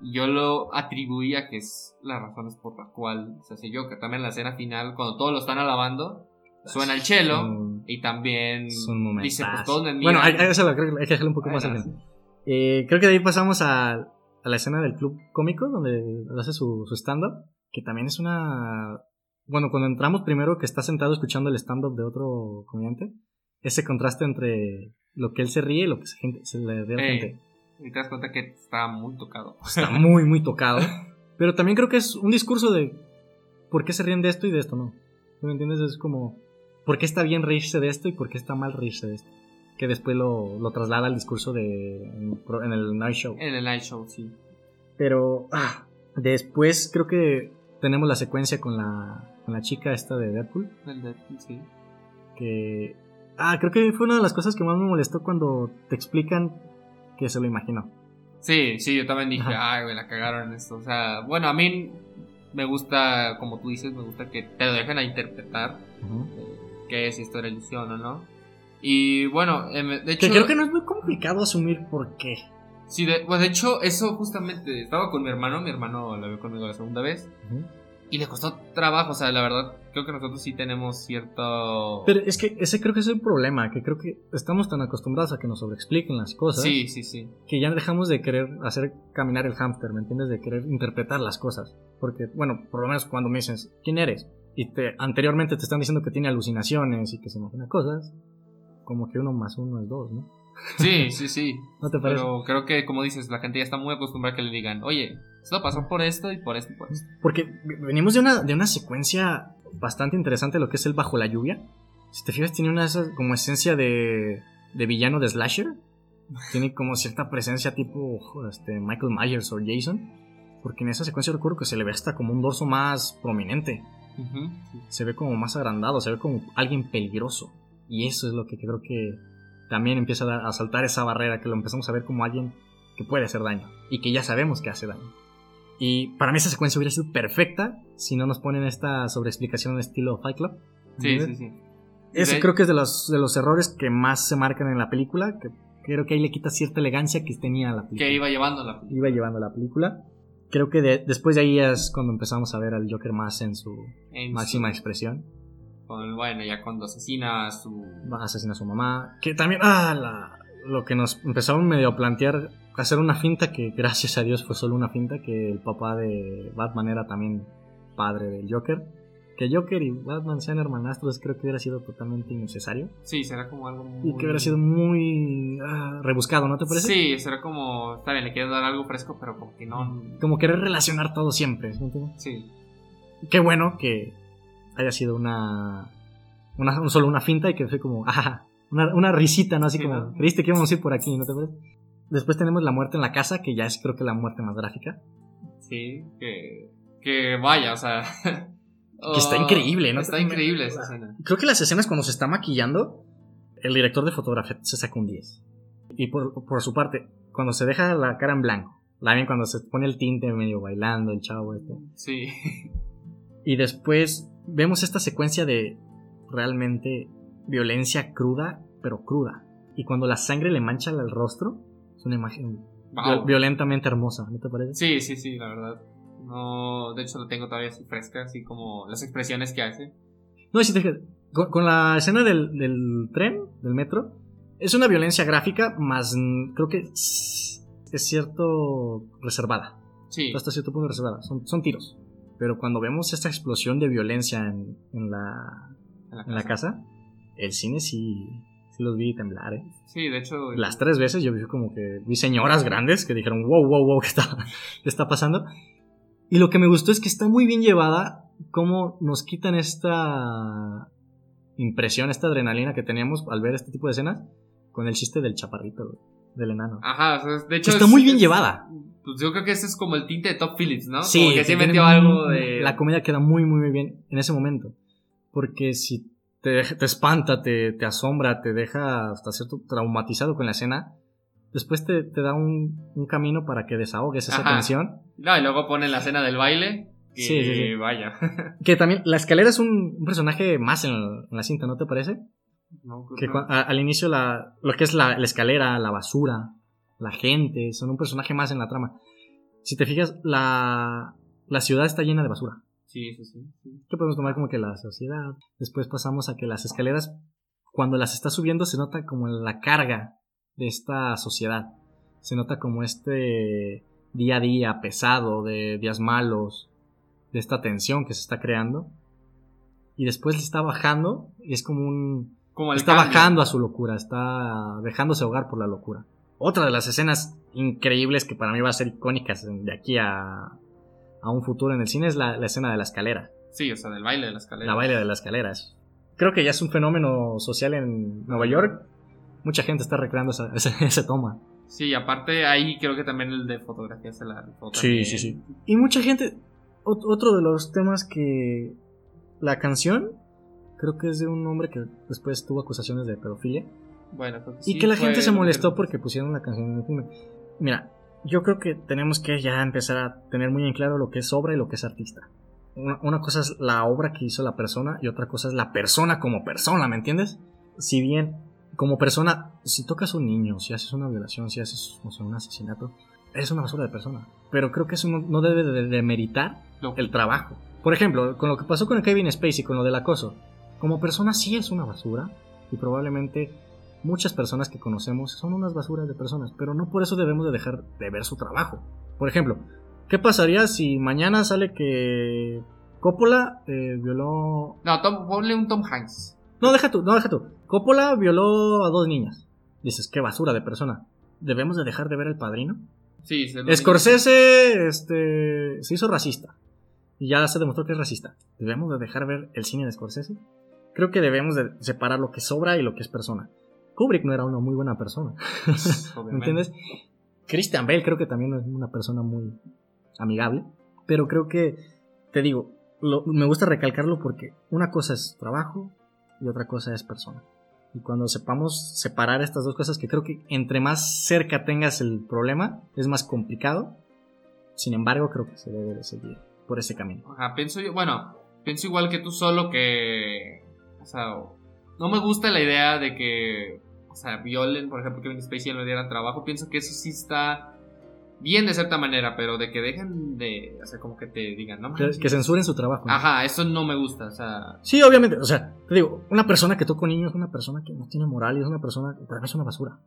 Yo lo atribuía que es las razones por la cual se hace Joker. También en la escena final, cuando todos lo están alabando, suena el. Son- Y también dice, pues momentazos. todos me Bueno, hay, creo que hay que dejarle un poco más al. Eh, creo que de ahí pasamos a, a la escena del club cómico, donde hace su, su stand-up, que también es una... Bueno, cuando entramos primero, que está sentado escuchando el stand-up de otro comediante, ese contraste entre lo que él se ríe y lo que se, gente, se le ve a la Ey. gente. Y te das cuenta que está muy tocado. Está *laughs* muy, muy tocado. Pero también creo que es un discurso de por qué se ríen de esto y de esto no. ¿Tú me entiendes? Es como, ¿por qué está bien reírse de esto y por qué está mal reírse de esto? Que después lo, lo traslada al discurso de en el Night Show. En el Night Show, sí. Pero ah, después creo que tenemos la secuencia con la con la chica esta de Deadpool. El Deadpool, sí. Que. Ah, creo que fue una de las cosas que más me molestó cuando te explican que se lo imaginó. Sí, sí, yo también dije, Ajá. ay, güey, la cagaron esto. O sea, bueno, a mí me gusta, como tú dices, me gusta que te lo dejen a interpretar eh, qué es, si esto era ilusión o no. Y bueno, em, de hecho. Que creo que no es muy complicado asumir por qué. Sí, de, pues de hecho, eso justamente. Estaba con mi hermano, mi hermano lo vio conmigo la segunda vez. Y le costó trabajo, o sea, la verdad, creo que nosotros sí tenemos cierto. Pero es que ese creo que es el problema, que creo que estamos tan acostumbrados a que nos sobreexpliquen las cosas Sí, sí, sí. que ya dejamos de querer hacer caminar el hámster, ¿me entiendes? De querer interpretar las cosas. Porque, bueno, por lo menos cuando me dices, ¿quién eres? Y te, anteriormente te están diciendo que tiene alucinaciones y que se imagina cosas, como que uno más uno es dos, ¿no? Sí, *laughs* sí, sí. ¿No te parece? Pero creo que, como dices, la gente ya está muy acostumbrada a que le digan, oye, esto pasó por esto y por esto y por esto. Porque venimos de una, de una secuencia bastante interesante, lo que es el Bajo la Lluvia. Si te fijas, tiene una como esencia de, de villano de slasher. Tiene como cierta presencia tipo este, Michael Myers o Jason. Porque en esa secuencia recuerdo que se le ve hasta como un dorso más prominente. Ujú, sí. Se ve como más agrandado, se ve como alguien peligroso. Y eso es lo que creo que también empieza a, saltar esa barrera, que lo empezamos a ver como alguien que puede hacer daño. Y que ya sabemos que hace daño. Y para mí esa secuencia hubiera sido perfecta si no nos ponen esta sobreexplicación de estilo Fight Club. Sí, sí, sí. Ese De- creo que es de los, de los errores que más se marcan en la película. Que creo que ahí le quita cierta elegancia que tenía la película. Que iba llevando la película. Iba llevando la película. Creo que de- después de ahí es cuando empezamos a ver al Joker más en su En máxima expresión. Con- bueno, ya cuando asesina a su. Va a su mamá. Que también, ah, la- lo que nos empezaron medio a plantear, hacer una finta que gracias a Dios fue solo una finta, que el papá de Batman era también padre del Joker. Que Joker y Batman sean hermanastros creo que hubiera sido totalmente innecesario. Sí, será como algo muy. Y que hubiera sido muy ah, rebuscado, ¿no te parece? Sí, será como. Está bien, le quieres dar algo fresco, pero como que no. Como querer relacionar todo siempre. ¿sí? Sí. Qué bueno que haya sido una, una solo una finta y que fue como, *laughs* ah, una, una risita, ¿no? Así Sí, como, ¿no? creíste que íbamos a ir por aquí, ¿no te parece? Después tenemos la muerte en la casa, que ya es creo que la muerte más gráfica. Sí, que. Que vaya, o sea. *laughs* Que está increíble, ¿no? Está increíble esa escena. Creo que las escenas cuando se está maquillando, el director de fotografía se saca un 10. Y por, por su parte, cuando se deja la cara en blanco, la ven cuando se pone el tinte medio bailando, el chavo este. Sí. Y después vemos esta secuencia de realmente violencia cruda, pero cruda. Y cuando la sangre le mancha el rostro, es una imagen Wow. violentamente hermosa, ¿no te parece? Sí, sí, sí, la verdad. No, de hecho lo tengo todavía así fresca, así como las expresiones que hace. No, si te con, con la escena del, del tren, del metro, es una violencia gráfica, más creo que es es cierto reservada. Sí. Hasta cierto punto reservada. Son, son tiros. Pero cuando vemos esta explosión de violencia en, en la, en la casa, el cine sí, sí los vi temblar, ¿eh? Sí, de hecho. Las tres veces yo vi como que vi señoras grandes que dijeron, wow, wow, wow, ¿qué está, *laughs* qué está pasando? Y lo que me gustó es que está muy bien llevada, cómo nos quitan esta impresión, esta adrenalina que teníamos al ver este tipo de escenas con el chiste del chaparrito, del enano. Ajá, o sea, de hecho. está es- muy bien es- llevada. Pues yo creo que ese es como el tinte de Top Phillips, ¿no? Sí, Como que sí metió algo de. La comedia queda muy, muy, muy bien en ese momento. Porque si te, te espanta, te, te asombra, te deja hasta cierto traumatizado con la escena, después te, te da un, un camino para que desahogues esa Ajá. tensión. No, y luego pone la escena del baile. Que Sí, sí, sí. vaya. *laughs* Que también, la escalera es un, un personaje más en, el- en la cinta, ¿no te parece? No, creo Que cua- a- al inicio la, lo que es la, la escalera, la basura, la gente, son un personaje más en la trama. Si te fijas, la, la ciudad está llena de basura. Sí, sí, sí. sí. que podemos tomar como que la sociedad. Después pasamos a que las escaleras, cuando las está subiendo, se nota como la carga de esta sociedad. Se nota como este día a día pesado, de días malos, de esta tensión que se está creando. Y después está bajando y es como un... Como el Está cambio. bajando a su locura, está dejándose ahogar por la locura. Otra de las escenas increíbles que para mí va a ser icónicas de aquí a, a un futuro en el cine es la, la escena de la escalera. Sí, o sea, del baile de la escalera. La baile de las escaleras. Creo que ya es un fenómeno social en Nueva York. Mucha gente está recreando esa, esa- *laughs* esa toma. Sí, aparte ahí creo que también el de fotografía se la rifó también. Y mucha gente. ot- Otro de los temas que la canción creo que es de un hombre que después tuvo acusaciones de pedofilia. Bueno, creo que Y sí que la gente se que- molestó porque pusieron la canción en el filme. Mira, yo creo que tenemos que ya empezar a tener muy en claro lo que es obra y lo que es artista. Una, una cosa es la obra que hizo la persona y otra cosa es la persona como persona, ¿me entiendes? Si bien como persona, si tocas a un niño, si haces una violación, si haces no sé, un asesinato, eres una basura de persona. Pero creo que eso no, no debe de demeritar Lo- el trabajo. Por ejemplo, con lo que pasó con el Kevin Spacey, con lo del acoso. Como persona sí es una basura y probablemente muchas personas que conocemos son unas basuras de personas, pero no por eso debemos de dejar de ver su trabajo. Por ejemplo, ¿qué pasaría si mañana sale que Coppola eh, violó... No, Tom, ponle un Tom Hanks. No, deja tú, no, deja tú. Coppola violó a dos niñas. Dices, qué basura de persona. ¿Debemos de dejar de ver el padrino? Sí, se lo Scorsese este, se hizo racista. Y ya se demostró que es racista. ¿Debemos de dejar ver el cine de Scorsese? Creo que debemos de separar lo que sobra y lo que es persona. Kubrick no era una muy buena persona. *laughs* ¿Me entiendes? Christian Bale creo que también no es una persona muy amigable. Pero creo que, te digo, lo- me gusta recalcarlo porque una cosa es trabajo y otra cosa es persona. Y cuando sepamos separar estas dos cosas, que creo que entre más cerca tengas el problema, es más complicado. Sin embargo, creo que se debe de seguir por ese camino. Ajá, pienso yo, bueno, pienso igual que tú solo que, o sea, no me gusta la idea de que, o sea, violen, por ejemplo, que Kevin Spacey no le dieran trabajo, pienso que eso sí está bien de cierta manera, pero de que dejen de, o sea, como que te digan, no Que, que censuren su trabajo. ¿no? Ajá, eso no me gusta, o sea, Sí, obviamente. O sea, te digo, una persona que toca niños es una persona que no tiene moral y es una persona que para mí es una basura.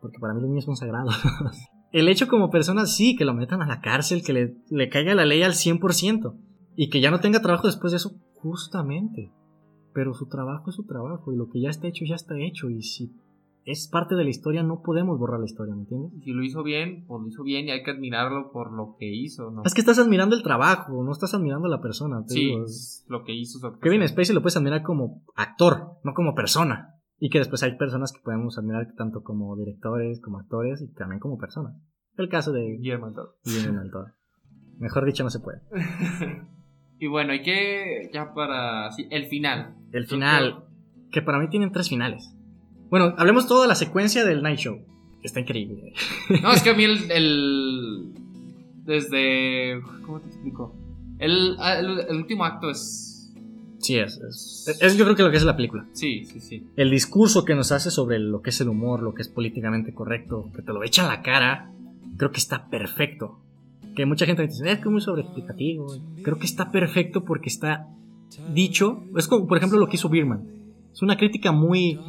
Porque para mí los niños son sagrados. *laughs* El hecho como persona, sí, que lo metan a la cárcel, que le, le caiga la ley al 100%. Y que ya no tenga trabajo después de eso, justamente. Pero su trabajo es su trabajo y lo que ya está hecho, ya está hecho. Y si es parte de la historia, no podemos borrar la historia, ¿me entiendes? si lo hizo bien, pues lo hizo bien y hay que admirarlo por lo que hizo, ¿no? Es que estás admirando el trabajo, no estás admirando a la persona. te Sí, digo, es lo que hizo su Kevin. Spacey lo puedes admirar como actor, no como persona. Y que después hay personas que podemos admirar tanto como directores, como actores y también como personas. El caso de Guillermo del Toro. Guillermo del Toro. Mejor dicho, no se puede. *laughs* y bueno, hay que, ya para, sí, el final. El final, que para mí tienen tres finales. Bueno, hablemos toda la secuencia del Night Show. Está increíble. No, es que a mí el, el- *laughs* desde ¿cómo te explico? El, el, el último acto es Sí, es, es, es yo creo que lo que es la película. sí, sí, sí. El discurso que nos hace sobre lo que es el humor, lo que es políticamente correcto, que te lo echa en la cara, creo que está perfecto. Que mucha gente dice, es que es muy sobreexplicativo. Creo que está perfecto porque está dicho. Es como, por ejemplo, lo que hizo Birman. Es una crítica muy,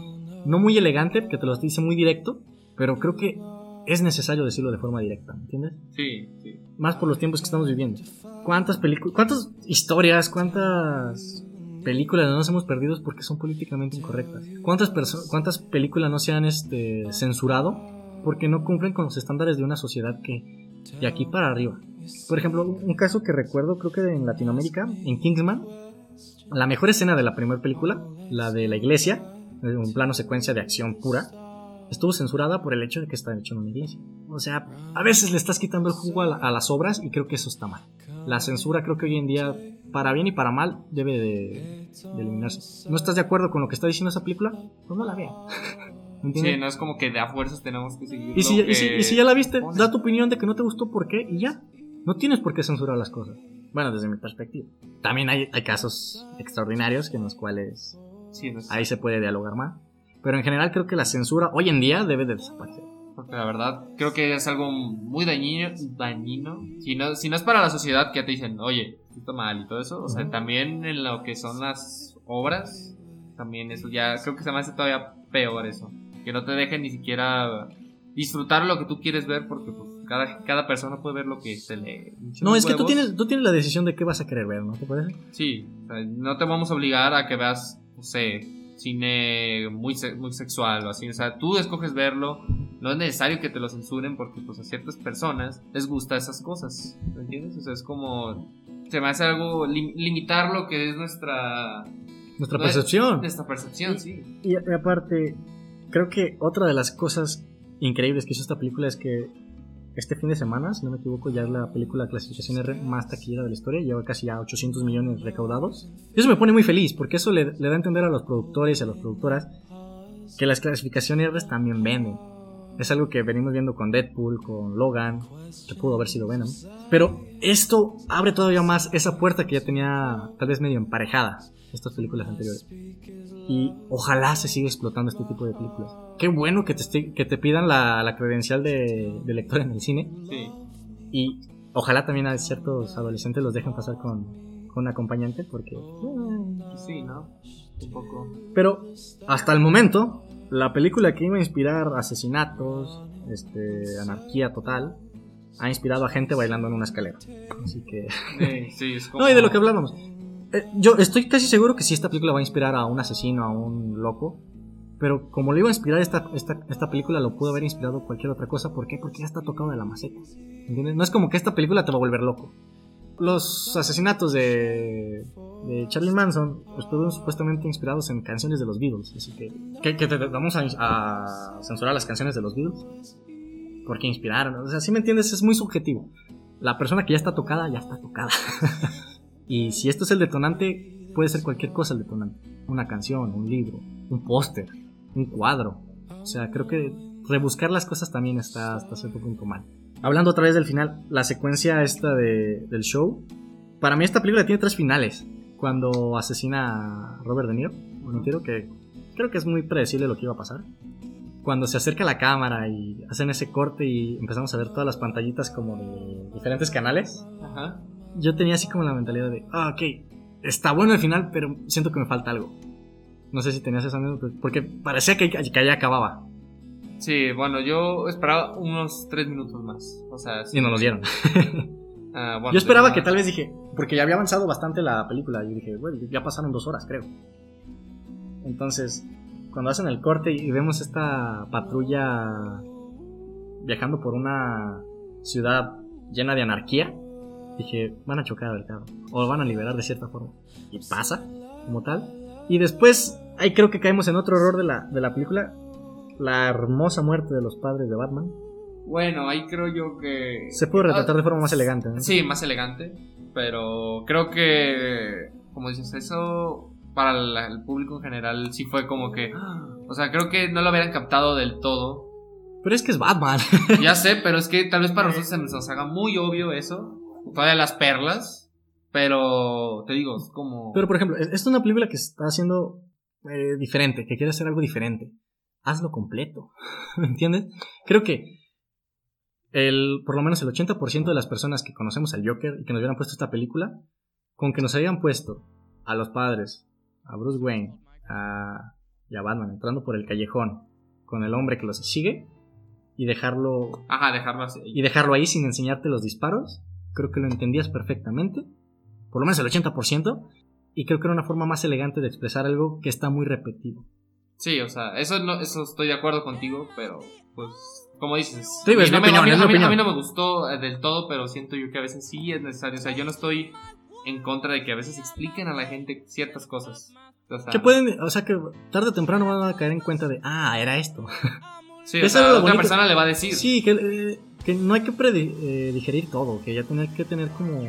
no muy elegante, que te lo dice muy directo, pero creo que es necesario decirlo de forma directa, ¿me entiendes? Sí, sí. Más por los tiempos que estamos viviendo. ¿Cuántas películas, cuántas historias, cuántas películas no nos hemos perdido porque son políticamente incorrectas? ¿Cuántas, cuántas películas no se han este, censurado porque no cumplen con los estándares de una sociedad que de aquí para arriba? Por ejemplo, un caso que recuerdo, creo que en Latinoamérica, en Kingsman, la mejor escena de la primera película, la de la iglesia, un plano secuencia de acción pura, estuvo censurada por el hecho de que está hecho en una iglesia. O sea, a veces le estás quitando el jugo a, la- a las obras y creo que eso está mal. La censura creo que hoy en día, para bien y para mal, debe de, de eliminarse. ¿No estás de acuerdo con lo que está diciendo esa película? Pues no la vean. *laughs* ¿Me entiendes? Sí, no es como que de a fuerzas tenemos que seguir. y, si, lo y si- que y si ya la viste, da tu opinión de que no te gustó, ¿por qué? Y ya. No tienes por qué censurar las cosas. Bueno, desde mi perspectiva. También hay, hay casos extraordinarios en los cuales Sí, ahí se puede dialogar más. Pero en general creo que la censura hoy en día debe de desaparecer. Porque la verdad, creo que es algo muy dañino. dañino. Si, no, si no es para la sociedad que te dicen, oye, esto está mal y todo eso. O sea, Ujú. también en lo que son las obras, también eso ya, creo que se me hace todavía peor eso. Que no te dejen ni siquiera disfrutar lo que tú quieres ver porque pues, cada, cada persona puede ver lo que se le... No, es que tú tienes, tú tienes la decisión de qué vas a querer ver, ¿no te parece? Sí, o sea, no te vamos a obligar a que veas, no sé, cine muy, muy sexual o así. O sea, tú escoges verlo. No es necesario que te lo censuren porque pues a ciertas personas les gusta esas cosas. ¿Me entiendes? O sea, es como... Se me hace algo... lim- limitar lo que es nuestra... Nuestra No es- percepción. Nuestra percepción, sí. Y, y aparte, creo que otra de las cosas increíbles que hizo esta película es que este fin de semana, si no me equivoco, ya es la película clasificación R más taquillera de la historia, lleva casi ya 800 millones recaudados. Y eso me pone muy feliz, porque eso le, le da a entender a los productores y a las productoras que las clasificaciones R también venden. Es algo que venimos viendo con Deadpool, con Logan, que pudo haber sido Venom. Pero esto abre todavía más esa puerta que ya tenía tal vez medio emparejada estas películas anteriores. Y ojalá se siga explotando este tipo de películas. Qué bueno que te, que te pidan la, la credencial de, de lector en el cine. Sí. Y ojalá también a ciertos adolescentes los dejen pasar con, con un acompañante porque... sí, ¿no? Un poco. pero hasta el momento, la película que iba a inspirar asesinatos, este, anarquía total, ha inspirado a gente bailando en una escalera. Así que... Eh, sí, es *laughs* como. No, y de lo que hablábamos. Eh, yo estoy casi seguro que si esta película va a inspirar a un asesino, a un loco. Pero como lo iba a inspirar esta, esta, esta película, lo pudo haber inspirado cualquier otra cosa. ¿Por qué? Porque ya está tocado de la maceta. ¿Entiendes? No es como que esta película te va a volver loco. Los asesinatos de, Charlie Manson estuvieron supuestamente inspirados en canciones de los Beatles. Así que, ¿qué, qué te, vamos a, censurar las canciones de los Beatles? Porque inspiraron. O sea, si me entiendes, es muy subjetivo. La persona que ya está tocada, ya está tocada. *laughs* y si esto es el detonante, puede ser cualquier cosa el detonante. Una canción, un libro, un póster, un cuadro. O sea, creo que rebuscar las cosas también está hasta cierto punto mal. Hablando otra vez del final, la secuencia esta de- del show. Para mí esta película tiene tres finales. Cuando asesina a Robert De Niro, un tiro que creo que es muy predecible lo que iba a pasar. Cuando se acerca la cámara y hacen ese corte y empezamos a ver todas las pantallitas como de diferentes canales, Ajá. yo tenía así como la mentalidad de, ah, ok, está bueno el final, pero siento que me falta algo. No sé si tenías esa misma, porque parecía que, que allá acababa Sí, bueno, yo esperaba unos tres minutos más. O sea, sí. y no nos dieron. *laughs* Ah, bueno, yo esperaba que tal vez dije, porque ya había avanzado bastante la película, y dije, bueno, ya pasaron dos horas, creo. Entonces, cuando hacen el corte y vemos esta patrulla viajando por una ciudad llena de anarquía, dije, van a chocar al carro, o lo van a liberar de cierta forma. Y pasa, como tal. Y después, ahí creo que caemos en otro error de la, de la película, la hermosa muerte de los padres de Batman. Bueno, ahí creo yo que. Se puede retratar Ah, de forma más elegante. ¿no? Sí, más elegante. Pero creo que. Como dices, eso. Para la- el público en general sí fue como que. *gasps* O sea, creo que no lo habían captado del todo. Pero es que es Batman. *laughs* Ya sé, pero es que tal vez para nosotros se nos haga muy obvio eso. Todavía las perlas. Pero te digo, es como. Pero por ejemplo, es- esta es una película que está haciendo eh, diferente, que quiere hacer algo diferente. Hazlo completo. *laughs* ¿Me entiendes? Creo que el, por lo menos el 80% de las personas que conocemos al Joker y que nos hubieran puesto esta película, con que nos habían puesto a los padres, a Bruce Wayne, a, y a Batman entrando por el callejón con el hombre que los sigue y dejarlo Ajá, dejarlo así. y dejarlo ahí sin enseñarte los disparos, creo que lo entendías perfectamente, por lo menos el 80%, y creo que era una forma más elegante de expresar algo que está muy repetido. Sí, o sea, eso, no, eso estoy de acuerdo contigo, pero pues, como dices, es a mí no me- opinión, a mí- es mi a mí- a mí opinión. no me gustó eh, del todo, pero siento yo que a veces sí es necesario. O sea, yo no estoy en contra de que a veces expliquen a la gente ciertas cosas. O sea, Que pueden, o sea que tarde o temprano van a caer en cuenta de, ah, era esto. *laughs* sí, o sea, otra persona le va a decir. Sí, que, eh, que no hay que predigerir todo, que ya tener que tener como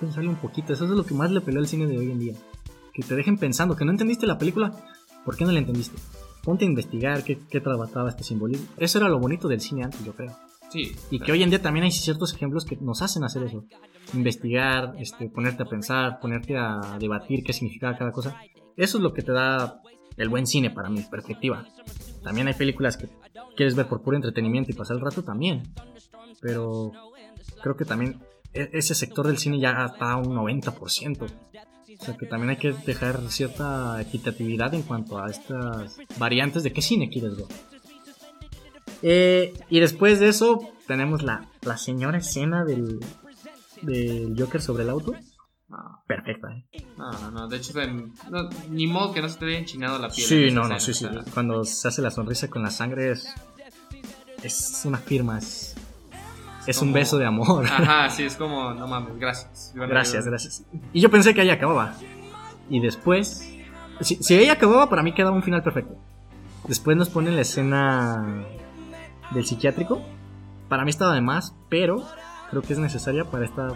pensarle un poquito. Eso es lo que más le peleó al cine de hoy en día. Que te dejen pensando, que no entendiste la película, ¿por qué no la entendiste? Ponte a investigar qué, qué trataba este simbolismo. Eso era lo bonito del cine antes, yo creo. Sí, Y que hoy en día también hay ciertos ejemplos que nos hacen hacer eso. Investigar, este, ponerte a pensar, ponerte a debatir qué significaba cada cosa. Eso es lo que te da el buen cine para mi perspectiva. También hay películas que quieres ver por puro entretenimiento y pasar el rato también. Pero creo que también e- ese sector del cine ya está a un 90%. O sea que también hay que dejar cierta equitatividad en cuanto a estas variantes de qué cine quieres ver. Eh, y después de eso tenemos la, la señora escena del, del Joker sobre el auto. no, Perfecta, ¿eh? no, no, no, de hecho, no, ni modo que no se te haya enchinado la piel. Sí, no, no, escena, sí, sí. o sea, Cuando se hace la sonrisa con la sangre es, es una firma, es, es un beso de amor. Ajá, sí, es como, no mames, gracias. Gracias, gracias. Y yo pensé que ahí acababa. Y después, si, si ahí acababa, para mí quedaba un final perfecto. Después nos ponen la escena del psiquiátrico. para mí estaba de más, pero creo que es necesaria para esta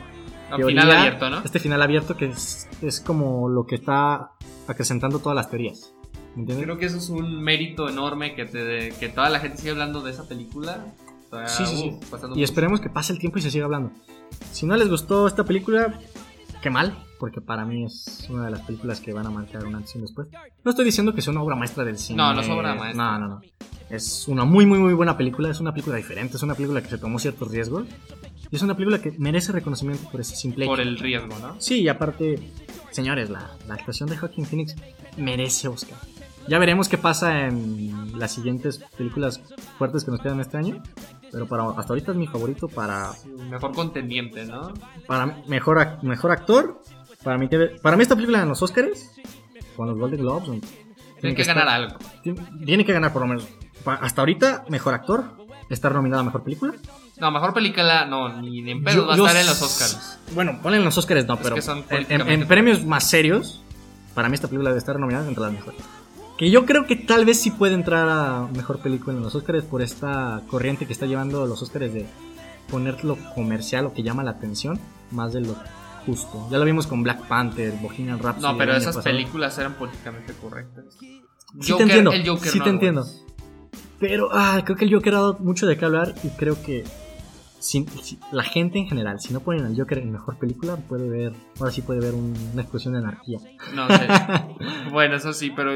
teoría, final abierto, ¿no? este final abierto que es, es como lo que está acrecentando todas las teorías. ¿Me entiendes? Creo que eso es un mérito enorme que, te, que toda la gente sigue hablando de esa película. Está, Sí, sí, sí. uf, pasando Y esperemos que pase el tiempo y se siga hablando. Si no les gustó esta película, qué mal, porque para mí es una de las películas que van a marcar un antes y un después. No estoy diciendo que sea una obra maestra del cine. No, no es obra maestra. No, no, no. Es una muy, muy, muy buena película. Es una película diferente. Es una película que se tomó ciertos riesgos. Y es una película que merece reconocimiento por ese simple Por el riesgo, ¿no? Sí, y aparte, señores, la, la actuación de Joaquin Phoenix merece Oscar. Ya veremos qué pasa en las siguientes películas fuertes que nos quedan este año. Pero para, hasta ahorita es mi favorito para, Mejor contendiente, ¿no? para mejor, mejor actor. Para mí, para mí esta película en los Oscars, con los Golden Globes, tiene que ganar algo. Tiene, tiene que ganar por lo menos. Hasta ahorita, mejor actor. Estar nominada a mejor película. No, mejor película, no, ni en pedo Yo- va a estar en los Oscars. Bueno, ponen en los Oscars no, Es pero en- en premios más serios, para mí esta película debe estar nominada entre las mejores. Que yo creo que tal vez sí puede entrar a mejor película en los Oscars por esta corriente que está llevando los Oscars de poner lo comercial, lo que llama la atención, más de lo justo. Ya lo vimos con Black Panther, Bohemian Rhapsody. No, pero esas pasado. películas eran políticamente correctas. Sí Joker- te entiendo, el Joker sí no te entiendo. Pero ah, creo que el Joker ha dado mucho de qué hablar y creo que si- si- la gente en general, si no ponen al Joker en mejor película, puede ver, ahora sí puede ver un- una explosión de anarquía. No sé. *laughs* bueno, eso sí, pero,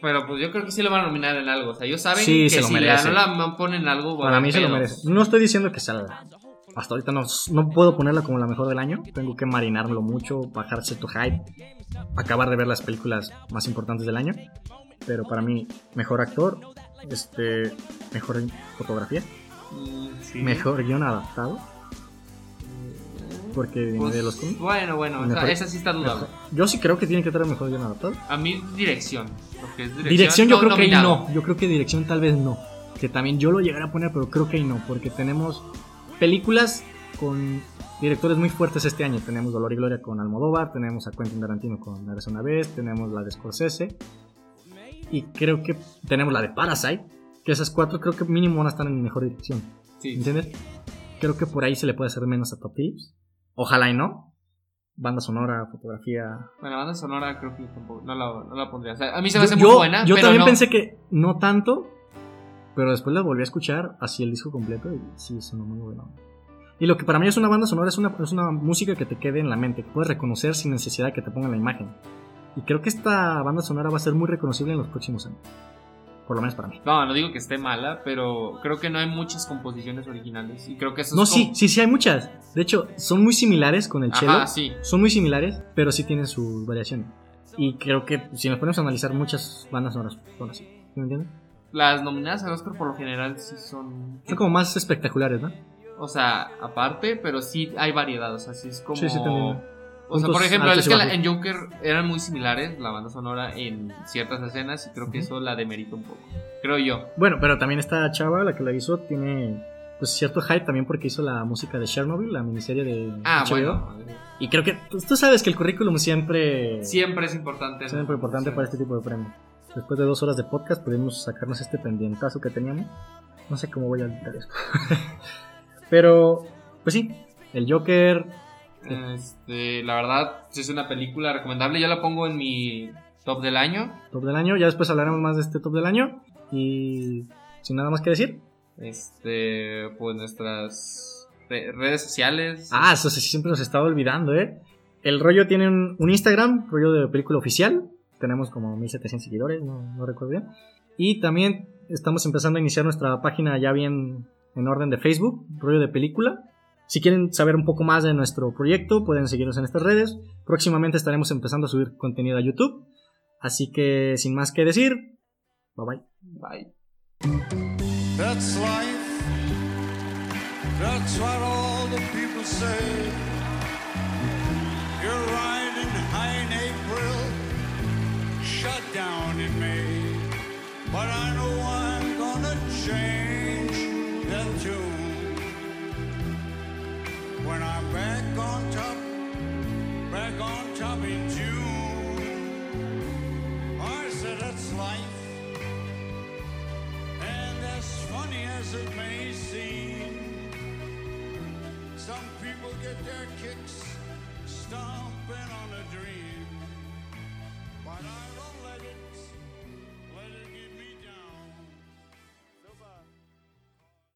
pero pues yo creo que sí lo van a nominar en algo. O sea, ellos saben Sí, que se lo si la, no la ponen en algo, a Para mí se lo merece. No estoy diciendo que sea la- hasta ahorita no, no puedo ponerla como la mejor del año. Tengo que marinarlo mucho, bajar cierto hype, acabar de ver las películas más importantes del año. Pero para mí, mejor actor, este, mejor fotografía, sí. mejor guion adaptado. Porque viene Pues, de los cómics. bueno, bueno, esa- Mejor- esa sí está dudable. Yo sí creo que tiene que tener mejor guion adaptado. A mí, dirección. Es dirección, Dirección yo creo que no. Yo creo que dirección tal vez no. Que también yo lo llegaré a poner, pero creo que ahí no. Porque tenemos películas con directores muy fuertes este año. Tenemos Dolor y Gloria con Almodóvar, tenemos a Quentin Tarantino con Eres una vez, tenemos la de Scorsese. Y creo que tenemos la de Parasite. Que esas cuatro creo que mínimo van a estar en mejor dirección. Sí. ¿Entiendes? Creo que por ahí se le puede hacer menos a Top Tips. Ojalá y no. Banda sonora, fotografía, Bueno, banda sonora creo que tampoco, no la, no la pondría. O sea, a mí se me hace yo- muy buena. yo pero también no. pensé que no tanto, pero después la volví a escuchar así el disco completo y sí, sonó muy bueno. Y lo que para mí es una banda sonora es una, es una música que te quede en la mente, que puedes reconocer sin necesidad de que te pongan la imagen. Y creo que esta banda sonora va a ser muy reconocible en los próximos años. Por lo menos para mí. No, no digo que esté mala, pero creo que no hay muchas composiciones originales. Y creo que eso No, es sí, sí, sí hay muchas. De hecho, son muy similares con el cello. Ajá, sí. Son muy similares, pero sí tienen sus variaciones. Y creo que si nos ponemos a analizar muchas bandas sonoras son así. ¿Sí ¿Me entiendes? Las nominadas al Oscar por lo general sí son. Son como más espectaculares, ¿no? O sea, aparte, pero sí hay variedad. O sea, sí es como. Sí, sí, entiendo. O sea, por ejemplo, es que la- en Joker eran muy similares la banda sonora en ciertas escenas y creo que Ujú. eso la demerita un poco. Creo yo. Bueno, pero también esta chava, la que la hizo, tiene pues cierto hype también porque hizo la música de Chernobyl, la miniserie de Ah, HBO. bueno. Y creo que pues, tú sabes que el currículum siempre Siempre es importante. siempre es importante para este tipo de premios. Después de dos horas de podcast pudimos sacarnos este pendientazo que teníamos. No sé cómo voy a editar esto. *laughs* pero, pues sí, el Joker. Este, la verdad, es una película recomendable. Yo la pongo en mi top del año. Top del año, ya después hablaremos más de este top del año. Y sin nada más que decir. Este, pues nuestras re- redes sociales. Ah, eso sí, siempre nos estaba olvidando, ¿eh? El rollo tiene un, un Instagram, rollo de película oficial. Tenemos como 1700 seguidores, no, no recuerdo bien. Y también estamos empezando a iniciar nuestra página ya bien en orden de Facebook, rollo de película. Si quieren saber un poco más de nuestro proyecto, pueden seguirnos en estas redes. Próximamente estaremos empezando a subir contenido a YouTube. Así que sin más que decir, bye bye. Bye. as it may seem. Some people get their kicks stomping on a dream, but I